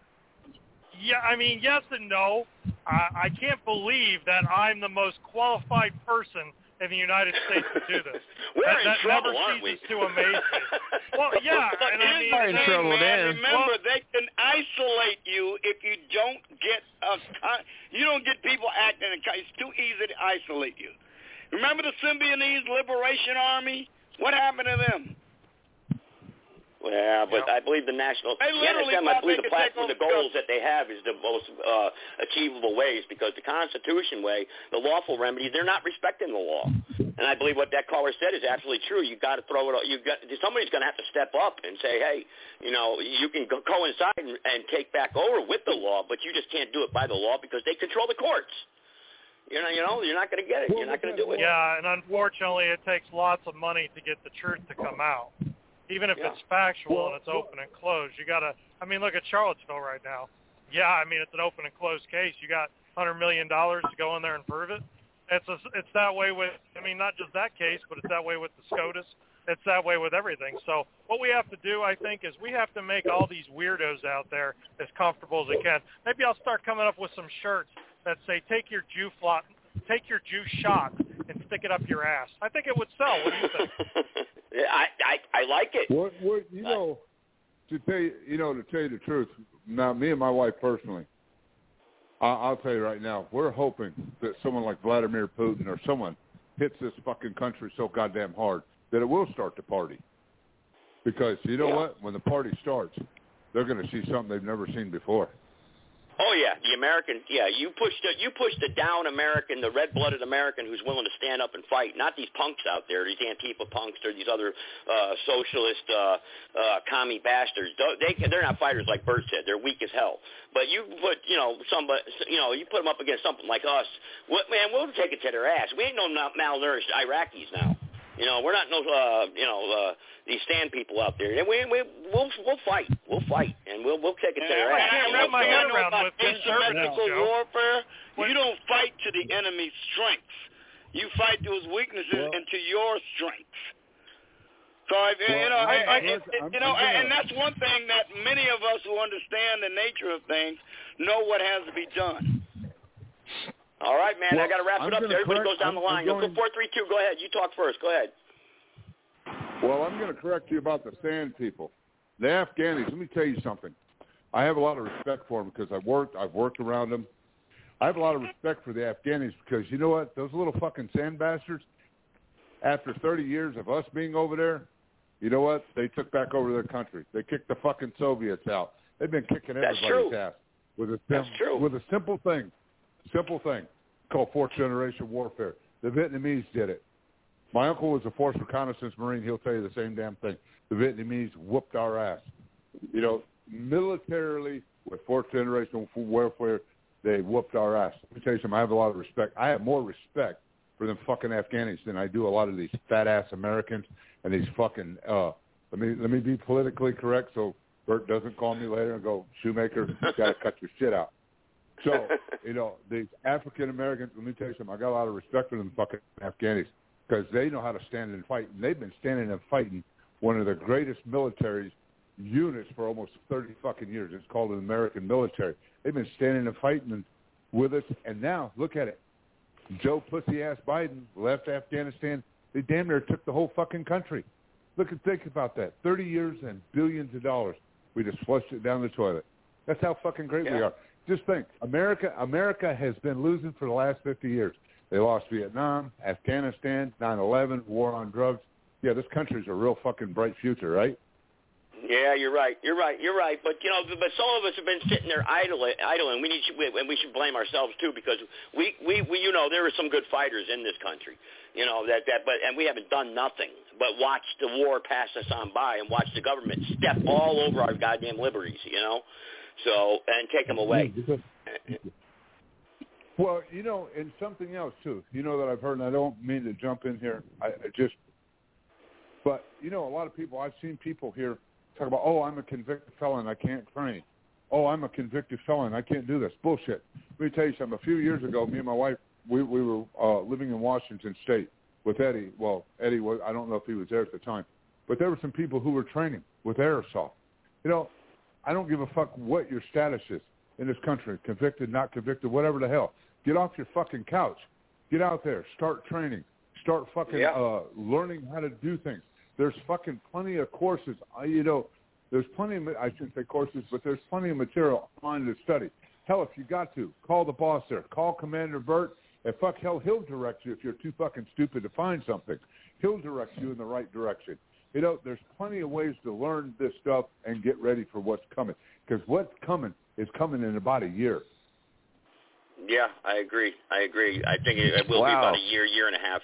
yeah, I mean, yes and no. I, I can't believe that I'm the most qualified person in the United States to do this. We're that, in that trouble, never aren't we? ceases to amaze me. Well, yeah, and I mean, in trouble man. then. Remember, they can isolate you if you don't get a. You don't get people acting. It's too easy to isolate you. Remember the Symbionese Liberation Army? What happened to them? Yeah, but I believe the national, They the literally NSM, I thought believe the platform, the goals that they have is the most uh, achievable ways because the Constitution way, the lawful remedies, they're not respecting the law. And I believe what that caller said is absolutely true. You got to throw it. You got somebody's going to have to step up and say, hey, you know, you can go coincide and, and take back over with the law, but you just can't do it by the law because they control the courts. You know, you know, you're not going to get it. You're not going to do it. Yeah, and unfortunately, it takes lots of money to get the truth to come out. Even if Yeah. it's factual Well, and it's open and closed, you got to. I mean, look at Charlottesville right now. Yeah, I mean, it's an open and closed case. You got hundred million dollars to go in there and prove it. It's a, it's that way with. I mean, not just that case, but it's that way with the SCOTUS. It's that way with everything. So what we have to do, I think, is we have to make all these weirdos out there as comfortable as we can. Maybe I'll start coming up with some shirts that say "Take your Jew flot, take your Jew shot, stick it up your ass." I think it would sell. What do you think? I, I I like it. What, what, you know, to tell you, you know, to tell you the truth. Now, me and my wife personally, I, I'll tell you right now, we're hoping that someone like Vladimir Putin or someone hits this fucking country so goddamn hard that it will start the party. Because you know Yeah. what? When the party starts, they're going to see something they've never seen before. Oh yeah, the American. Yeah, you pushed the you pushed the down American, the red-blooded American who's willing to stand up and fight. Not these punks out there, these Antifa punks or these other uh, socialist uh, uh, commie bastards. They they're not fighters like Bert said. They're weak as hell. But you put you know somebody you know you put them up against something like us. What man? We'll take it to their ass. We ain't no malnourished Iraqis now. You know, we're not no, uh, you know, uh, these stand people out there. And we, we, we'll, we'll fight. We'll fight, and we'll, we'll take it to their And ass. I you wrap my head around about with asymmetrical conservatives, Joe. warfare. You don't fight to the enemy's strengths. You fight those weaknesses Well- into your strengths. So if, you know, I- I, I- I, it, I'm- you know, I'm gonna- and that's one thing that many of us who understand the nature of things know what has to be done. All right, man. I got to wrap I'm it up. gonna Everybody correct- goes down I'm- the line. I'm Go going- four, three, two. Go ahead. You talk first. Go ahead. Well, I'm going to correct you about the sand people. The Afghanis, let me tell you something. I have a lot of respect for them because I've worked, I've worked around them. I have a lot of respect for the Afghanis because you know what? Those little fucking sand bastards, after 30 years of us being over there, you know what? They took back over their country. They kicked the fucking Soviets out. They've been kicking That's everybody's ass with a That's true. with a simple thing, simple thing called fourth generation warfare. The Vietnamese did it. My uncle was a force reconnaissance marine. He'll tell you the same damn thing. The Vietnamese whooped our ass. You know, militarily with fourth generation warfare, they whooped our ass. Let me tell you something. I have a lot of respect. I have more respect for them fucking Afghanis than I do a lot of these fat ass Americans and these fucking. uh Let me let me be politically correct so Bert doesn't call me later and go Shoemaker, you got to cut your shit out. So you know these African Americans. Let me tell you something. I got a lot of respect for them fucking Afghanis because they know how to stand and fight. And they've been standing and fighting one of the greatest military units for almost 30 fucking years. It's called an American military. They've been standing and fighting with us. And now, look at it. Joe pussy-ass Biden left Afghanistan. They damn near took the whole fucking country. Look at think about that. Thirty years and billions of dollars. We just flushed it down the toilet. That's how fucking great we are. Just think, America America has been losing for the last 50 years. They lost Vietnam, Afghanistan, 9/11, war on drugs. Yeah, this country's a real fucking bright future, right? Yeah, you're right. You're right. You're right. But you know, but some of us have been sitting there idling, idling. We need and we should blame ourselves too because we, we, we, you know, there are some good fighters in this country. You know that that, but and we haven't done nothing but watch the war pass us on by and watch the government step all over our goddamn liberties. You know, so and take them away. Well, you know, and something else too. You know that I've heard, and I don't mean to jump in here. I, I just, but you know, a lot of people. I've seen people here talk about, oh, I'm a convicted felon, I can't train. Oh, I'm a convicted felon, I can't do this. Bullshit. Let me tell you something. A few years ago, me and my wife, we we were uh, living in Washington State with Eddie. Well, Eddie was. I don't know if he was there at the time, but there were some people who were training with aerosol. You know, I don't give a fuck what your status is in this country, convicted, not convicted, whatever the hell. Get off your fucking couch. Get out there. Start training. Start fucking Yeah. uh, learning how to do things. There's fucking plenty of courses. I, you know, there's plenty of, I shouldn't say courses, but there's plenty of material online to study. Hell, if you got to, call the boss there. Call Commander Bert. And fuck, hell, he'll direct you if you're too fucking stupid to find something. He'll direct you in the right direction. You know, there's plenty of ways to learn this stuff and get ready for what's coming. Because what's coming is coming in about a year. Yeah, I agree. I agree. I think it, it will be about a year, year and a half.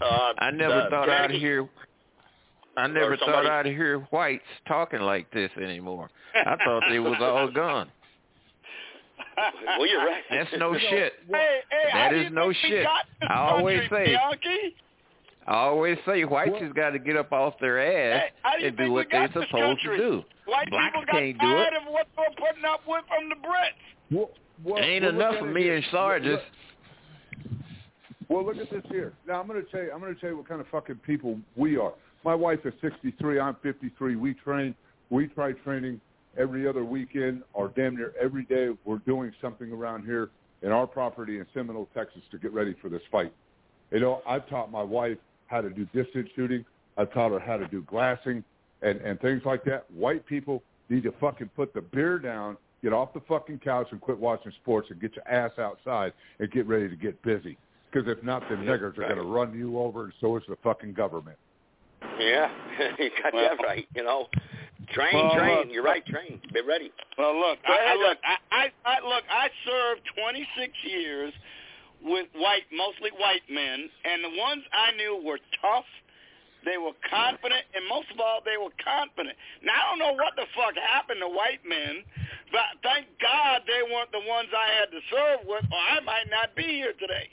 Uh, I never uh, thought I'd hear. I never thought I'd hear whites talking like this anymore. I thought they was all gone. Well, you're right. That's no shit. Hey, hey, how That do is no shit. I always country, say, Bianchi? I always say, whites has got to get up off their ass Hey, do and do what they're got this supposed to do. White Blacks people got can't do it. of what they're putting up with from the Brits. Well, well, Ain't well, enough at for me and Sargis. Well, look at this here. Now I'm going to tell you. I'm going to tell you what kind of fucking people we are. My wife is 63. I'm 53. We train. We try training every other weekend or damn near every day. We're doing something around here in our property in Seminole, Texas, to get ready for this fight. You know, I've taught my wife how to do distance shooting. I've taught her how to do glassing and and things like that. White people need to fucking put the beer down, get off the fucking couch, and quit watching sports and get your ass outside and get ready to get busy. Because if not, the niggers are going to run you over, and so is the fucking government. Yeah, you got Well- that right. You know, train, Well, train. look- You're right. Train. Be ready. Well, look, I, I look, I, I, I look, I served 26 years with white, mostly white men, and the ones I knew were tough. They were confident, and most of all, they were confident. Now I don't know what the fuck happened to white men, but thank God they weren't the ones I had to serve with, or I might not be here today.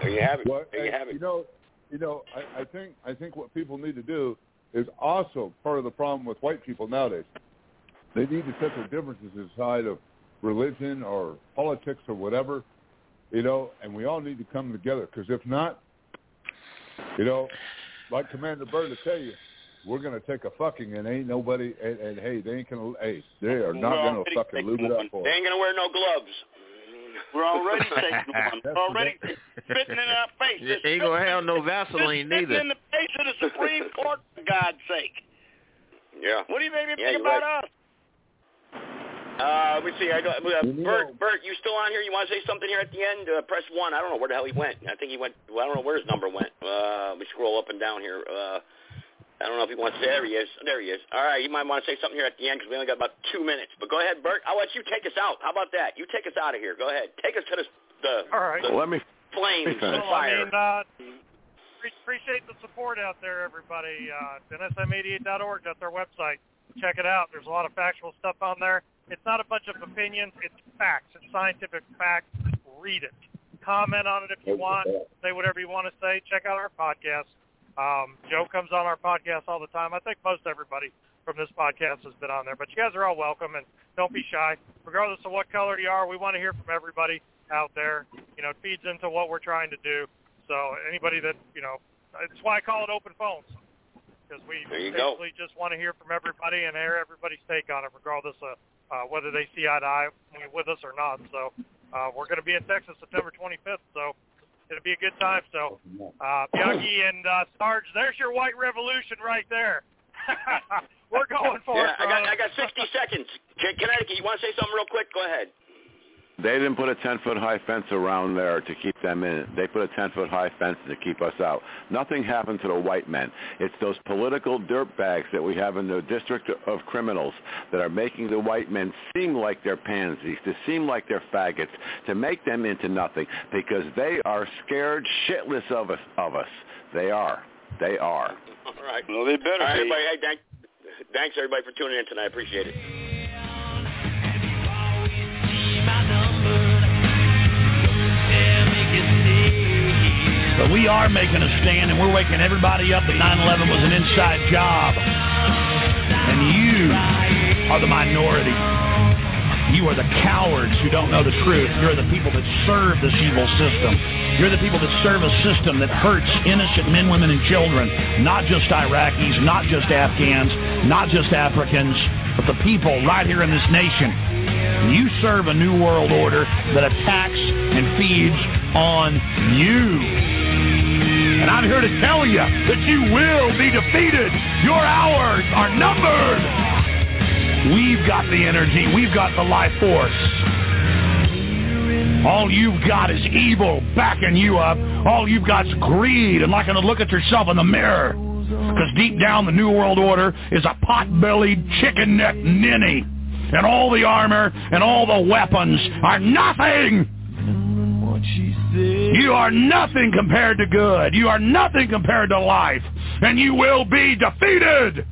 There you have it. Well, there you and, have it. You know, you know, I, I think I think what people need to do is also part of the problem with white people nowadays. They need to set their differences aside of religion or politics or whatever, you know, and we all need to come together. Because if not, you know, like Commander Bert to tell you, we're going to take a fucking and ain't nobody, and, and hey, they ain't going to, hey, they are not We're going already to fucking lube it up for They ain't gonna wear no gloves. We're already taking one. That's We're already spitting in our face. You ain't gonna have no Vaseline Spitting neither. in the face of the Supreme Court, for God's sake. Yeah. What do you think they Yeah, think about right. us? Uh, let me see. I got uh, You know- Bert. Bert, you still on here? You want to say something here at the end? Uh, press one. I don't know where the hell he went. I think he went. Well, I don't know where his number went. Uh, we scroll up and down here. Uh, I don't know if he wants. To, there he is. There he is. All right. You might want to say something here at the end because we only got about two minutes. But go ahead, Bert. I'll let you take us out. How about that? You take us out of here. Go ahead. Take us to the the, All right. the Well, let me flames, Well, the Well, I mean, uh, appreciate the support out there, everybody. Uh, NSM88.org, that's our website. Check it out. There's a lot of factual stuff on there. It's not a bunch of opinions. It's facts. It's scientific facts. Read it. Comment on it if you want. Say whatever you want to say. Check out our podcast. Um, Joe comes on our podcast all the time. I think most everybody from this podcast has been on there. But you guys are all welcome, and don't be shy. Regardless of what color you are, we want to hear from everybody out there. You know, it feeds into what we're trying to do. So anybody that, you know, it's why I call it open phones. Because we you go. basically just want to hear from everybody and hear everybody's take on it, regardless of uh, whether they see eye to eye with us or not. So uh, we're going to be in Texas September 25th. So It'll be a good time. So, uh, Bianchi and uh, Sarge, there's your white revolution right there. We're going for yeah, it. I got. I got 60 seconds. Connecticut, you want to say something real quick? Go ahead. They didn't put a 10-foot high fence around there to keep them in. They put a 10-foot high fence to keep us out. Nothing happened to the white men. It's those political dirtbags that we have in the district of criminals that are making the white men seem like they're pansies, to seem like they're faggots, to make them into nothing because they are scared shitless of us. Of us. They are. They are. All right. Well, they better All right, be. everybody. Hey, thank, thanks everybody for tuning in tonight. I appreciate it. But we are making a stand, and we're waking everybody up that 9/11 was an inside job, and you are the minority. You are the cowards who don't know the truth. You're the people that serve this evil system. You're the people that serve a system that hurts innocent men, women, and children. Not just Iraqis, not just Afghans, not just Africans, but the people right here in this nation. You serve a new world order that attacks and feeds on you. And I'm here to tell you that you will be defeated. Your hours are numbered. We've got the energy. We've got the life force. All you've got is evil backing you up. All you've got is greed and liking to look at yourself in the mirror. Because deep down, the New World Order is a pot-bellied, chicken-necked ninny. And all the armor and all the weapons are nothing. You are nothing compared to good. You are nothing compared to life. And you will be defeated.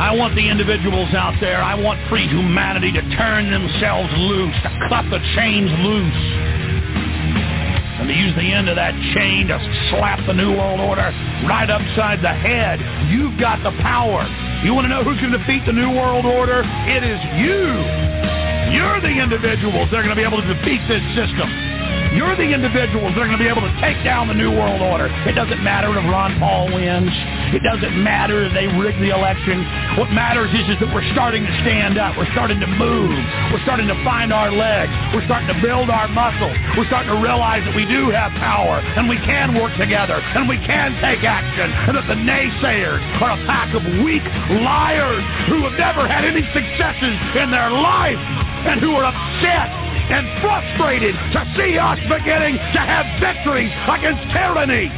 I want the individuals out there, I want free humanity to turn themselves loose, to cut the chains loose, and to use the end of that chain to slap the New World Order right upside the head. You've got the power. You want to know going to defeat the New World Order? It is you. You're the individuals that are going to be able to defeat this system. You're the individuals that are going to be able to take down the New World Order. It doesn't matter if Ron Paul wins. It doesn't matter if they rig the election. What matters is, is that we're starting to stand up. We're starting to move. We're starting to find our legs. We're starting to build our muscles. We're starting to realize that we do have power and we can work together and we can take action and that the naysayers are a pack of weak liars who have never had any successes in their life and who are upset and frustrated to see us beginning to have victories against tyranny.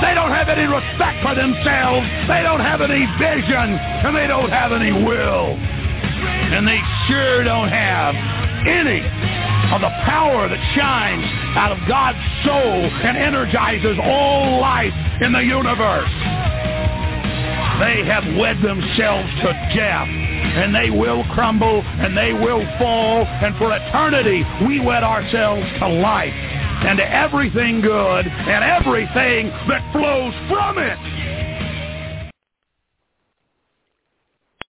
They don't have any respect for themselves. They don't have any vision. And they don't have any will. And they sure don't have any of the power that shines out of God's soul and energizes all life in the universe. They have wed themselves to death, and they will crumble, and they will fall, and for eternity we wed ourselves to life and to everything good and everything that flows from it.